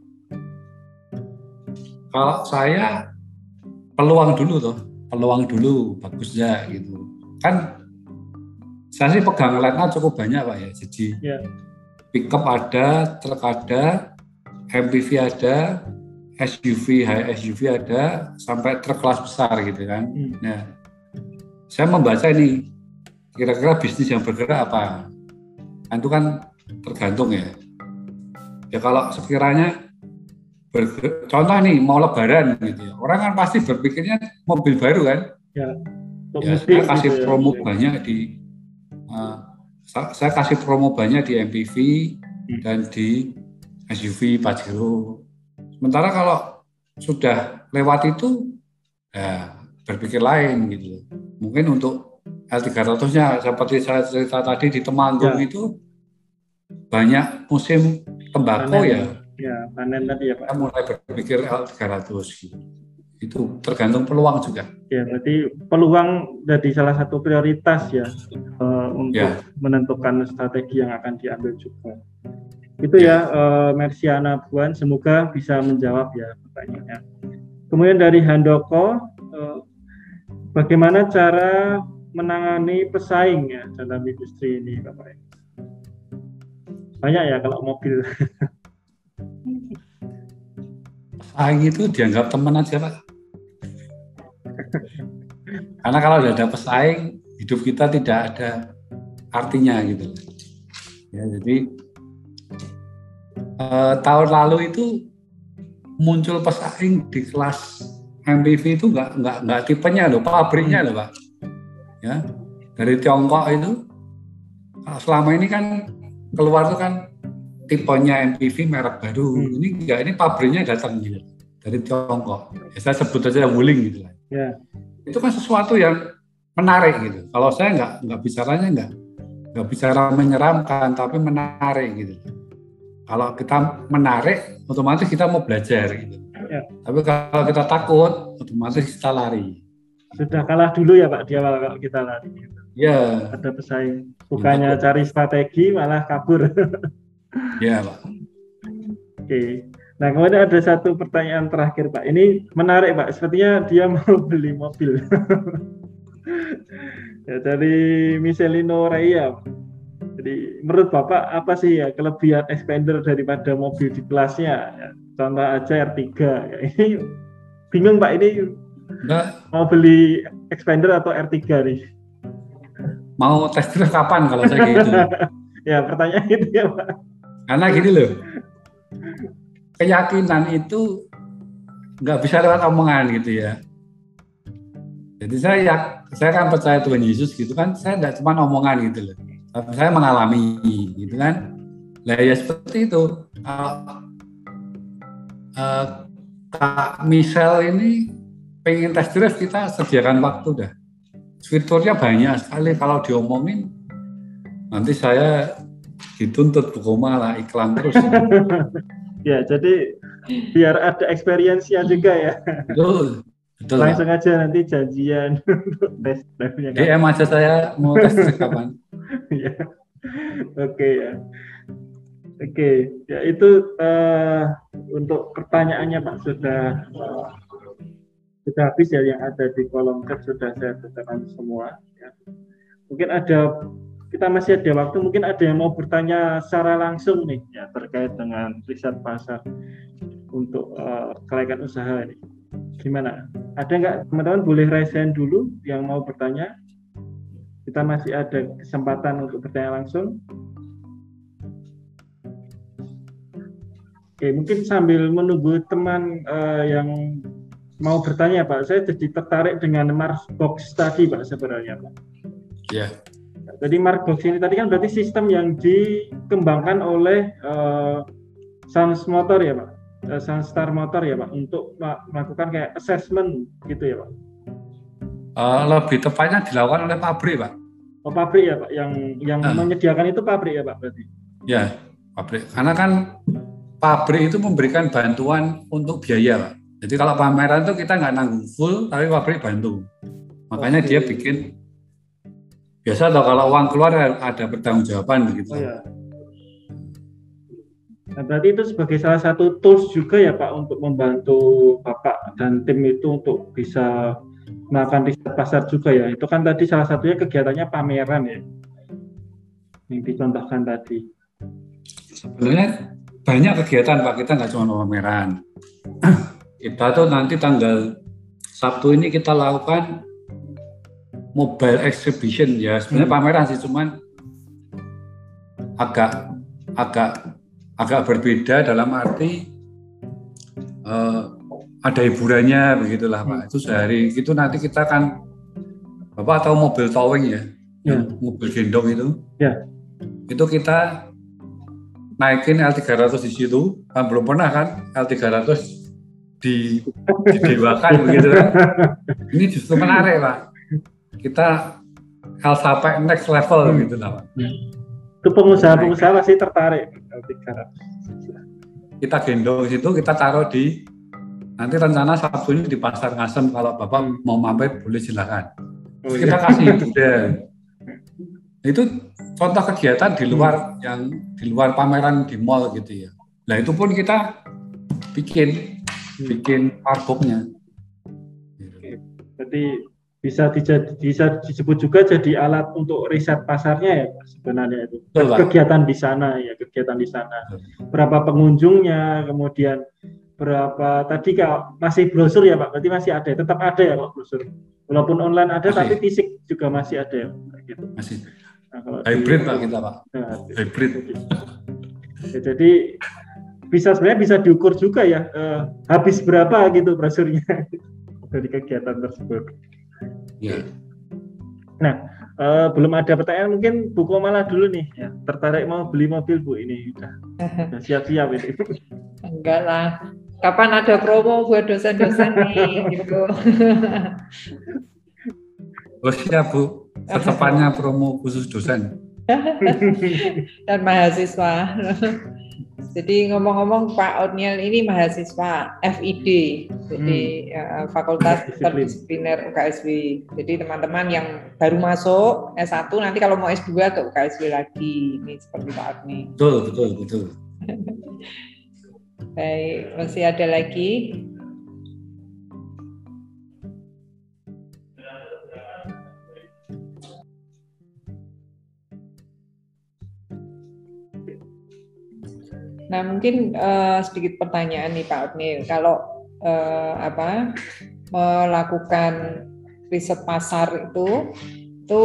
Kalau saya peluang dulu tuh, peluang dulu bagusnya gitu. Kan saya sih pegang line cukup banyak pak ya. Jadi yeah. pickup ada truk ada MPV ada SUV high SUV ada sampai truk kelas besar gitu kan. Hmm. nah saya membaca ini kira-kira bisnis yang bergerak apa? Kan itu kan tergantung ya. Ya kalau sekiranya bergerak, contoh nih mau lebaran gitu ya orang kan pasti berpikirnya mobil baru kan ya ya, saya kasih gitu ya. promo ya. banyak di uh, saya kasih promo banyak di MPV hmm. dan di SUV Pajero. Sementara kalau sudah lewat itu ya berpikir lain gitu. Mungkin untuk L300-nya seperti saya cerita tadi di Temanggung ya. itu banyak musim tembakau panen, ya. Ya, panen tadi ya Pak. Saya mulai berpikir L300 gitu itu tergantung peluang juga. Ya, berarti peluang jadi salah satu prioritas ya uh, untuk ya. menentukan strategi yang akan diambil juga. Itu ya, ya uh, Mersiana Buan, semoga bisa menjawab ya pertanyaannya. Kemudian dari Handoko, uh, bagaimana cara menangani pesaing ya dalam industri ini, Bapak? Banyak ya kalau mobil. Pesaing itu dianggap teman aja, Pak. Karena kalau tidak ada pesaing, hidup kita tidak ada artinya gitu. Ya, jadi eh, tahun lalu itu muncul pesaing di kelas MPV itu nggak nggak nggak tipenya loh, pabriknya loh pak. Ya dari Tiongkok itu selama ini kan keluar tuh kan tipenya MPV merek baru. Hmm. Ini enggak ini pabriknya datang gitu dari Tiongkok. Ya, saya sebut aja Wuling gitu lah. Ya. Itu kan sesuatu yang menarik gitu. Kalau saya nggak nggak bicaranya nggak nggak bicara menyeramkan, tapi menarik gitu. Kalau kita menarik, otomatis kita mau belajar gitu. Ya. Tapi kalau kita takut, otomatis kita lari. Sudah kalah dulu ya Pak di awal kalau kita lari. Gitu. Ya. Ada pesaing. Bukannya ya, cari strategi, malah kabur. ya Pak. Oke. Nah, kemudian ada satu pertanyaan terakhir, Pak. Ini menarik, Pak. Sepertinya dia mau beli mobil. ya, dari Michelino Raya. Jadi, menurut Bapak, apa sih ya kelebihan expander daripada mobil di kelasnya? Ya, contoh aja R3. Ya, ini bingung, Pak. Ini nah, mau beli expander atau R3 nih? Mau tes drive kapan kalau saya gitu? ya, pertanyaan itu ya, Pak. Karena gini loh, keyakinan itu nggak bisa lewat omongan gitu ya. Jadi saya ya, saya kan percaya Tuhan Yesus gitu kan, saya nggak cuma omongan gitu loh. Tapi saya mengalami gitu kan. Lah ya seperti itu. Uh, uh, Kak Michelle ini pengen tes drive kita sediakan waktu dah. Fiturnya banyak sekali kalau diomongin nanti saya dituntut buku malah iklan terus. Ya, jadi biar ada experience-nya juga ya. Betul. Betul. Langsung ya. aja nanti janjian untuk tes drive-nya. DM aja saya mau tes kapan. ya. Oke ya. Oke, ya itu uh, untuk pertanyaannya Pak sudah uh, sudah habis ya yang ada di kolom chat sudah saya bacakan semua. Ya. Mungkin ada kita masih ada waktu mungkin ada yang mau bertanya secara langsung nih ya terkait dengan riset pasar untuk uh, kelayakan usaha ini gimana ada nggak teman-teman boleh raise dulu yang mau bertanya kita masih ada kesempatan untuk bertanya langsung Oke, mungkin sambil menunggu teman uh, yang mau bertanya, Pak, saya jadi tertarik dengan Mars Box tadi, Pak, sebenarnya, Pak. Ya. Jadi Markbox ini tadi kan berarti sistem yang dikembangkan oleh uh, Sans Motor ya Pak? uh, Sunstar Motor ya Pak untuk melakukan kayak assessment gitu ya Pak? Uh, lebih tepatnya dilakukan oleh pabrik Pak. Oh pabrik ya Pak, yang yang uh. menyediakan itu pabrik ya Pak berarti? Ya pabrik, karena kan pabrik itu memberikan bantuan untuk biaya Pak. Jadi kalau pameran itu kita nggak nanggung full, tapi pabrik bantu. Makanya okay. dia bikin biasa atau kalau uang keluar ada pertanggungjawaban begitu. Oh, ya. Nah, berarti itu sebagai salah satu tools juga ya Pak untuk membantu Bapak dan tim itu untuk bisa melakukan riset pasar juga ya. Itu kan tadi salah satunya kegiatannya pameran ya. Yang dicontohkan tadi. Sebenarnya banyak kegiatan Pak, kita nggak cuma pameran. kita tuh nanti tanggal Sabtu ini kita lakukan mobile exhibition ya. Sebenarnya hmm. pameran sih cuman agak agak agak berbeda dalam arti uh, ada hiburannya begitulah Pak. Itu sehari itu nanti kita akan Bapak tahu mobil towing ya, ya. mobil gendong itu. Ya. Itu kita naikin L300 di situ, kan belum pernah kan L300 di didewakan begitu kan. Ini justru menarik Pak. Kita sampai next level gitu lah. Itu pengusaha-pengusaha pasti tertarik kita gendong situ, kita taruh di nanti rencana Sabtu ini di pasar Ngasem kalau Bapak mau mampir boleh silakan. Oh, kita iya. kasih itu deh. Itu contoh kegiatan di luar hmm. yang di luar pameran di mall gitu ya. Nah itu pun kita bikin hmm. bikin artbooknya. Jadi bisa dijad, bisa disebut juga jadi alat untuk riset pasarnya ya sebenarnya itu. Betul, kegiatan di sana ya kegiatan di sana. Berapa pengunjungnya kemudian berapa tadi kalau masih brosur ya pak? Berarti masih ada tetap ada ya pak brosur? Walaupun online ada masih. tapi fisik juga masih ada ya gitu. Masih. Nah, kalau hybrid di, pak kita pak. Nah, hybrid. Ya, jadi bisa sebenarnya bisa diukur juga ya eh, habis berapa gitu brosurnya. Dari kegiatan tersebut Ya. Nah, uh, belum ada pertanyaan mungkin Bu malah dulu nih ya. Tertarik mau beli mobil Bu ini udah. siap-siap ini. Enggak lah. Kapan ada promo buat dosen-dosen nih gitu. Oh siap Bu. Tetepannya promo khusus dosen. Dan mahasiswa. Jadi ngomong-ngomong Pak Otniel ini mahasiswa FID, jadi hmm. ya, Fakultas Interdisipliner UKSW. Jadi teman-teman yang baru masuk S1 nanti kalau mau S2 ke UKSW lagi, ini seperti Pak Otni. Betul, betul, betul. Baik, masih ada lagi Nah mungkin uh, sedikit pertanyaan nih Pak Otnil, kalau uh, apa melakukan riset pasar itu itu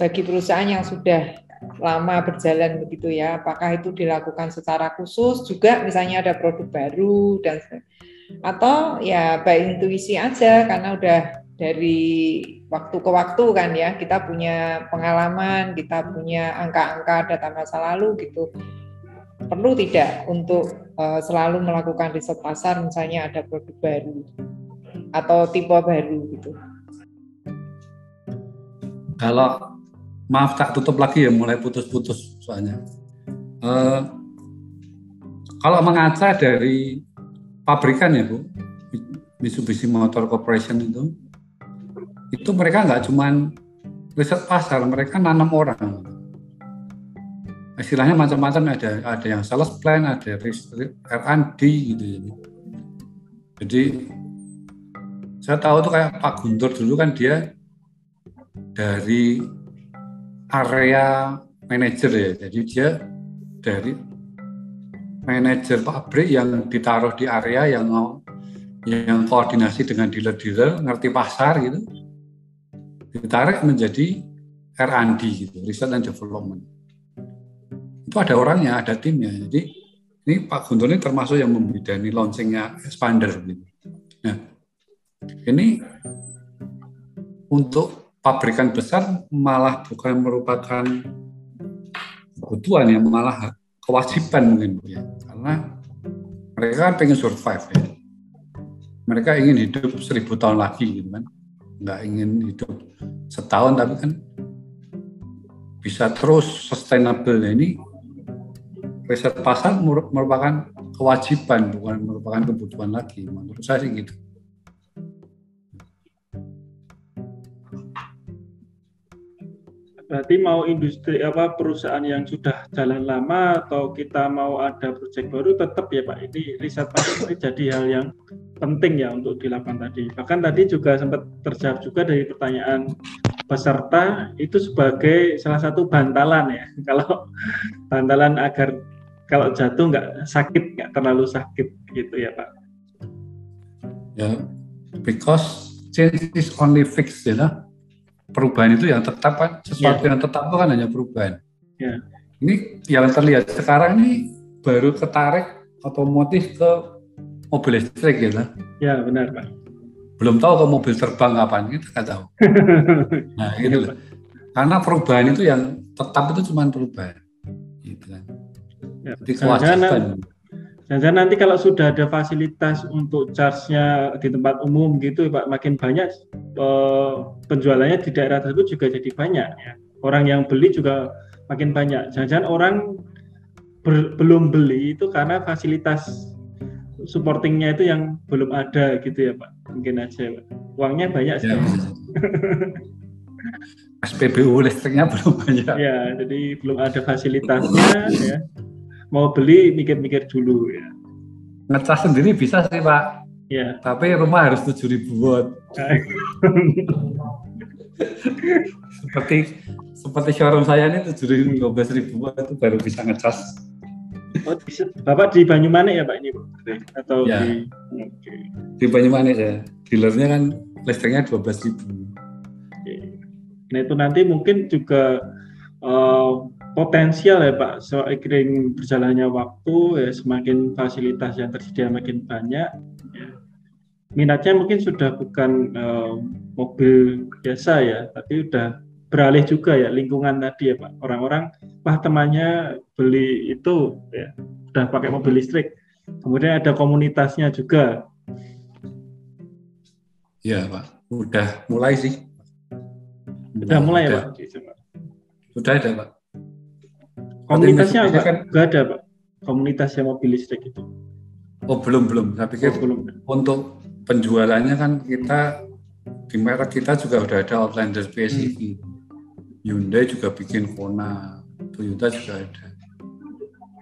bagi perusahaan yang sudah lama berjalan begitu ya, apakah itu dilakukan secara khusus? Juga misalnya ada produk baru dan atau ya baik intuisi aja karena udah dari waktu ke waktu kan ya kita punya pengalaman, kita punya angka-angka data masa lalu gitu perlu tidak untuk uh, selalu melakukan riset pasar misalnya ada produk baru atau tipe baru gitu. Kalau maaf tak tutup lagi ya mulai putus-putus soalnya. Uh, kalau mengaca dari pabrikan ya Bu, Mitsubishi Motor Corporation itu, itu mereka nggak cuman riset pasar, mereka nanam orang istilahnya macam-macam ada ada yang sales plan ada R&D gitu jadi saya tahu tuh kayak Pak Guntur dulu kan dia dari area manajer ya. Jadi dia dari manajer pabrik yang ditaruh di area yang yang koordinasi dengan dealer-dealer ngerti pasar gitu ditarik menjadi R&D gitu research and development itu ada orangnya, ada timnya. Jadi ini Pak Guntur ini termasuk yang membidani launchingnya expander. Gitu. Nah, ini untuk pabrikan besar malah bukan merupakan kebutuhan yang malah kewajiban mungkin ya karena mereka kan pengen survive ya. Mereka ingin hidup seribu tahun lagi gitu kan. Nggak ingin hidup setahun tapi kan bisa terus sustainable ini riset pasar merupakan kewajiban bukan merupakan kebutuhan lagi menurut saya sih gitu. Berarti mau industri apa perusahaan yang sudah jalan lama atau kita mau ada proyek baru tetap ya Pak. Ini riset pasar ini jadi hal yang penting ya untuk dilakukan tadi. Bahkan tadi juga sempat terjawab juga dari pertanyaan peserta itu sebagai salah satu bantalan ya. Kalau bantalan agar kalau jatuh nggak sakit, nggak terlalu sakit gitu ya Pak. Ya, because change is only fixed ya perubahan itu yang tetap kan sesuatu yeah. yang tetap itu kan hanya perubahan. Yeah. Ini yang terlihat sekarang ini baru ketarik otomotif ke mobil listrik gitu. Ya benar pak. Belum tahu ke mobil terbang kapan kita nggak tahu. nah gitu. Karena perubahan itu yang tetap itu cuma perubahan. Gitu kan. Ya, Jadi kewajiban. Jangan nanti kalau sudah ada fasilitas untuk charge-nya di tempat umum gitu Pak, makin banyak eh, penjualannya di daerah tersebut juga jadi banyak ya. Orang yang beli juga makin banyak. Jangan-jangan orang ber, belum beli itu karena fasilitas supportingnya itu yang belum ada gitu ya Pak. Mungkin aja Pak. Uangnya banyak sih. Ya. SPBU listriknya belum banyak. Ya, jadi belum ada fasilitasnya ya mau beli mikir-mikir dulu ya. Ngecas sendiri bisa sih Pak. Ya. Tapi rumah harus tujuh ribu watt. seperti seperti showroom saya ini tujuh ribu dua belas ribu watt itu baru bisa ngecas. Oh, bisa. Bapak di Banyumanik ya Pak ini Atau ya. di okay. Di Banyumanik ya. Dealernya kan listriknya dua belas ribu. Nah itu nanti mungkin juga uh, potensial ya Pak. Seiring berjalannya waktu ya semakin fasilitas yang tersedia makin banyak ya. minatnya mungkin sudah bukan uh, mobil biasa ya tapi udah beralih juga ya lingkungan tadi ya Pak. Orang-orang wah temannya beli itu ya udah pakai mobil listrik. Kemudian ada komunitasnya juga. Ya Pak. Udah mulai sih. Udah, mulai ya, udah. ya Pak. Sudah ada Pak Komunitasnya enggak, kan, ada Pak. Komunitas yang mobil listrik itu. Oh belum belum. Saya pikir oh, belum. Untuk penjualannya kan kita di merek kita juga udah ada Outlander PSEV. Hmm. Hyundai juga bikin Kona, Toyota juga ada.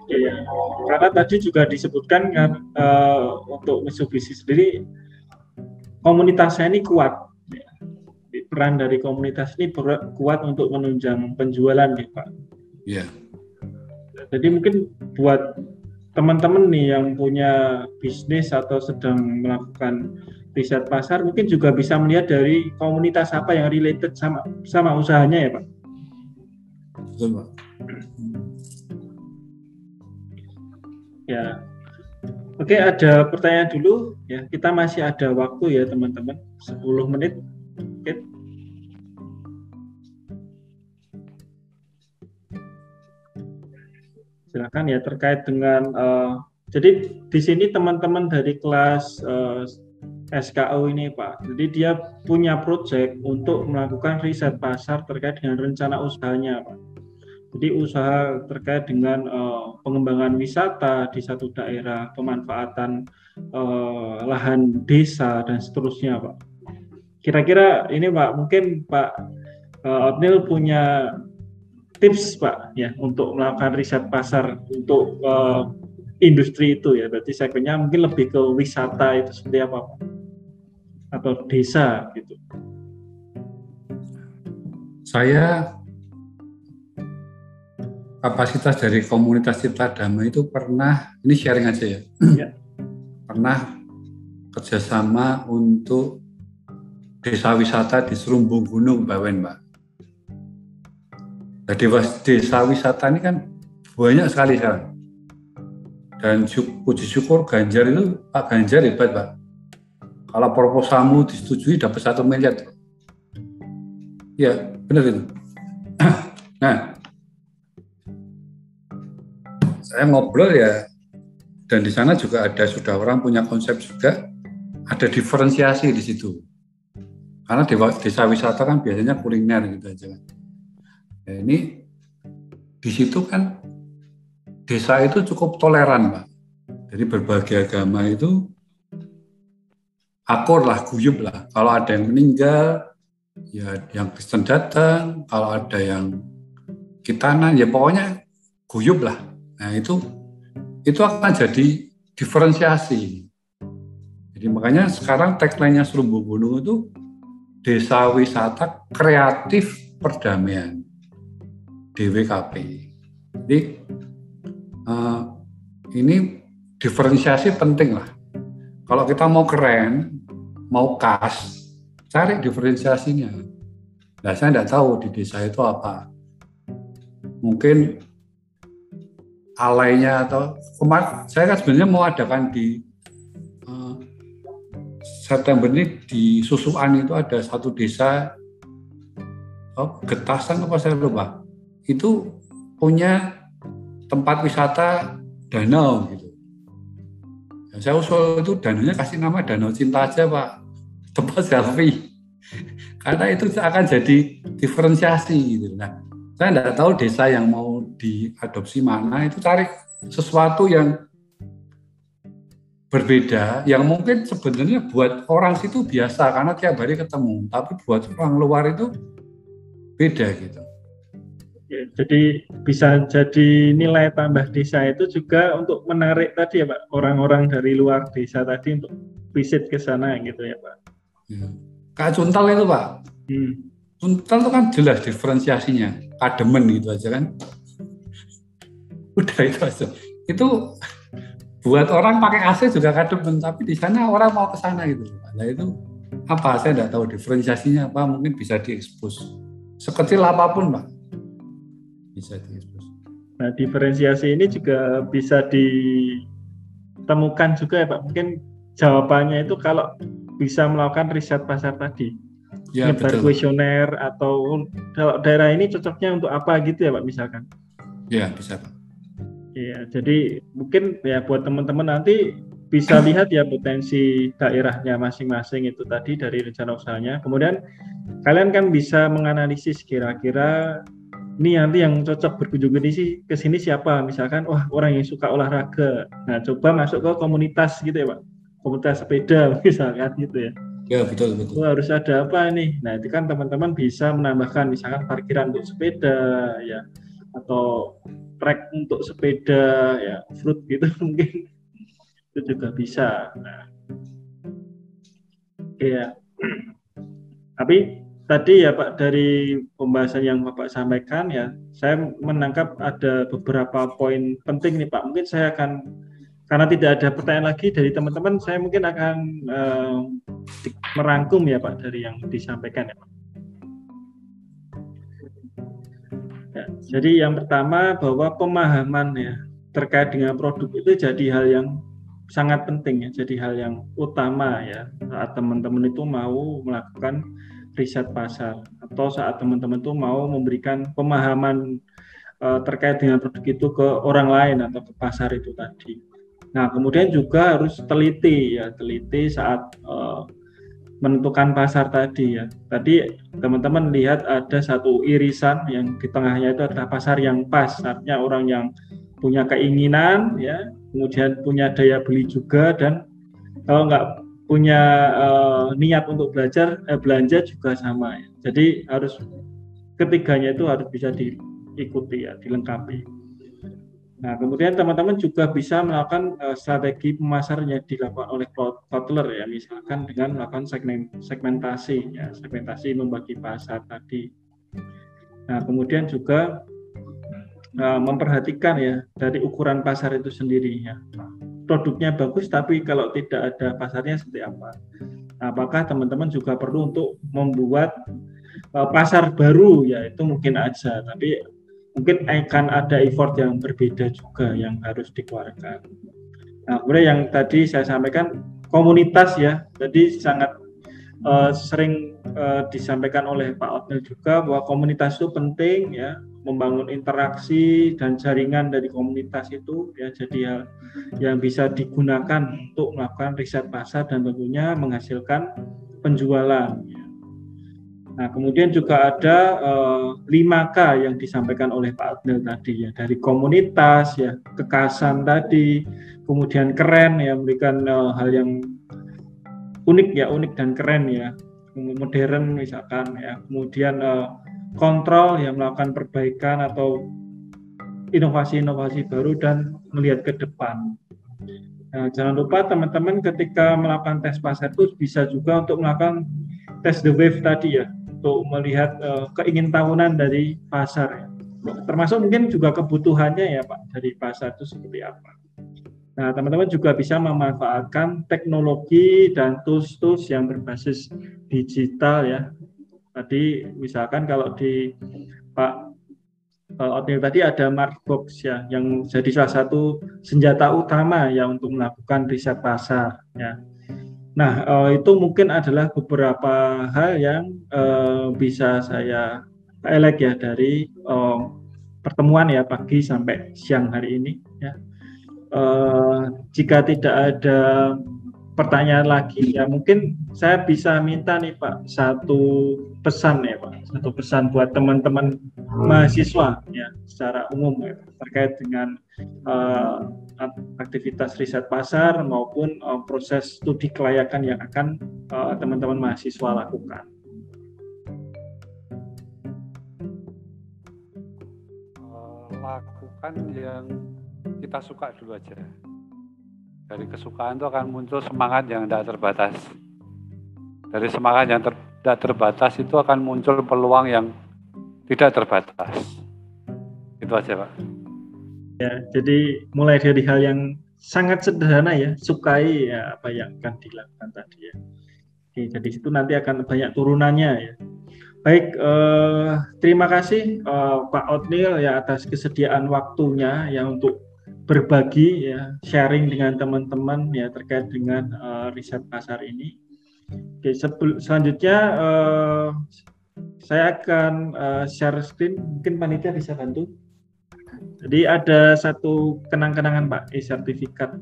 Iya, karena tadi juga disebutkan kan uh, untuk Mitsubishi sendiri komunitasnya ini kuat. Peran dari komunitas ini kuat untuk menunjang penjualan, nih Pak. Iya. Jadi mungkin buat teman-teman nih yang punya bisnis atau sedang melakukan riset pasar mungkin juga bisa melihat dari komunitas apa yang related sama sama usahanya ya Pak. Betul Pak. Ya. Oke, ada pertanyaan dulu ya. Kita masih ada waktu ya teman-teman, 10 menit. Silakan ya terkait dengan uh, jadi di sini teman-teman dari kelas uh, eh, SKU ini Pak. Jadi dia punya proyek untuk melakukan riset pasar terkait dengan rencana usahanya Pak. Jadi usaha terkait dengan uh, pengembangan wisata di satu daerah, pemanfaatan uh, lahan desa dan seterusnya Pak. Kira-kira ini Pak, mungkin Pak uh, Otnil punya tips Pak ya untuk melakukan riset pasar untuk uh, industri itu ya berarti segmennya mungkin lebih ke wisata itu seperti apa Pak? atau desa gitu saya kapasitas dari komunitas Cipta Damai itu pernah ini sharing aja ya, ya. pernah kerjasama untuk desa wisata di Serumbung Gunung Bawen Mbak jadi desa wisata ini kan banyak sekali sekarang. Dan puji syukur Ganjar itu Pak Ganjar hebat Pak. Kalau proposalmu disetujui dapat satu miliar. Ya benar itu. Nah, saya ngobrol ya dan di sana juga ada sudah orang punya konsep juga ada diferensiasi di situ karena desa wisata kan biasanya kuliner gitu aja kan nah, ini di situ kan desa itu cukup toleran pak. Jadi berbagai agama itu akur lah guyup lah. Kalau ada yang meninggal ya yang Kristen datang. Kalau ada yang kitanan ya pokoknya guyup lah. Nah itu itu akan jadi diferensiasi. Jadi makanya sekarang tagline-nya Serumbu Gunung itu Desa Wisata Kreatif Perdamaian DWKP. Jadi uh, ini diferensiasi penting lah. Kalau kita mau keren, mau khas, cari diferensiasinya. Nah, saya tidak tahu di desa itu apa. Mungkin alainya atau kemarin saya kan sebenarnya mau adakan di uh, September ini di Susuan itu ada satu desa oh, Getasan apa saya lupa itu punya tempat wisata danau gitu. Dan saya usul itu danaunya kasih nama Danau Cinta aja Pak tempat selfie karena itu akan jadi diferensiasi gitu. Nah saya tidak tahu desa yang mau diadopsi mana itu cari sesuatu yang berbeda yang mungkin sebenarnya buat orang situ biasa karena tiap hari ketemu tapi buat orang luar itu beda gitu jadi bisa jadi nilai tambah desa itu juga untuk menarik tadi ya Pak? Orang-orang dari luar desa tadi untuk visit ke sana gitu ya Pak? Ya. Kak Cuntal itu Pak. Hmm. Cuntal itu kan jelas diferensiasinya. Kademen gitu aja kan. Udah itu aja. Itu buat orang pakai AC juga kademen tapi di sana orang mau ke sana gitu. Nah itu apa? Saya tidak tahu diferensiasinya apa mungkin bisa diekspos. Sekecil apa pun pak bisa diekspos nah diferensiasi ini juga bisa ditemukan juga ya pak mungkin jawabannya itu kalau bisa melakukan riset pasar tadi ya, nyebar kuesioner atau kalau daerah ini cocoknya untuk apa gitu ya Pak misalkan? Ya bisa Pak. Iya, jadi mungkin ya buat teman-teman nanti bisa lihat ya potensi daerahnya masing-masing itu tadi dari rencana usahanya. Kemudian kalian kan bisa menganalisis kira-kira ini nanti yang cocok berkunjung ini ke sini siapa? Misalkan wah orang yang suka olahraga. Nah, coba masuk ke komunitas gitu ya, Pak. Komunitas sepeda misalkan gitu ya. Ya betul betul. Oh, harus ada apa nih? Nah itu kan teman-teman bisa menambahkan misalkan parkiran untuk sepeda ya atau trek untuk sepeda ya fruit gitu mungkin itu juga bisa. Nah, ya. Tapi tadi ya Pak dari pembahasan yang Bapak sampaikan ya saya menangkap ada beberapa poin penting nih Pak. Mungkin saya akan karena tidak ada pertanyaan lagi dari teman-teman, saya mungkin akan uh, merangkum ya Pak dari yang disampaikan ya Pak. Ya, jadi yang pertama bahwa pemahaman ya terkait dengan produk itu jadi hal yang sangat penting ya, jadi hal yang utama ya saat teman-teman itu mau melakukan riset pasar atau saat teman-teman itu mau memberikan pemahaman uh, terkait dengan produk itu ke orang lain atau ke pasar itu tadi. Nah, kemudian juga harus teliti ya, teliti saat uh, menentukan pasar tadi ya. Tadi teman-teman lihat ada satu irisan yang di tengahnya itu adalah pasar yang pas, artinya orang yang punya keinginan ya, kemudian punya daya beli juga dan kalau nggak punya uh, niat untuk belajar eh, belanja juga sama ya. Jadi harus ketiganya itu harus bisa diikuti ya, dilengkapi. Nah, kemudian teman-teman juga bisa melakukan uh, strategi pemasaran dilakukan oleh Kotler ya, misalkan dengan melakukan segmen, segmentasi, ya, segmentasi membagi pasar tadi. Nah, kemudian juga uh, memperhatikan ya dari ukuran pasar itu sendiri ya. Produknya bagus, tapi kalau tidak ada pasarnya seperti apa? Apakah teman-teman juga perlu untuk membuat uh, pasar baru ya itu mungkin aja, tapi mungkin akan ada effort yang berbeda juga yang harus dikeluarkan. Nah, kemudian yang tadi saya sampaikan komunitas ya, jadi sangat uh, sering uh, disampaikan oleh Pak Otnil juga bahwa komunitas itu penting ya, membangun interaksi dan jaringan dari komunitas itu ya jadi hal yang bisa digunakan untuk melakukan riset pasar dan tentunya menghasilkan penjualan. Ya. Nah, kemudian juga ada eh, 5K yang disampaikan oleh Pak Abdul tadi ya, dari komunitas ya, kekasan tadi, kemudian keren ya, memberikan eh, hal yang unik ya, unik dan keren ya, modern misalkan ya, kemudian eh, kontrol yang melakukan perbaikan atau inovasi-inovasi baru dan melihat ke depan. Nah, jangan lupa teman-teman ketika melakukan tes pasar itu bisa juga untuk melakukan tes the wave tadi ya, untuk melihat uh, keingintahunan dari pasar ya. Termasuk mungkin juga kebutuhannya ya Pak dari pasar itu seperti apa. Nah, teman-teman juga bisa memanfaatkan teknologi dan tools-tools yang berbasis digital ya. Tadi misalkan kalau di Pak Otnil tadi ada Markbox ya yang jadi salah satu senjata utama ya untuk melakukan riset pasar ya. Nah, uh, itu mungkin adalah beberapa hal yang uh, bisa saya elek ya dari uh, pertemuan ya pagi sampai siang hari ini ya. Jika tidak ada pertanyaan lagi ya mungkin saya bisa minta nih Pak satu pesan ya Pak satu pesan buat teman-teman mahasiswa ya secara umum ya terkait dengan uh, aktivitas riset pasar maupun uh, proses studi kelayakan yang akan eh, teman-teman mahasiswa lakukan. Uh, lakukan yang kita suka dulu aja. Dari kesukaan itu akan muncul semangat yang tidak terbatas. Dari semangat yang ter tidak terbatas itu akan muncul peluang yang tidak terbatas. Itu aja, Pak. Ya, jadi mulai dari hal yang sangat sederhana ya, sukai ya apa yang akan dilakukan tadi ya. Oke, jadi situ nanti akan banyak turunannya ya. Baik, eh, terima kasih eh, Pak Otnil ya atas kesediaan waktunya ya untuk berbagi ya sharing dengan teman-teman ya terkait dengan eh, riset pasar ini. Oke, selanjutnya eh, saya akan uh, share screen, mungkin panitia bisa bantu. Jadi ada satu kenang-kenangan Pak, e-sertifikat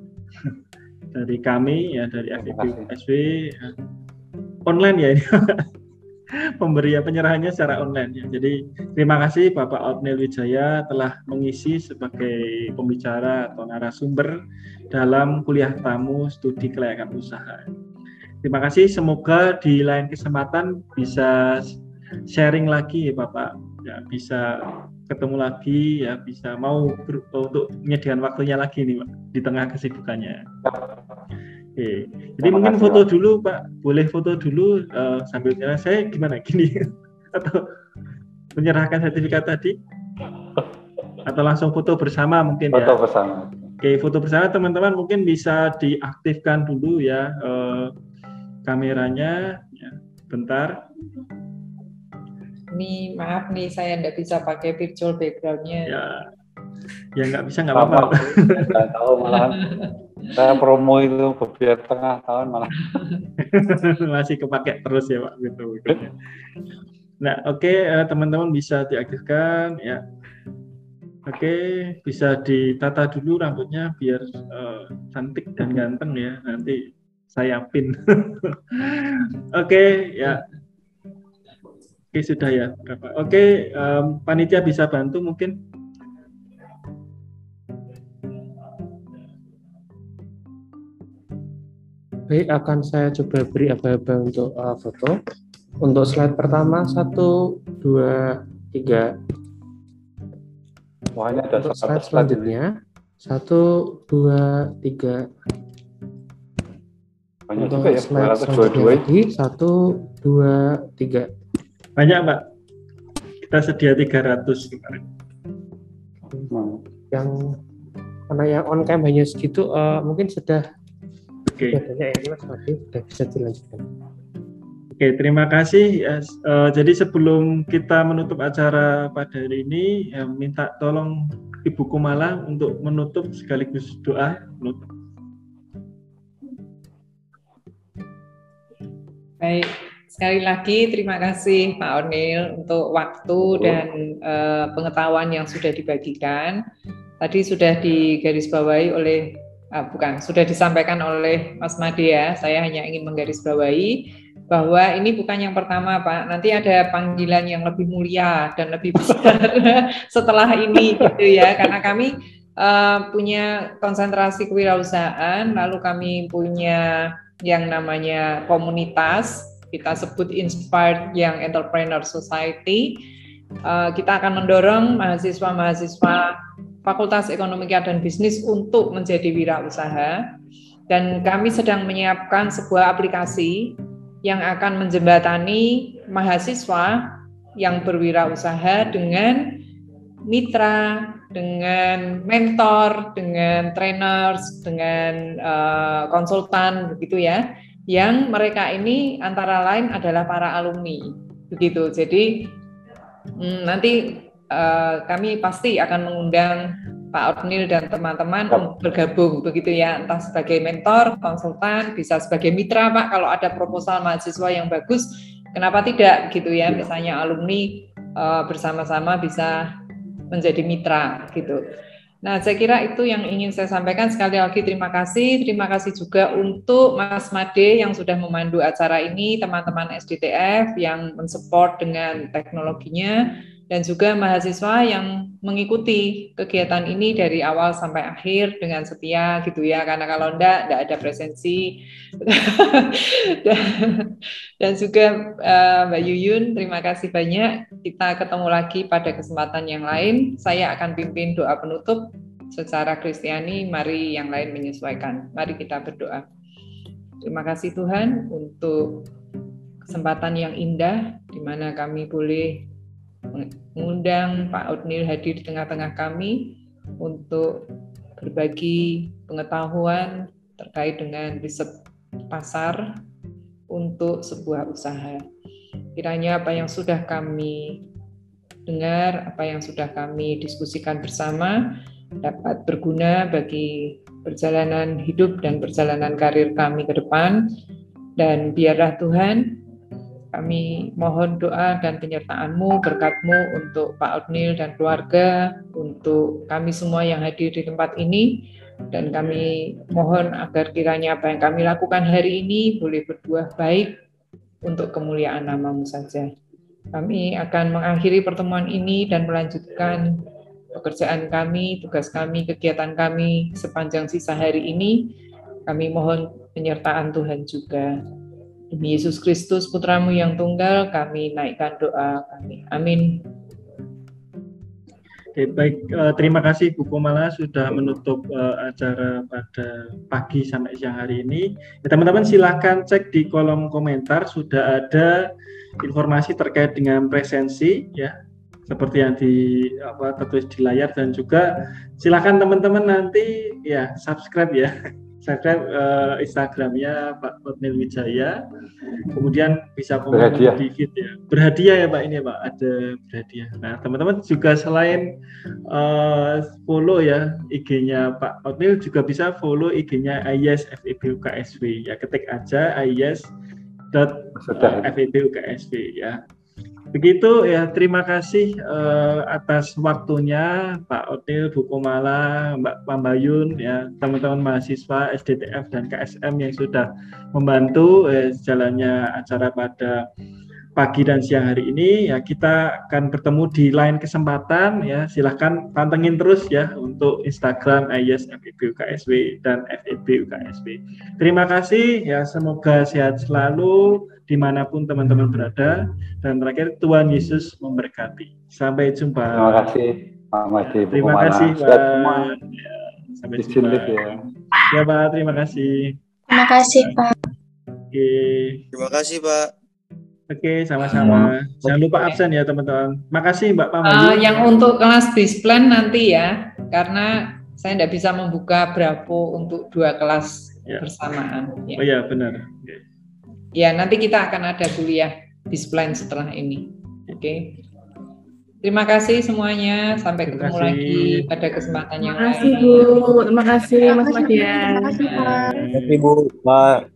dari kami ya dari FIB SW ya. online ya ini. Pemberian penyerahannya secara online ya. Jadi terima kasih Bapak Otnil Wijaya telah mengisi sebagai pembicara atau narasumber dalam kuliah tamu studi kelayakan usaha. Terima kasih, semoga di lain kesempatan bisa sharing lagi ya Bapak ya bisa ketemu lagi ya bisa mau untuk menyediakan waktunya lagi nih Pak di tengah kesibukannya. Oke, jadi Terima mungkin foto Pak. dulu Pak, boleh foto dulu uh, sambil jalan saya gimana gini? Atau menyerahkan sertifikat tadi? Atau langsung foto bersama mungkin foto ya. Foto bersama. Oke, foto bersama. Teman-teman mungkin bisa diaktifkan dulu ya uh, kameranya. Ya. Bentar. Nih maaf nih saya nggak bisa pakai virtual backgroundnya. Ya. Ya nggak bisa nggak apa-apa. tahu malah saya promo itu biar tengah tahun malah. Masih kepake terus ya pak gitu nah oke okay, eh, teman-teman bisa diaktifkan ya. Oke okay, bisa ditata dulu rambutnya biar uh, cantik dan ganteng ya. Nanti saya pin. Oke okay, ya. Oke sudah ya Oke um, panitia bisa bantu mungkin. Baik akan saya coba beri aba-aba untuk uh, foto. Untuk slide pertama satu dua tiga. Wah, ada untuk slide selanjutnya satu dua tiga. Banyak untuk juga ya, slide selanjutnya lagi satu dua tiga. Banyak, Mbak. Kita sedia 300 kemarin. Yang karena yang on cam hanya segitu, uh, mungkin sudah Oke. Okay. Banyak sudah bisa dilanjutkan. Oke, terima kasih. Uh, jadi sebelum kita menutup acara pada hari ini, ya, minta tolong Ibu Kumala untuk menutup sekaligus doa menutup. Baik, Sekali lagi terima kasih Pak Onil untuk waktu dan uh, pengetahuan yang sudah dibagikan. Tadi sudah digarisbawahi oleh uh, bukan sudah disampaikan oleh Mas Made ya. Saya hanya ingin menggarisbawahi bahwa ini bukan yang pertama Pak. Nanti ada panggilan yang lebih mulia dan lebih besar setelah ini gitu ya. Karena kami uh, punya konsentrasi kewirausahaan, lalu kami punya yang namanya komunitas kita sebut Inspired Young Entrepreneur Society. Uh, kita akan mendorong mahasiswa-mahasiswa Fakultas Ekonomi dan Bisnis untuk menjadi wirausaha. Dan kami sedang menyiapkan sebuah aplikasi yang akan menjembatani mahasiswa yang berwirausaha dengan mitra, dengan mentor, dengan trainers, dengan uh, konsultan, begitu ya yang mereka ini antara lain adalah para alumni begitu jadi hmm, nanti uh, kami pasti akan mengundang Pak Ornil dan teman-teman untuk bergabung begitu ya entah sebagai mentor, konsultan, bisa sebagai mitra Pak kalau ada proposal mahasiswa yang bagus kenapa tidak gitu ya iya. misalnya alumni uh, bersama-sama bisa menjadi mitra gitu. Nah, saya kira itu yang ingin saya sampaikan. Sekali lagi terima kasih. Terima kasih juga untuk Mas Made yang sudah memandu acara ini, teman-teman SDTF yang mensupport dengan teknologinya dan juga mahasiswa yang mengikuti kegiatan ini dari awal sampai akhir dengan setia gitu ya. Karena kalau enggak enggak ada presensi. Dan, juga uh, Mbak Yuyun terima kasih banyak. Kita ketemu lagi pada kesempatan yang lain. Saya akan pimpin doa penutup. Secara Kristiani mari yang lain menyesuaikan. Mari kita berdoa. Terima kasih Tuhan untuk kesempatan yang indah di mana kami boleh mengundang Pak Udnil hadir di tengah-tengah kami untuk berbagi pengetahuan terkait dengan riset pasar untuk sebuah usaha. Kiranya apa yang sudah kami dengar, apa yang sudah kami diskusikan bersama dapat berguna bagi perjalanan hidup dan perjalanan karir kami ke depan. Dan biarlah Tuhan kami mohon doa dan penyertaan-Mu, berkat-Mu untuk Pak Odnil dan keluarga, untuk kami semua yang hadir di tempat ini, dan kami mohon agar kiranya apa yang kami lakukan hari ini boleh berbuah baik untuk kemuliaan namamu saja. Kami akan mengakhiri pertemuan ini dan melanjutkan pekerjaan kami, tugas kami, kegiatan kami sepanjang sisa hari ini. Kami mohon penyertaan Tuhan juga. Demi Yesus Kristus, putramu yang tunggal, kami naikkan doa kami. Amin. Oke, baik. Uh, terima kasih Bu Komala sudah menutup uh, acara pada pagi sampai siang hari ini. Ya, teman-teman silahkan cek di kolom komentar sudah ada informasi terkait dengan presensi ya seperti yang di apa tertulis di layar dan juga silahkan teman-teman nanti ya subscribe ya subscribe uh, Instagramnya Pak Otnil Wijaya. Kemudian bisa di feed ya. Berhadiah ya Pak ini ya Pak, ada berhadiah. Nah teman-teman juga selain uh, follow ya IG-nya Pak Otnil juga bisa follow IG-nya IES FEB UKSW ya. Ketik aja IES FEB UKSW ya. Begitu ya, terima kasih uh, atas waktunya Pak Otil, Bu Komala, Mbak Pambayun, ya teman-teman mahasiswa SDTF dan KSM yang sudah membantu eh, jalannya acara pada pagi dan siang hari ini. Ya kita akan bertemu di lain kesempatan ya. Silahkan pantengin terus ya untuk Instagram IES FEB UKSW dan FEB UKSW terima kasih ya semoga sehat selalu di mana pun teman-teman berada dan terakhir Tuhan Yesus memberkati sampai jumpa terima kasih Pak Madi ya, terima kasih Pak ya, sampai jumpa ya. ya Pak terima kasih terima kasih Pak Oke. Terima kasih Pak. Oke, sama-sama. Hmm. Jangan lupa absen ya teman-teman. Makasih Mbak Pama. Uh, yang untuk kelas displan nanti ya, karena saya tidak bisa membuka Bravo untuk dua kelas ya. bersamaan. Ya. Oh iya benar. Okay. Ya nanti kita akan ada kuliah displan setelah ini. Oke. Okay. Terima kasih semuanya. Sampai Terima ketemu kasih. lagi pada kesempatan yang lain. Terima kasih Bu. Terima kasih Mas Madian. Terima kasih Pak. Terima kasih Bu. Pak.